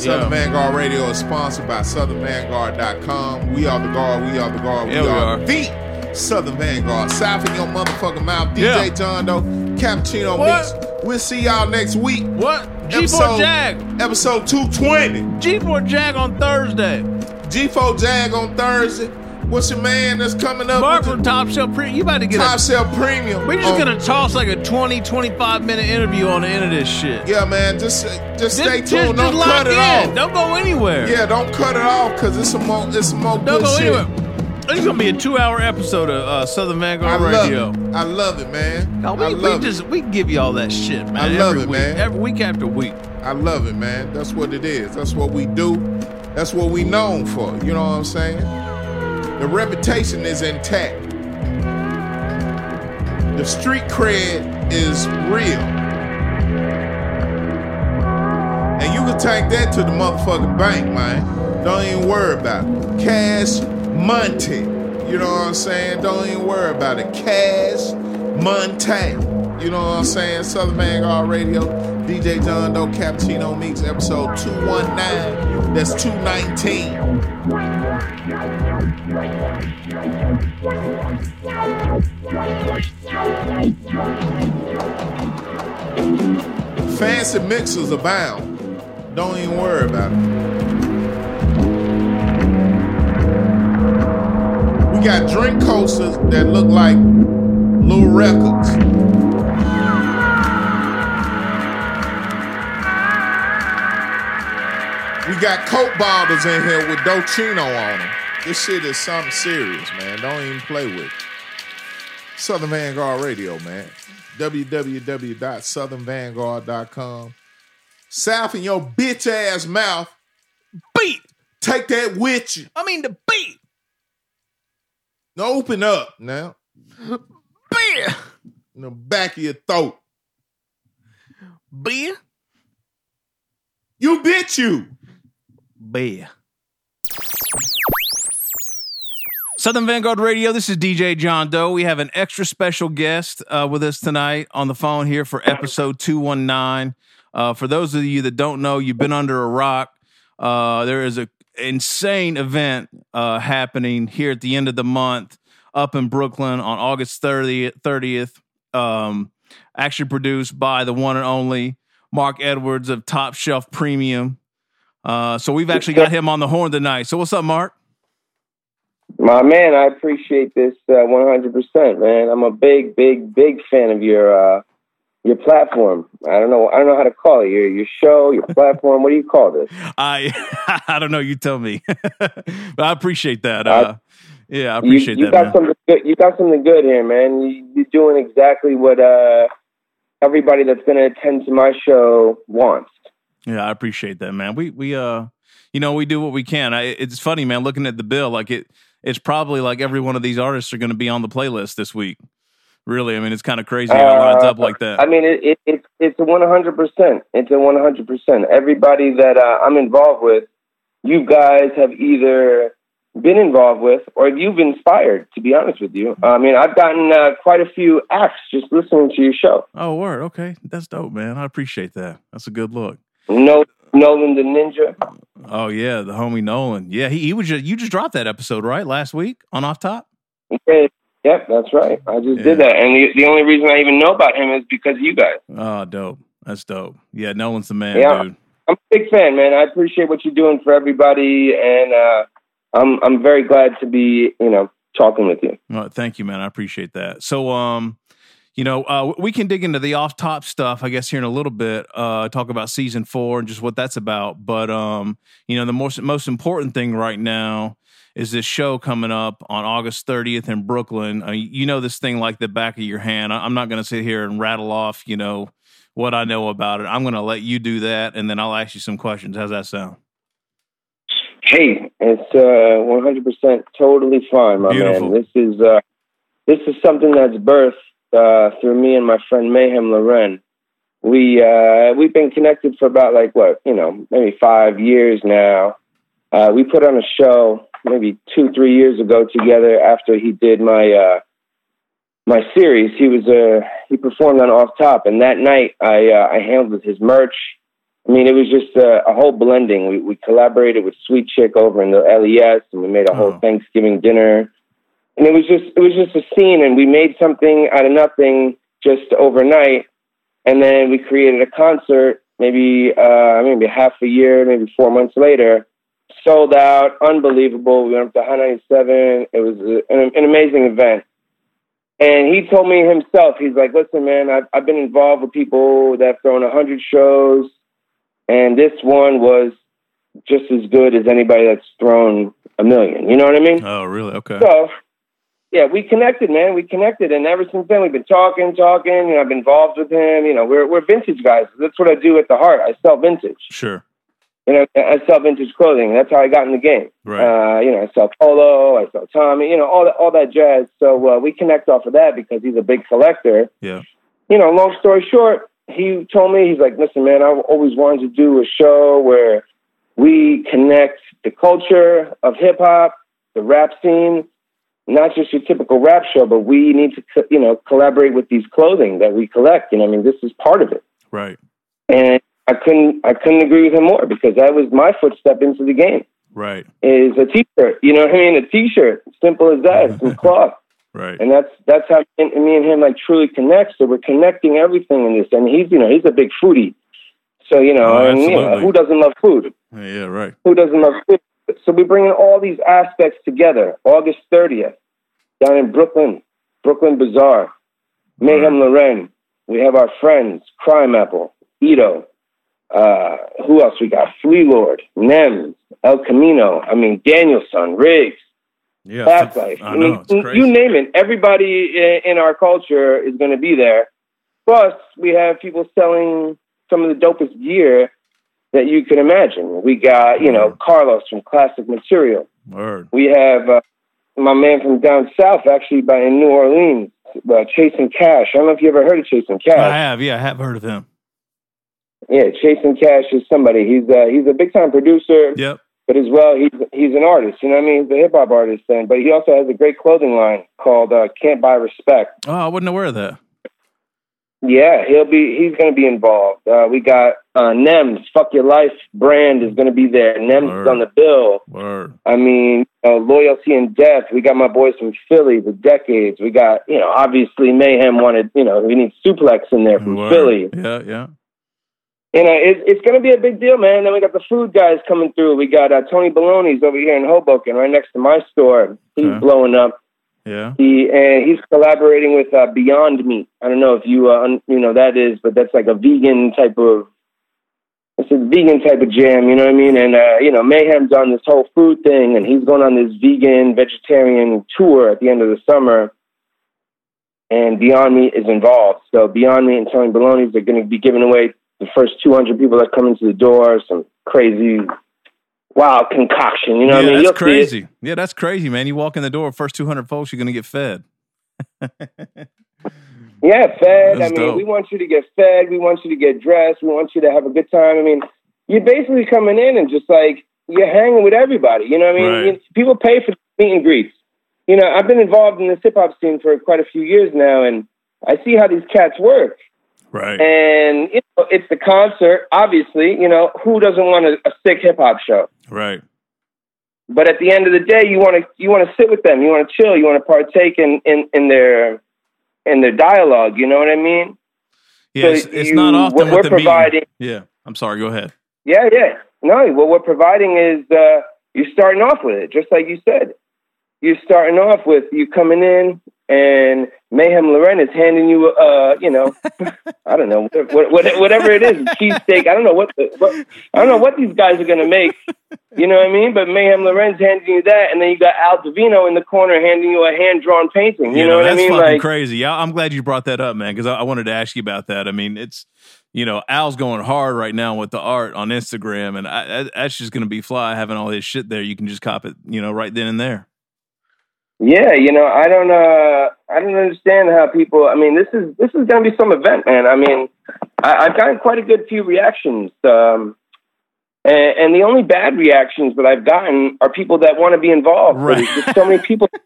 Speaker 1: Southern
Speaker 3: Yeah.
Speaker 1: Vanguard Radio is sponsored by SouthernVanguard.com. We are the guard, we are the guard, we are,
Speaker 3: are.
Speaker 1: the Southern Vanguard. South in your motherfucking mouth. DJ. John Doe, Cappuccino
Speaker 3: What?
Speaker 1: Meeks. We'll see y'all next week.
Speaker 3: What? G4
Speaker 1: Episode-
Speaker 3: Jag.
Speaker 1: Episode 220.
Speaker 3: G4 Jag on Thursday.
Speaker 1: G4 Jag on Thursday. What's your man that's coming up?
Speaker 3: Mark from Top Shelf Premium. You about to get
Speaker 1: Top
Speaker 3: a.
Speaker 1: Shelf Premium?
Speaker 3: We're just
Speaker 1: on-
Speaker 3: gonna toss like a 20, 25 minute interview on the end of this shit.
Speaker 1: Yeah, man. Just, just stay
Speaker 3: Just-
Speaker 1: tuned.
Speaker 3: just-
Speaker 1: don't
Speaker 3: just
Speaker 1: cut it
Speaker 3: in.
Speaker 1: off.
Speaker 3: Don't go anywhere.
Speaker 1: Yeah, don't cut it off because it's some more. It's some more
Speaker 3: Don't
Speaker 1: good
Speaker 3: go
Speaker 1: shit.
Speaker 3: anywhere. Is gonna be a two-hour episode of uh, Southern
Speaker 1: I
Speaker 3: Vanguard
Speaker 1: love
Speaker 3: Radio.
Speaker 1: it. I love it, man.
Speaker 3: No,
Speaker 1: I
Speaker 3: we,
Speaker 1: love
Speaker 3: we
Speaker 1: it.
Speaker 3: just we give you all that shit, man.
Speaker 1: I love
Speaker 3: every
Speaker 1: it,
Speaker 3: week,
Speaker 1: man.
Speaker 3: Every week after week.
Speaker 1: I love it, man. That's what it is. That's what we do. That's what we known for. You know what I'm saying? The reputation is intact. The street cred is real. And you can take that to the motherfucking bank, man. Don't even worry about it. Cash Monte. You know what I'm saying? Don't even worry about it. Cash Monte. You know what I'm saying? Southern Vanguard Radio, DJ John Doe, Cappuccino Meeks episode 219. That's 219. Fancy mixers abound. Don't even worry about it. Got drink coasters that look like little records. We got Coke bottles in here with Dolcino on them. This shit is something serious, man. Don't even play with it. Southern Vanguard Radio, man. www.southernvanguard.com. South in your bitch ass mouth.
Speaker 3: Beat.
Speaker 1: Take that with you.
Speaker 3: I mean the beat.
Speaker 1: Now open up now.
Speaker 3: Beer.
Speaker 1: In the back of your throat.
Speaker 3: Beer.
Speaker 1: You bitch you.
Speaker 3: Beer. Southern Vanguard Radio, this is DJ John Doe. We have an extra special guest uh, with us tonight on the phone here for episode 219. Uh, for those of you that don't know, you've been under a rock. Uh, there is a insane event uh, happening here at the end of the month up in Brooklyn on August 30th. 30th um, actually produced by the one and only Mark Edwards of Top Shelf Premium. Uh, so we've actually got him on the horn tonight. So what's up, Mark?
Speaker 31: My man, I appreciate this uh, 100%, man. I'm a big, big, big fan of your uh, your platform. I don't know. I don't know how to call it. Your your show, your platform. What do you call this?
Speaker 3: I I don't know. You tell me. but I appreciate that. Uh, yeah, I appreciate
Speaker 31: you, you
Speaker 3: that.
Speaker 31: got
Speaker 3: man.
Speaker 31: something good. You got something good here, man. You, you're doing exactly what uh, everybody that's going to attend to my show wants.
Speaker 3: Yeah, I appreciate that, man. We we uh, you know, we do what we can. I, it's funny, man. Looking at the bill, like it, it's probably like every one of these artists are going to be on the playlist this week. Really, I mean, it's kind of crazy how it lines up like that.
Speaker 31: Uh, I mean, it, it, it's it's a one hundred percent. It's a one hundred percent. Everybody that uh, I'm involved with, you guys have either been involved with or you've inspired. To be honest with you, I mean, I've gotten uh, quite a few acts just listening to your show.
Speaker 3: Oh, word. Okay, that's dope, man. I appreciate that. That's a good look.
Speaker 31: No, Nolan the Ninja.
Speaker 3: Oh yeah, the homie Nolan. Yeah, he, he was just you just dropped that episode right last week on Off Top.
Speaker 31: Yeah, yep, that's right. I just
Speaker 3: Yeah.
Speaker 31: did that, and the, the only reason I even know about him is because of you guys.
Speaker 3: Oh, dope. That's dope. Yeah, Nolan's the man,
Speaker 31: Yeah.
Speaker 3: dude.
Speaker 31: I'm a big fan, man. I appreciate what you're doing for everybody, and uh, I'm I'm very glad to be, you know, talking with you.
Speaker 3: Well, thank you, man. I appreciate that. So, um, you know, uh, we can dig into the off top stuff, I guess, here in a little bit. Uh, talk about season four and just what that's about. But, um, you know, the most most important thing right now is this show coming up on August 30th in Brooklyn. Uh, you know this thing like the back of your hand. I- I'm not going to sit here and rattle off, you know, what I know about it. I'm going to let you do that, and then I'll ask you some questions. How's that sound?
Speaker 31: Hey, it's uh, 100% totally fine, my
Speaker 3: Beautiful.
Speaker 31: man. This is uh, this is something that's birthed uh, through me and my friend Mayhem Lauren. We uh, we've been connected for about like what you know maybe five years now. Uh, we put on a show maybe two three years ago together after he did my uh, my series. He was uh, he performed on Off Top, and that night I uh, I handled his merch. I mean, it was just a, a whole blending. We, we collaborated with Sweet Chick over in the LES, and we made a whole Thanksgiving dinner. And it was just it was just a scene, and we made something out of nothing just overnight. And then we created a concert, maybe uh, maybe half a year, maybe four months later, sold out, unbelievable. We went up to Hot 97. It was a, an, an amazing event. And he told me himself, he's like, listen, man, I've, I've been involved with people that have thrown 100 shows, and this one was just as good as anybody that's thrown a million. You know what I mean?
Speaker 3: Oh, really? Okay.
Speaker 31: So, yeah, we connected, man. We connected, and ever since then, we've been talking, talking. You know, I've been involved with him. You know, we're we're vintage guys. That's what I do at the heart. I sell vintage.
Speaker 3: Sure.
Speaker 31: You know, I sell vintage clothing. That's how I got in the game.
Speaker 3: Right.
Speaker 31: Uh, you know, I sell polo. I sell Tommy. You know, all that all that jazz. So uh, we connect off of that because he's a big collector.
Speaker 3: Yeah.
Speaker 31: You know, long story short, he told me he's like, listen, man, I've always wanted to do a show where we connect the culture of hip hop, the rap scene, not just your typical rap show, but we need to, you know, collaborate with these clothing that we collect. You know, I mean, this is part of it.
Speaker 3: Right.
Speaker 31: And I couldn't, I couldn't agree with him more because that was my footstep into the game.
Speaker 3: Right.
Speaker 31: Is a t-shirt. You know what I mean? A t-shirt, simple as that. Some cloth.
Speaker 3: Right.
Speaker 31: And that's that's how me and him like truly connect. So we're connecting everything in this. And he's you know he's a big foodie. So you know,
Speaker 3: Oh,
Speaker 31: and, you know who doesn't love food?
Speaker 3: Yeah, right.
Speaker 31: Who doesn't love food? So we're bringing all these aspects together. August 30th, down in Brooklyn, Brooklyn Bazaar, Mayhem Lauren. We have our friends, Crime Apple, Eto. Uh, who else we got? Flee Lord, Nems, El Camino. I mean, Danielson, Rigz.
Speaker 3: Yeah,
Speaker 31: Fast Life.
Speaker 3: I
Speaker 31: I mean, you name it. Everybody in our culture is going to be there. Plus, we have people selling some of the dopest gear that you can imagine. We got, you know, Carlos from Classic Material.
Speaker 3: Word.
Speaker 31: We have uh, my man from down south, actually, by in New Orleans, uh, Chasing Cash. I don't know if you ever heard of Chasing Cash.
Speaker 3: I have, yeah, I have heard of him.
Speaker 31: Yeah, Chasing Cash is somebody. He's uh, he's a big time producer.
Speaker 3: Yep.
Speaker 31: But as well, he's he's an artist. You know what I mean? He's a hip hop artist, and but he also has a great clothing line called uh, Can't Buy Respect.
Speaker 3: Oh, I wasn't aware of that.
Speaker 31: Yeah, he'll be. He's going to be involved. Uh, we got uh, Nems. Fuck Your Life brand is going to be there. Nems is on the bill.
Speaker 3: Word.
Speaker 31: I mean, uh, loyalty and death. We got my boys from Philly, the Decades. We got you know, obviously Mayhem wanted. You know, we need Suplex in there from
Speaker 3: Word.
Speaker 31: Philly.
Speaker 3: Yeah, yeah.
Speaker 31: You know, it, it's going to be a big deal, man. Then we got the food guys coming through. We got uh, Tony Baloney's over here in Hoboken, right next to my store. He's
Speaker 3: Okay.
Speaker 31: blowing up.
Speaker 3: Yeah.
Speaker 31: He and he's collaborating with uh, Beyond Meat. I don't know if you uh, un- you know that is, but that's like a vegan type of it's a vegan type of jam. You know what I mean? And uh, you know, Mayhem's on this whole food thing, and he's going on this vegan vegetarian tour at the end of the summer. And Beyond Meat is involved. So Beyond Meat and Tony Baloney's are going to be giving away the first 200 people that come into the door some crazy, wild concoction. You know
Speaker 3: yeah,
Speaker 31: what I mean?
Speaker 3: that's
Speaker 31: You'll
Speaker 3: crazy. Yeah, that's crazy, man. You walk in the door, first 200 folks, you're going to get fed.
Speaker 31: Yeah, fed.
Speaker 3: That's
Speaker 31: I mean,
Speaker 3: dope.
Speaker 31: we want you to get fed. We want you to get dressed. We want you to have a good time. I mean, you're basically coming in and just like you're hanging with everybody. You know what I mean?
Speaker 3: Right.
Speaker 31: You- people pay for meet and greets. You know, I've been involved in this hip hop scene for quite a few years now, and I see how these cats work.
Speaker 3: Right.
Speaker 31: And you know, it's the concert. Obviously, you know who doesn't want a, a sick hip hop show?
Speaker 3: Right.
Speaker 31: But at the end of the day, you want to you want to sit with them. You want to chill. You want to partake in, in in their in their dialogue. You know what I mean?
Speaker 3: Yeah, it's, it's
Speaker 31: you-
Speaker 3: not often
Speaker 31: we're
Speaker 3: the meeting.
Speaker 31: providing.
Speaker 3: Yeah. I'm sorry. Go ahead.
Speaker 31: Yeah, yeah. No, what we're providing is uh, you're starting off with it, just like you said. You're starting off with you coming in, and Mayhem Lauren is handing you, uh, you know, I don't know, what, what, whatever it is, cheesesteak. I don't know what, the, what, I don't know what these guys are gonna make. You know what I mean? But Mayhem Lauren's handing you that, and then you got Al Divino in the corner handing you a hand drawn painting. You know what I
Speaker 3: that's
Speaker 31: mean?
Speaker 3: fucking
Speaker 31: Like,
Speaker 3: crazy. I'm glad you brought that up, man, because I, I wanted to ask you about that. I mean, it's you know, Al's going hard right now with the art on Instagram, and I, I, that's just going to be fly having all his shit there. You can just cop it, you know, right then and there.
Speaker 31: Yeah, you know, I don't uh I don't understand how people I mean this is this is gonna be some event, man. I mean I, I've gotten quite a good few reactions. Um and, and the only bad reactions that I've gotten are people that want to be involved.
Speaker 3: Right.
Speaker 31: There's so many people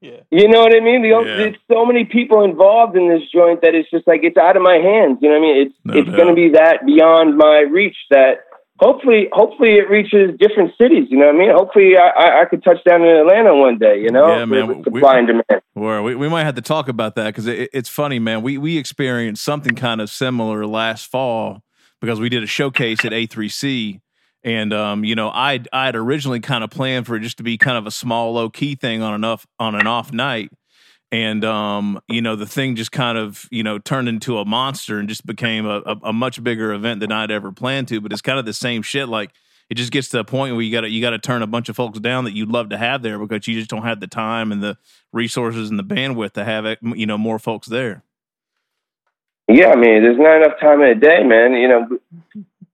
Speaker 31: Yeah. You know what I mean? The,
Speaker 3: Yeah.
Speaker 31: There's so many people involved in this joint that it's just like it's out of my hands. You know what I mean? It's
Speaker 3: No
Speaker 31: it's
Speaker 3: doubt.
Speaker 31: going to be that beyond my reach. That hopefully, hopefully it reaches different cities. You know what I mean? Hopefully, I, I, I could touch down in Atlanta one day. You know,
Speaker 3: Yeah, man,
Speaker 31: With
Speaker 3: we-
Speaker 31: supply and demand.
Speaker 3: Well, we, we might have to talk about that because it, it's funny, man. We we experienced something kind of similar last fall because we did a showcase at A3C, and um, you know, I I had originally kind of planned for it just to be kind of a small, low key thing on an off on an off night, and um, you know, the thing just kind of you know turned into a monster and just became a, a, a much bigger event than I'd ever planned to. But it's kind of the same shit, like. It just gets to a point where you got to you got to turn a bunch of folks down that you'd love to have there because you just don't have the time and the resources and the bandwidth to have it, you know more folks there.
Speaker 31: Yeah, I mean, there's not enough time in a day, man. You know,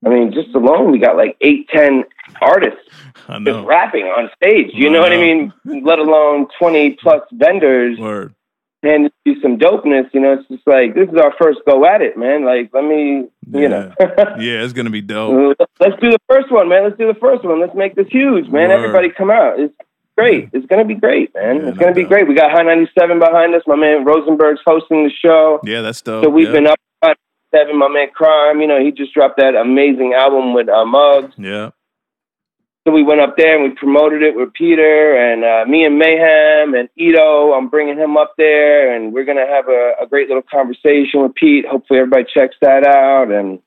Speaker 31: I mean, just alone we got like eight, ten artists just rapping on stage. You
Speaker 3: I
Speaker 31: know what I mean? Let alone twenty plus vendors.
Speaker 3: Word.
Speaker 31: handed you some dopeness, you know, it's just like this is our first go at it, man. Like, let me, you know,
Speaker 3: yeah, it's gonna be dope.
Speaker 31: let's do the first one, man. Let's do the first one. Let's make this huge, man.
Speaker 3: Word.
Speaker 31: Everybody come out. It's great. It's gonna be great, man. it's gonna be great. We got Hot 97 behind us. My man Rosenberg's hosting the show.
Speaker 3: Yeah, that's dope.
Speaker 31: So we've
Speaker 3: yeah.
Speaker 31: been up seven. My man Crime, you know, he just dropped that amazing album with uh, Muggs.
Speaker 3: Yeah.
Speaker 31: So we went up there and we promoted it with Peter and uh, me and Mayhem and Eto. I'm bringing him up there, and we're gonna have a, a great little conversation with Pete. Hopefully, everybody checks that out, and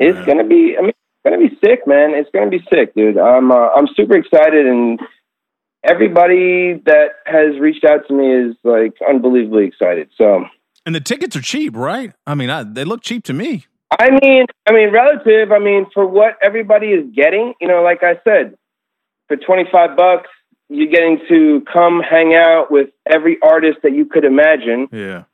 Speaker 31: it's gonna be. I mean, it's gonna be sick, man. It's gonna be sick, dude. I'm uh, I'm super excited, and everybody that has reached out to me is like unbelievably excited. So
Speaker 3: And the tickets are cheap, right? I mean, I, they look cheap to me.
Speaker 31: I mean, I mean, relative. I mean, for what everybody is getting, you know, like I said, for twenty five bucks, you're getting to come hang out with every artist that you could imagine,
Speaker 3: Yeah.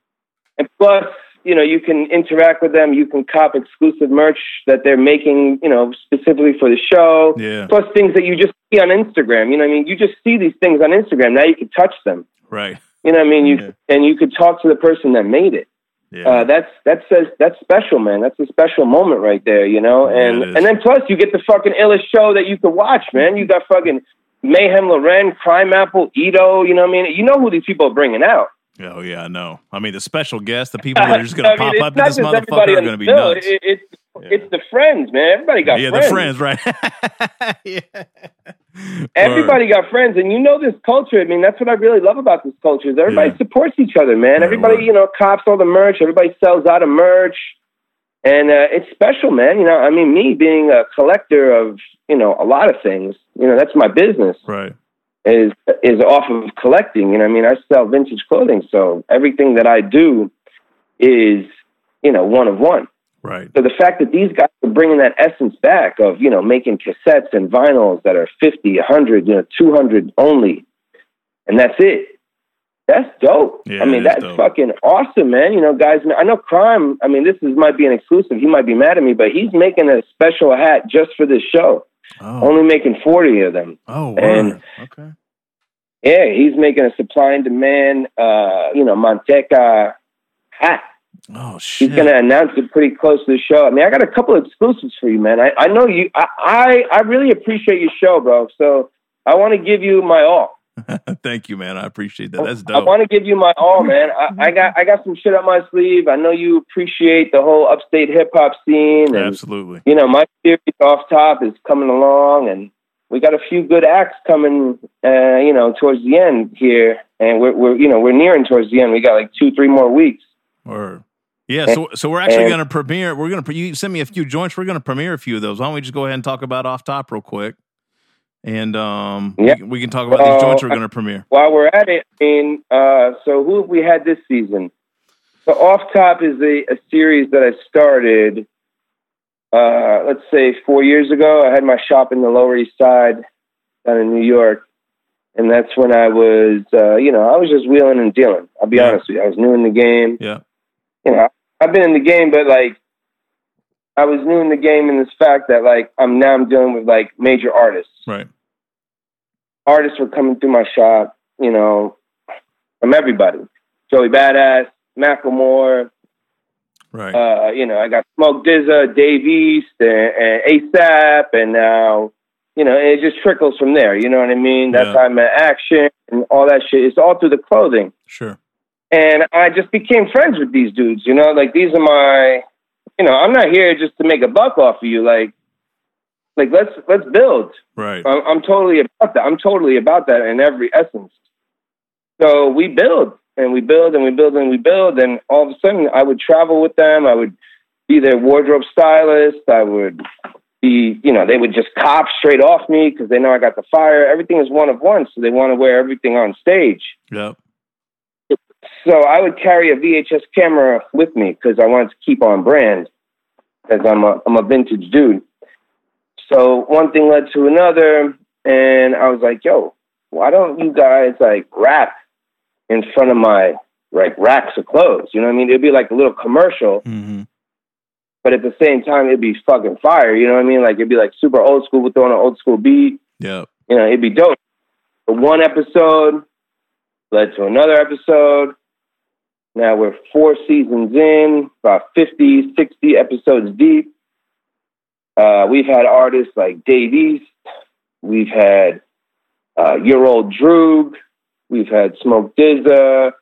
Speaker 31: and plus, you know, you can interact with them. You can cop exclusive merch that they're making, you know, specifically for the show.
Speaker 3: Yeah.
Speaker 31: Plus, things that you just see on Instagram. You know, what I mean, you just see these things on Instagram. Now you can touch them.
Speaker 3: Right.
Speaker 31: You know, what I mean, you and you could talk to the person that made it. Uh, that's that says that's special, man. That's a special moment right there, you know. And and then plus you get the fucking illest show that you could watch, man. You got fucking Mayhem Lauren, Crime Apple, Eto. You know what I mean? You know who these people are bringing out.
Speaker 3: Oh yeah, I know. I mean, the special guests, the people that are just gonna
Speaker 31: I mean,
Speaker 3: pop
Speaker 31: it's
Speaker 3: up in this motherfucker are gonna be
Speaker 31: bill.
Speaker 3: nuts.
Speaker 31: It, it's it's the friends, man. Everybody got
Speaker 3: yeah,
Speaker 31: friends.
Speaker 3: the friends, right?
Speaker 31: Everybody got friends, and you know this culture. I mean, that's what I really love about this culture. Is everybody supports each other, man. everybody, you know, cops all the merch. Everybody sells out of merch, and uh, it's special, man. You know, I mean, me being a collector of you know a lot of things. You know, that's my business.
Speaker 3: Right.
Speaker 31: Is is off of collecting. You know, I mean, I sell vintage clothing, so everything that I do is you know one of one.
Speaker 3: Right.
Speaker 31: So the fact that these guys are bringing that essence back of, you know, making cassettes and vinyls that are 50, 100, you know, 200 only, and that's it. That's dope.
Speaker 3: Yeah,
Speaker 31: I mean, that's
Speaker 3: dope.
Speaker 31: fucking awesome, man. You know, guys, I know Crime, I mean, this is might be an exclusive. He might be mad at me, but he's making a special hat just for this show. Oh. Only making 40 of them.
Speaker 3: Oh,
Speaker 31: And
Speaker 3: okay.
Speaker 31: yeah, he's making a supply and demand, uh, you know, Manteca hat.
Speaker 3: Oh shit!
Speaker 31: He's going to announce it pretty close to the show. I mean, I got a couple of exclusives for you, man. I, I know you. I, I I really appreciate your show, bro. So I want to give you my all.
Speaker 3: Thank you, man. I appreciate that. That's dope.
Speaker 31: I want to give you my all, man. I, I got I got some shit up my sleeve. I know you appreciate the whole upstate hip hop scene, and
Speaker 3: Absolutely.
Speaker 31: you know my series off top is coming along, and we got a few good acts coming. Uh, you know, towards the end here, and we're we're you know we're nearing towards the end. We got like two three more weeks.
Speaker 3: Or yeah, so so we're actually going to premiere. We're going to you send me a few joints. We're going to premiere a few of those. Why don't we just go ahead and talk about off top real quick, and um,
Speaker 31: Yeah.
Speaker 3: we, can- we can talk about these joints we're going to premiere.
Speaker 31: While we're at it, I mean, uh, so who have we had this season? So Off Top is a, a series that I started, uh, let's say four years ago. I had my shop in the Lower East Side down in New York. And that's when I was, uh, you know, I was just wheeling and dealing. I'll be honest with you. I was new in the game.
Speaker 3: Yeah.
Speaker 31: You know, I've been in the game, but like, I was new in the game in this fact that like I'm now I'm dealing with like major artists
Speaker 3: Right.
Speaker 31: artists were coming through my shop, you know, from everybody. Joey Badass, Macklemore,
Speaker 3: Right.
Speaker 31: uh, you know, I got Smoke Dizza, Dave East, and, and ASAP, and now, you know, it just trickles from there. You know what I mean? That's
Speaker 3: Yeah.
Speaker 31: how I met Action and all that shit. It's all through the clothing.
Speaker 3: Sure.
Speaker 31: And I just became friends with these dudes, you know, like these are my, you know, I'm not here just to make a buck off of you. Like, like let's let's build.
Speaker 3: Right.
Speaker 31: I'm, I'm totally about that. I'm totally about that in every essence. So we build and we build and we build and we build, and all of a sudden I would travel with them. I would be their wardrobe stylist. I would be, you know, they would just cop straight off me because they know I got the fire. Everything is one of one, so they want to wear everything on stage.
Speaker 3: Yep.
Speaker 31: So I would carry a VHS camera with me because I wanted to keep on brand because I'm a I'm a vintage dude. So one thing led to another, and I was like, "Yo, why don't you guys like rap in front of my like racks of clothes?" You know what I mean? It'd be like a little commercial,
Speaker 3: Mm-hmm.
Speaker 31: but at the same time, it'd be fucking fire. You know what I mean? Like it'd be like super old school with throwing an old school beat.
Speaker 3: Yeah.
Speaker 31: You know, it'd be dope. But one episode led to another episode, Now we're four seasons in, about 50, 60 episodes deep. Uh, we've had artists like Dave East. We've had uh, Your Old Droog. We've had Smoke Dizza.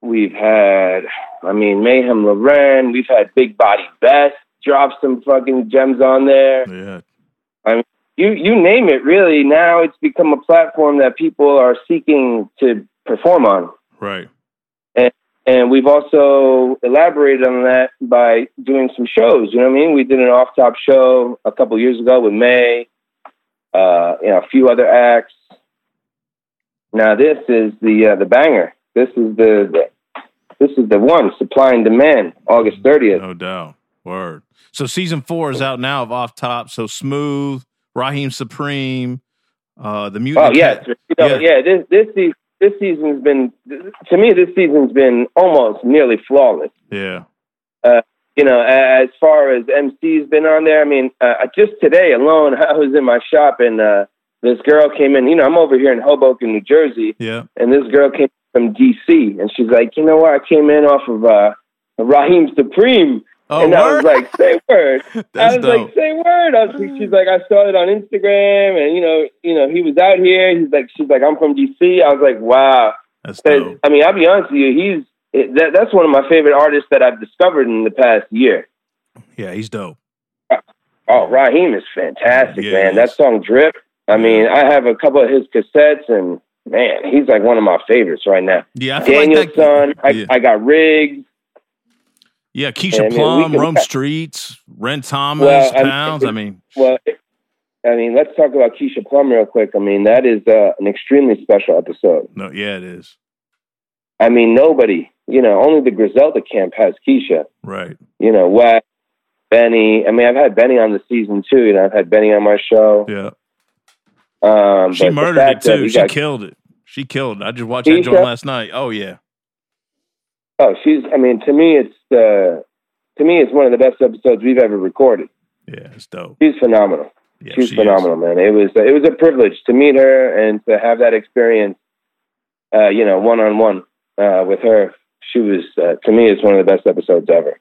Speaker 31: We've had, I mean, Mayhem Lauren. We've had Big Body Bes drop some fucking gems on there.
Speaker 3: Yeah.
Speaker 31: I mean, you you name it. Really, now it's become a platform that people are seeking to perform on.
Speaker 3: Right.
Speaker 31: And we've also elaborated on that by doing some shows. You know what I mean? We did an off top show a couple years ago with May, uh, you know, a few other acts. Now this is the uh, the banger. This is the, the this is the one. Supply and demand. August thirtieth.
Speaker 3: No doubt. Word. So season four is out now of Off Top. So Smooth, Rahiem Supreme, uh, the Mutant.
Speaker 31: Oh yes,
Speaker 3: Cat- Yeah.
Speaker 31: yeah. This this season, this season's been to me. This season's been almost nearly flawless.
Speaker 3: Yeah.
Speaker 31: Uh, you know, as far as MC's been on there, I mean, uh, just today alone, I was in my shop and uh, this girl came in. You know, I'm over here in Hoboken, New Jersey,
Speaker 3: Yeah.
Speaker 31: and this girl came from DC, and she's like, you know what? I came in off of uh, Rahiem Supreme.
Speaker 3: Oh,
Speaker 31: and I was like, say word. I was
Speaker 3: dope.
Speaker 31: like, say word. I was, like, she's like, I saw it on Instagram, and you know, you know, he was out here. He's like, she's like, I'm from DC. I was like, wow.
Speaker 3: That's dope.
Speaker 31: I mean, I'll be honest with you. He's that, that's one of my favorite artists that I've discovered in the past year.
Speaker 3: Yeah, he's dope.
Speaker 31: Uh, oh, Rahiem is fantastic,
Speaker 3: Yeah,
Speaker 31: man. That song "Drip." I mean, I have a couple of his cassettes, and man, he's like one of my favorites right now.
Speaker 3: Yeah, I feel like
Speaker 31: Daniel's
Speaker 3: that-
Speaker 31: son. I,
Speaker 3: yeah.
Speaker 31: I got Rigz.
Speaker 3: Yeah, Keisha
Speaker 31: I mean, we
Speaker 3: Plum, Rome Streetz, Ren Thomas,
Speaker 31: Well, I mean,
Speaker 3: Pounds. I mean,
Speaker 31: Well, I mean, let's talk about Keisha Plum real quick. I mean, that is uh, an extremely special episode.
Speaker 3: no, yeah, it is.
Speaker 31: I mean, nobody, you know, only the Griselda camp has Keisha.
Speaker 3: Right.
Speaker 31: You know, Wes, Benny. I mean, I've had Benny on the season too. You know, I've had Benny on my show.
Speaker 3: Yeah.
Speaker 31: Um,
Speaker 3: She murdered it too. She
Speaker 31: got-
Speaker 3: killed it. She killed it. I just watched that joint last night. Oh yeah.
Speaker 31: Oh, she's. I mean, to me, it's uh, to me, it's one of the best episodes we've ever recorded.
Speaker 3: Yeah, it's dope.
Speaker 31: She's phenomenal.
Speaker 3: Yeah,
Speaker 31: she's
Speaker 3: she
Speaker 31: phenomenal, man. It was it was a privilege to meet her and to have that experience. Uh, you know, one on one with her. She was uh, to me, it's one of the best episodes ever.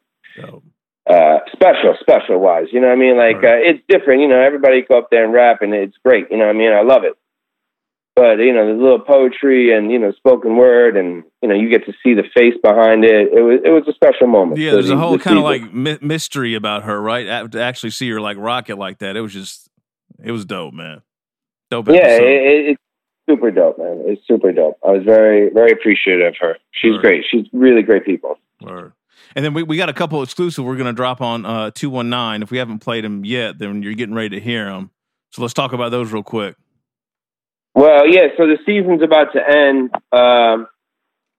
Speaker 31: Uh, special, special wise, you know what I mean? Like uh, it's different. You know, everybody go up there and rap, and it's great. You know what I mean? I love it. But you know, there's a little poetry and you know, spoken word, and you know, you get to see the face behind it. It was it was a special moment.
Speaker 3: Yeah,
Speaker 31: So
Speaker 3: there's a whole
Speaker 31: the
Speaker 3: kind of like my- mystery about her, right? To actually see her like rock it like that, it was just, it was dope, man. Dope.
Speaker 31: yeah,
Speaker 3: episode.
Speaker 31: it, it, it's super dope, man. It's super dope. I was very, very appreciative of her. She's
Speaker 3: Word.
Speaker 31: great. She's really great people.
Speaker 3: Word. And then we, we got a couple exclusive we're going to drop on uh, 219. If we haven't played them yet, then you're getting ready to hear them. So let's talk about those real quick.
Speaker 31: Well, yeah. So the season's about to end. Um,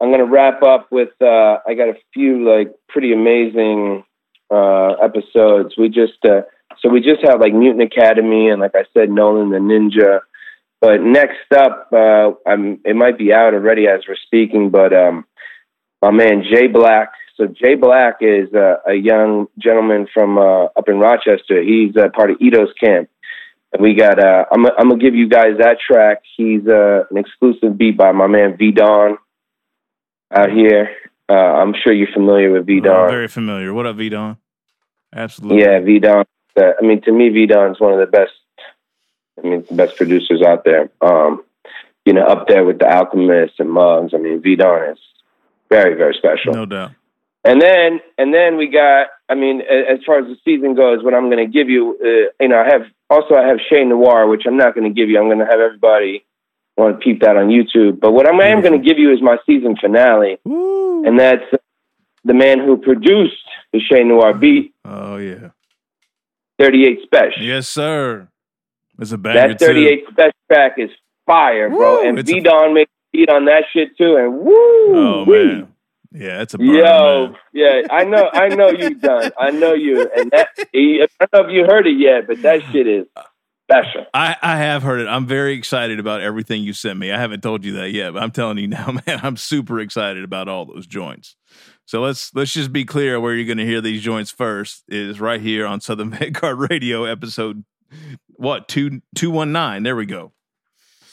Speaker 31: I'm going to wrap up with. Uh, I got a few like pretty amazing uh, episodes. We just uh, so we just have like Mutant Academy and like I said, Nolan the Ninja. But next up, uh, I'm, it might be out already as we're speaking. But um, my man Jay Black. So Jay Black is uh, a young gentleman from uh, up in Rochester. He's uh, part of Eto's camp. And we got. Uh, I'm. I'm gonna give you guys that track. He's uh, an exclusive beat by my man V Don out here. Uh, I'm sure you're familiar with V Don.
Speaker 3: very familiar. What up, V Don? Absolutely.
Speaker 31: Yeah, V Don. Uh, I mean, to me, V Don's one of the best. I mean, the best producers out there. Um, you know, up there with the Alchemist and Muggs. I mean, V Don is very, very special.
Speaker 3: No doubt.
Speaker 31: And then, and then we got. I mean, as far as the season goes, what I'm going to give you, uh, you know, I have also I have Shane Noir, which I'm not going to give you. I'm going to have everybody want to peep that on YouTube. But what I'm, I am going to give you is my season finale, and that's the man who produced the Shane Noir beat,
Speaker 3: Oh yeah.
Speaker 31: 38 Spesh.
Speaker 3: Yes, sir. It's a banger
Speaker 31: That 38 Spesh track is fire, bro.
Speaker 3: Woo,
Speaker 31: and
Speaker 3: it's a-
Speaker 31: V Don made beat on that shit too, and woo,
Speaker 3: Oh man. Yeah, it's a burn,
Speaker 31: Yo,
Speaker 3: man.
Speaker 31: yeah, I know, I know you done, I know you, and that I don't know if you heard it yet, but that shit is special.
Speaker 3: I, I have heard it. I'm very excited about everything you sent me. I haven't told you that yet, but I'm telling you now, man, I'm super excited about all those joints. So let's let's just be clear where you're going to hear these joints first is right here on Southern Vanguard Radio, episode what two two one nine. There we go.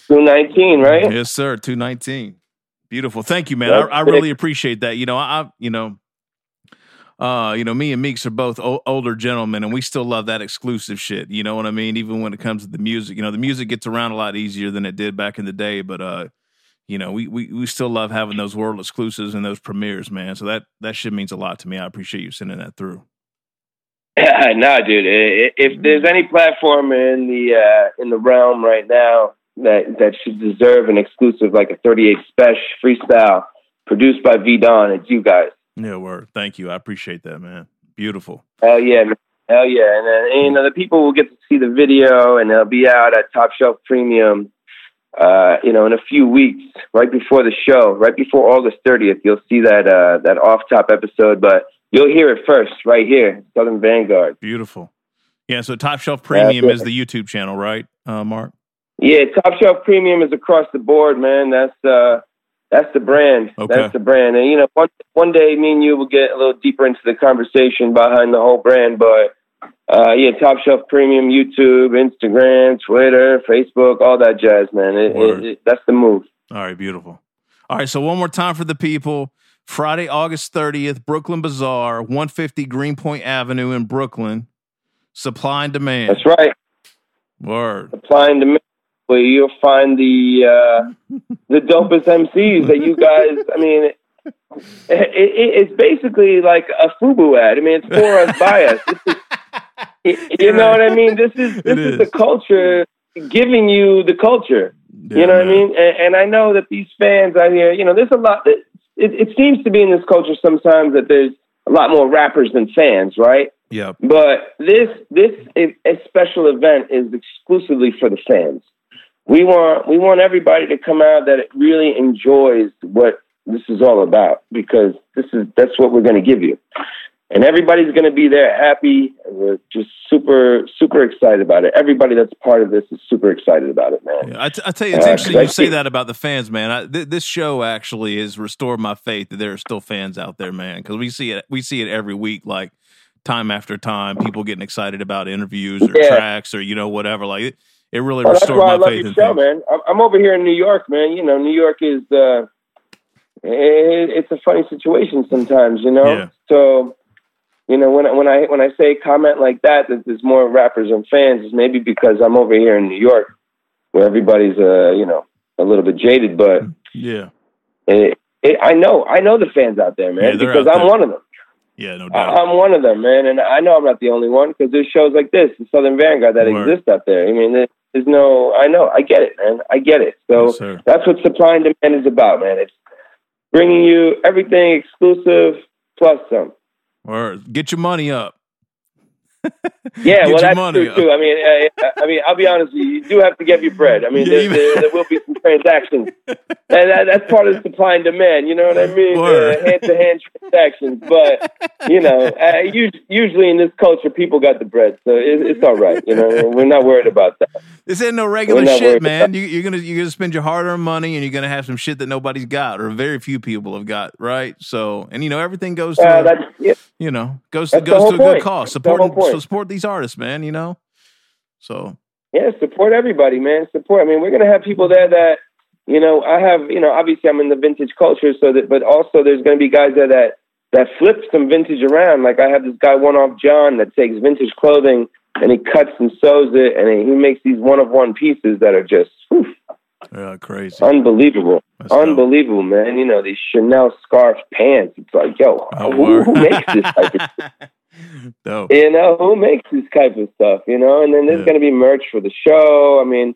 Speaker 31: Two nineteen, right?
Speaker 3: Yes, sir. Two nineteen. Beautiful. Thank you, man. I, I really appreciate that. You know, I, I- you know, uh, you know, me and Meeks are both o- older gentlemen, and we still love that exclusive shit. You know what I mean? Even when it comes to the music, you know, the music gets around a lot easier than it did back in the day. But uh, you know, we we we still love having those world exclusives and those premieres, man. So that that shit means a lot to me. I appreciate you sending that through.
Speaker 31: nah, dude. If there's any platform in the uh, in the realm right now that that should deserve an exclusive, like a 38 Spesh freestyle produced by V Don, it's you guys.
Speaker 3: Yeah, word. Thank you. I appreciate that, man. Beautiful.
Speaker 31: Hell yeah, man. Hell yeah. And then you know the people will get to see the video, and they'll be out at Top Shelf Premium. Uh, you know, in a few weeks, right before the show, right before August 30th, you'll see that uh, that off top episode. But you'll hear it first, right here, Southern Vanguard.
Speaker 3: Beautiful. Yeah. So Top Shelf Premium
Speaker 31: Yeah,
Speaker 3: is the YouTube channel, right, uh, Mark?
Speaker 31: Yeah, Top Shelf Premium is across the board, man. That's uh that's the brand.
Speaker 3: Okay.
Speaker 31: That's the brand. And you know, one one day me and you will get a little deeper into the conversation behind the whole brand, but uh yeah, Top Shelf Premium, YouTube, Instagram, Twitter, Facebook, all that jazz, man. It, it, it, that's the move.
Speaker 3: All right, beautiful. All right, so one more time for the people. Friday, August 30th, Brooklyn Bazaar, 150 Greenpoint Avenue in Brooklyn. Supply and demand.
Speaker 31: That's right.
Speaker 3: Word.
Speaker 31: Supply and demand where you'll find the uh the dopest MCs that you guys I mean it, it, it's basically like a FUBU ad. I mean, it's for us, by us. Is, you know what I mean? This is this is. the culture giving you the culture. you know what I mean? And, and I know that these fans out here, you know, there's a lot. It, it seems to be in this culture sometimes that there's a lot more rappers than fans, right?
Speaker 3: Yep.
Speaker 31: But this this is, a special event is exclusively for the fans. We want we want everybody to come out that really enjoys what this is all about because this is that's what we're going to give you, and everybody's going to be there happy. And we're just super super excited about it. Everybody that's part of this is super excited about it, man.
Speaker 3: I, t- I tell you, it's
Speaker 31: Uh,
Speaker 3: interesting you
Speaker 31: thank
Speaker 3: say that about the fans, man. I, th- this show actually has restored my faith that there are still fans out there, man. Because we see it, we see it every week, like time after time, people getting excited about interviews or
Speaker 31: Yeah.
Speaker 3: tracks or you know whatever. Like it, really
Speaker 31: Well, that's
Speaker 3: restored
Speaker 31: I
Speaker 3: my
Speaker 31: love
Speaker 3: faith in
Speaker 31: show,
Speaker 3: things.
Speaker 31: man. I'm- over here in New York, man. You know, New York is uh, it, it's a funny situation sometimes, you know.
Speaker 3: Yeah.
Speaker 31: So, you know, when I, when I when I say comment like that, that there's more rappers and fans, is maybe because I'm over here in New York, where everybody's uh, you know, a little bit jaded, but
Speaker 3: Yeah,
Speaker 31: it, it, I know I know the fans out there, man,
Speaker 3: they're
Speaker 31: because I'm
Speaker 3: there.
Speaker 31: one of them.
Speaker 3: yeah, no doubt.
Speaker 31: I'm one of them, man, and I know I'm not the only one because there's shows like this, the Southern Vanguard, that
Speaker 3: Word.
Speaker 31: exist out there. I mean, there's no, I know, I get it, man, I get it. So
Speaker 3: Yes,
Speaker 31: that's what supply and demand is about, man. It's bringing you everything exclusive plus some.
Speaker 3: Or get your money up.
Speaker 31: Yeah, well, that's
Speaker 3: money
Speaker 31: true too. I mean, uh, I mean, I'll be honest with you. You do have to get your bread. I mean,
Speaker 3: Yeah,
Speaker 31: there, there, there will be some transactions, and that, that's part of supply and demand. You know what I mean? Hand to hand transactions. But you know, uh, usually in this culture, people got the bread, so it, it's all right. You know, we're not worried about that.
Speaker 3: This ain't no regular shit, man. You, you're gonna you're gonna spend your hard earned money, and you're gonna have some shit that nobody's got, or very few people have got, right? So, and you know everything goes to
Speaker 31: Uh, that's, yeah,
Speaker 3: you know goes
Speaker 31: That's
Speaker 3: goes to a good cause.
Speaker 31: That's the whole
Speaker 3: Support so support these artists, man. You know, so
Speaker 31: Yeah, support everybody, man. Support. I mean, we're gonna have people there that, you know, I have, you know, obviously I'm in the vintage culture, so that, but also there's gonna be guys there that that flip some vintage around. Like I have this guy, One Off John, that takes vintage clothing and he cuts and sews it, and he makes these one of one pieces that are just whew,
Speaker 3: yeah, crazy.
Speaker 31: unbelievable, unbelievable, man. You know, these Chanel scarf pants. It's like, yo,
Speaker 3: Oh,
Speaker 31: who, who makes this type of
Speaker 3: Dope.
Speaker 31: you know, who makes this type of stuff, you know? And then there's
Speaker 3: Yeah.
Speaker 31: going to be merch for the show. I mean,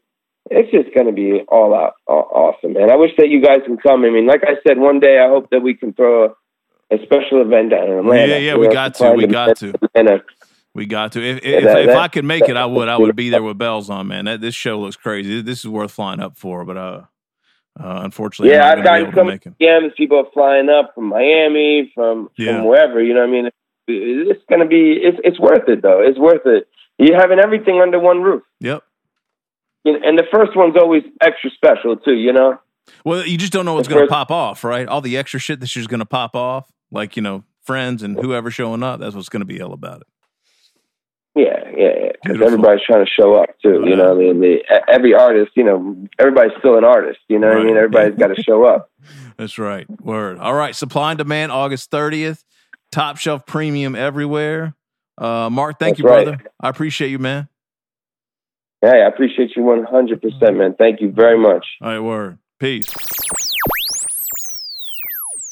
Speaker 31: it's just going to be all out aw- awesome, man. I wish that you guys can come. I mean, like I said, one day I hope that we can throw a, a special event down in Atlanta.
Speaker 3: Yeah, yeah, we got to, we got to.
Speaker 31: Atlanta.
Speaker 3: We got to. If
Speaker 31: Yeah,
Speaker 3: if,
Speaker 31: that-
Speaker 3: if
Speaker 31: that-
Speaker 3: I could make it, I would. I would be there with bells on, man. That this show looks crazy. This is worth flying up for, but uh, uh unfortunately,
Speaker 31: Yeah, I've
Speaker 3: gonna
Speaker 31: gotten some. People are flying up from Miami, from
Speaker 3: Yeah.
Speaker 31: from wherever. You know what I mean? It's to be. It's it's worth it though. It's worth it. You're having everything under one roof.
Speaker 3: Yep.
Speaker 31: And the first one's always extra special too. You know.
Speaker 3: Well, you just don't know what's going to pop off, right? All the extra shit that's just going to pop off, like you know, friends and whoever showing up. That's what's going to be all about it.
Speaker 31: Yeah, yeah, yeah. because everybody's trying to show up too. You know, what I mean, the, every artist, you know, everybody's still an artist. You know what I mean? Everybody's got to show up.
Speaker 3: That's right. Word. All right. Supply and demand, August 30th. Top shelf premium everywhere. Uh, Mark, thank
Speaker 31: That's
Speaker 3: you,
Speaker 31: right.
Speaker 3: brother. I appreciate you, man.
Speaker 31: Hey, I appreciate you one hundred percent, man. Thank you very much.
Speaker 3: All right, word. Peace.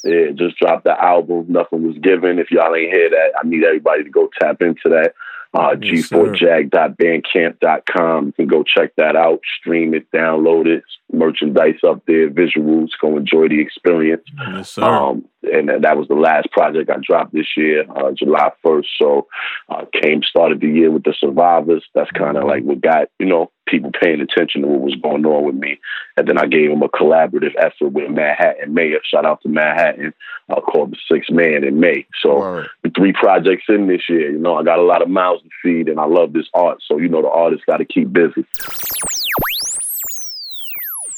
Speaker 32: Yeah, just dropped the album. Nothing was given. If y'all ain't hear that, I need everybody to go tap into that. Uh,
Speaker 3: Yes,
Speaker 32: G4jag.bandcamp.com. You can go check that out, stream it, download it, merchandise up there, visuals. Go enjoy the experience.
Speaker 3: Yes, sir.
Speaker 32: Um, and that- was the last project I dropped this year, uh, July 1st. So, uh, came started the year with the Survivors. That's kind of like what got, you know, people paying attention to what was going on with me. And then I gave them a collaborative effort with Manhattan Mayor. Shout out to Manhattan, uh, called The Six Man in May. So, the three projects in this year, you know, I got a lot of mouths to feed and I love this art. So, you know, the artists got to keep busy.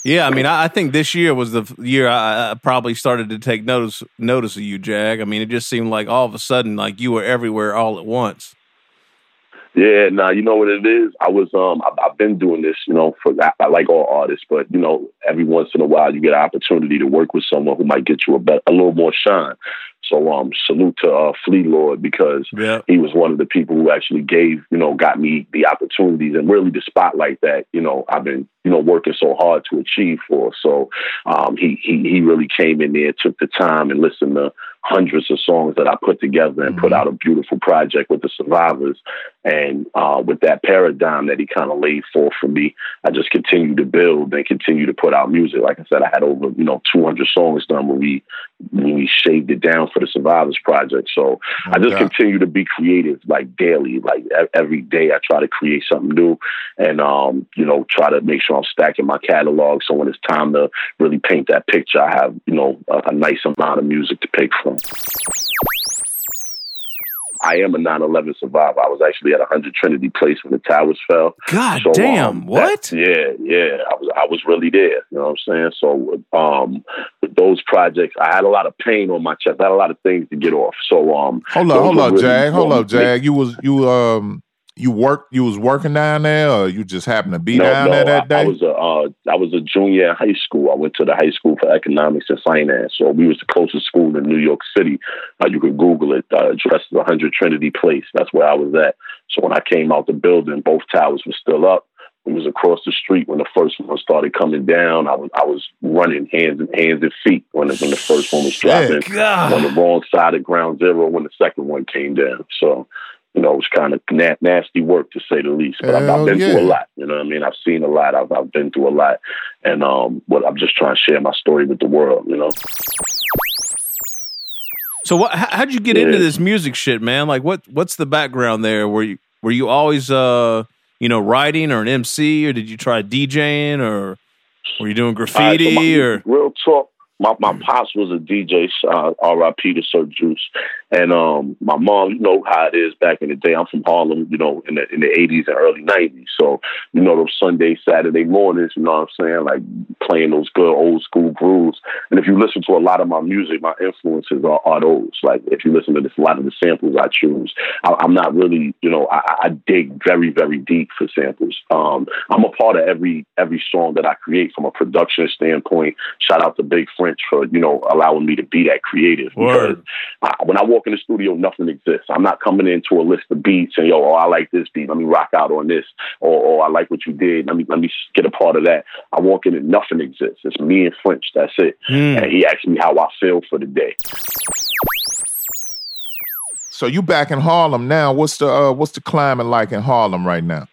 Speaker 3: Yeah, I mean, I, I think this year was the year I, I probably started to take notice notice of you, Jag. I mean, it just seemed like all of a sudden, like you were everywhere all at once.
Speaker 32: Yeah, nah, you know what it is. I was um, I, I've been doing this, you know, for I, I like all artists, but you know, every once in a while you get an opportunity to work with someone who might get you a bet a little more shine. So um, salute to uh, Flee Lord because
Speaker 3: Yeah.
Speaker 32: he was one of the people who actually gave, you know, got me the opportunities and really the spotlight that you know I've been, you know, working so hard to achieve for. So um, he he he really came in there, took the time and listened to hundreds of songs that I put together and put out a beautiful project with the survivors. And uh, with that paradigm that he kind of laid forth for me, I just continue to build and continue to put out music. Like I said, I had over you know 200 songs done when we when we shaved it down for the survivors project. So I just
Speaker 1: Yeah.
Speaker 32: continue to be creative, like daily, like every day. I try to create something new, and um, you know, try to make sure I'm stacking my catalog. So when it's time to really paint that picture, I have you know a, a nice amount of music to pick from. I am a 9/11 survivor. I was actually at 100 Trinity Place when the towers fell.
Speaker 3: God
Speaker 32: So,
Speaker 3: damn!
Speaker 32: um,
Speaker 3: what?
Speaker 32: that- yeah, yeah. I was I was really there. You know what I'm saying? So um, with those projects, I had a lot of pain on my chest. I had a lot of things to get off. So um,
Speaker 1: Hold up,
Speaker 32: those
Speaker 1: hold
Speaker 32: were
Speaker 1: up,
Speaker 32: really
Speaker 1: Jag. Hold
Speaker 32: what
Speaker 1: up, Jag. You was you um you worked you was working down there, or you just happened to be
Speaker 32: no,
Speaker 1: down
Speaker 32: no,
Speaker 1: there that
Speaker 32: I, I
Speaker 1: day?
Speaker 32: was a uh, I was a junior in high school. I went to the high school for economics and finance. So we was the closest school in New York City. Uh, you could Google it. Uh, address is 100 Trinity Place. That's where I was at. So when I came out the building, both towers were still up. We was across the street when the first one started coming down. I was I was running hands and hands and feet when the, when the first one was dropping.
Speaker 3: God.
Speaker 32: On the wrong side of ground zero when the second one came down. So you know, it was kind of na- nasty work to say the least. But I've, I've
Speaker 1: Hell
Speaker 32: been through a lot. You know what I mean? I've seen a lot. I've, I've been through a lot. And um, what I'm just trying to share my story with the world, you know?
Speaker 3: So what? How, how'd you get
Speaker 32: Yeah.
Speaker 3: into this music shit, man? Like, what? What's the background there? Were you were you always uh you know writing or an MC, or did you try DJing, or were you doing
Speaker 32: All right, so
Speaker 3: graffiti,
Speaker 32: my-
Speaker 3: or
Speaker 32: real talk. My my pops was a DJ, uh, R.I.P. to Sir Juice, and um, my mom. You know how it is back in the day. I'm from Harlem, you know, in the in the 80s and early 90s. So you know those Sunday, Saturday mornings. You know what I'm saying? Like playing those good old school grooves. And if you listen to a lot of my music, my influences are, are those. Like if you listen to this, a lot of the samples I choose, I, I'm not really, you know, I, I dig very very deep for samples. Um, I'm a part of every every song that I create from a production standpoint. Shout out to Big French for you know allowing me to be that creative.
Speaker 3: Word.
Speaker 32: Because I, when I walk in the studio, nothing exists. I'm not coming into a list of beats and yo, oh, I like this beat. Let me rock out on this, or, or I like what you did. Let me let me get a part of that. I walk in and nothing exists. It's me and French. That's it.
Speaker 3: Mm.
Speaker 32: And he asked me how I feel for the day.
Speaker 1: So you back in Harlem now? What's the uh, what's the climate like in Harlem right now?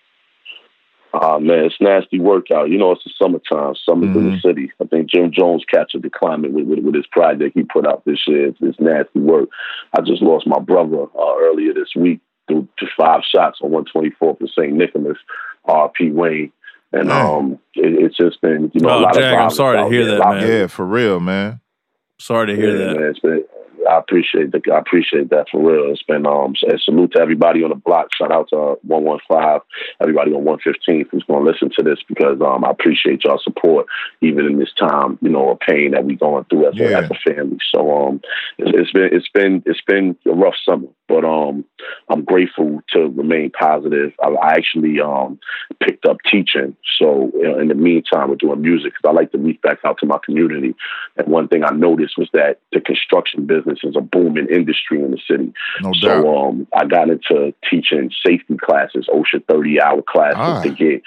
Speaker 32: Ah man, it's nasty workout. You know, it's the summertime. Summer's in the city. I think Jim Jones captured the climate with, with, with his project he put out this year. It's, it's nasty work. I just lost my brother uh, earlier this week through to five shots on 124th of St. Nicholas, R.P. Wayne. And um, it, it's just been, you know, a
Speaker 3: Oh,
Speaker 32: lot
Speaker 3: Jag,
Speaker 32: of
Speaker 3: I'm sorry to hear that, man.
Speaker 1: Yeah, for real, man.
Speaker 3: Sorry to hear
Speaker 32: yeah,
Speaker 3: that.
Speaker 32: Man, it's been, I appreciate the, I appreciate that for real. It's been um and salute to everybody on the block. Shout out to uh, one one five, everybody on one fifteenth who's going to listen to this because um I appreciate y'all support even in this time you know of pain that we going through as,
Speaker 1: Yeah.
Speaker 32: a, as a family. So um it's, it's been it's been it's been a rough summer, but um I'm grateful to remain positive. I, I actually um, picked up teaching. So you know, in the meantime, we're doing music because I like to reach back out to my community. And one thing I noticed was that the construction business is a booming industry in the city.
Speaker 1: No doubt.
Speaker 32: so um, I got into teaching safety classes, OSHA 30 hour classes
Speaker 1: Ah.
Speaker 32: to get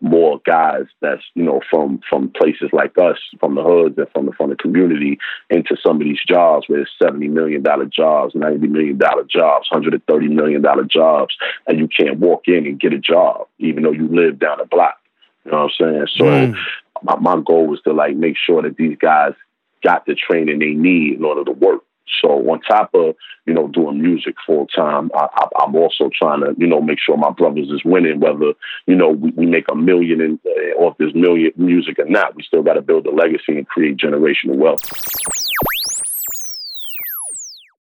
Speaker 32: more guys that's you know from from places like us, from the hoods and from the from the community into some of these jobs where it's seventy million dollar jobs, ninety million dollar jobs, hundred and thirty million dollar jobs, and you can't walk in and get a job even though you live down the block. You know what I'm saying? So
Speaker 1: Mm.
Speaker 32: my, my goal was to like make sure that these guys got the training they need in order to work. So on top of you know doing music full time, I, I, I'm also trying to you know make sure my brothers is winning. Whether you know we, we make a million in, uh, off this million music or not, we still got to build a legacy and create generational wealth.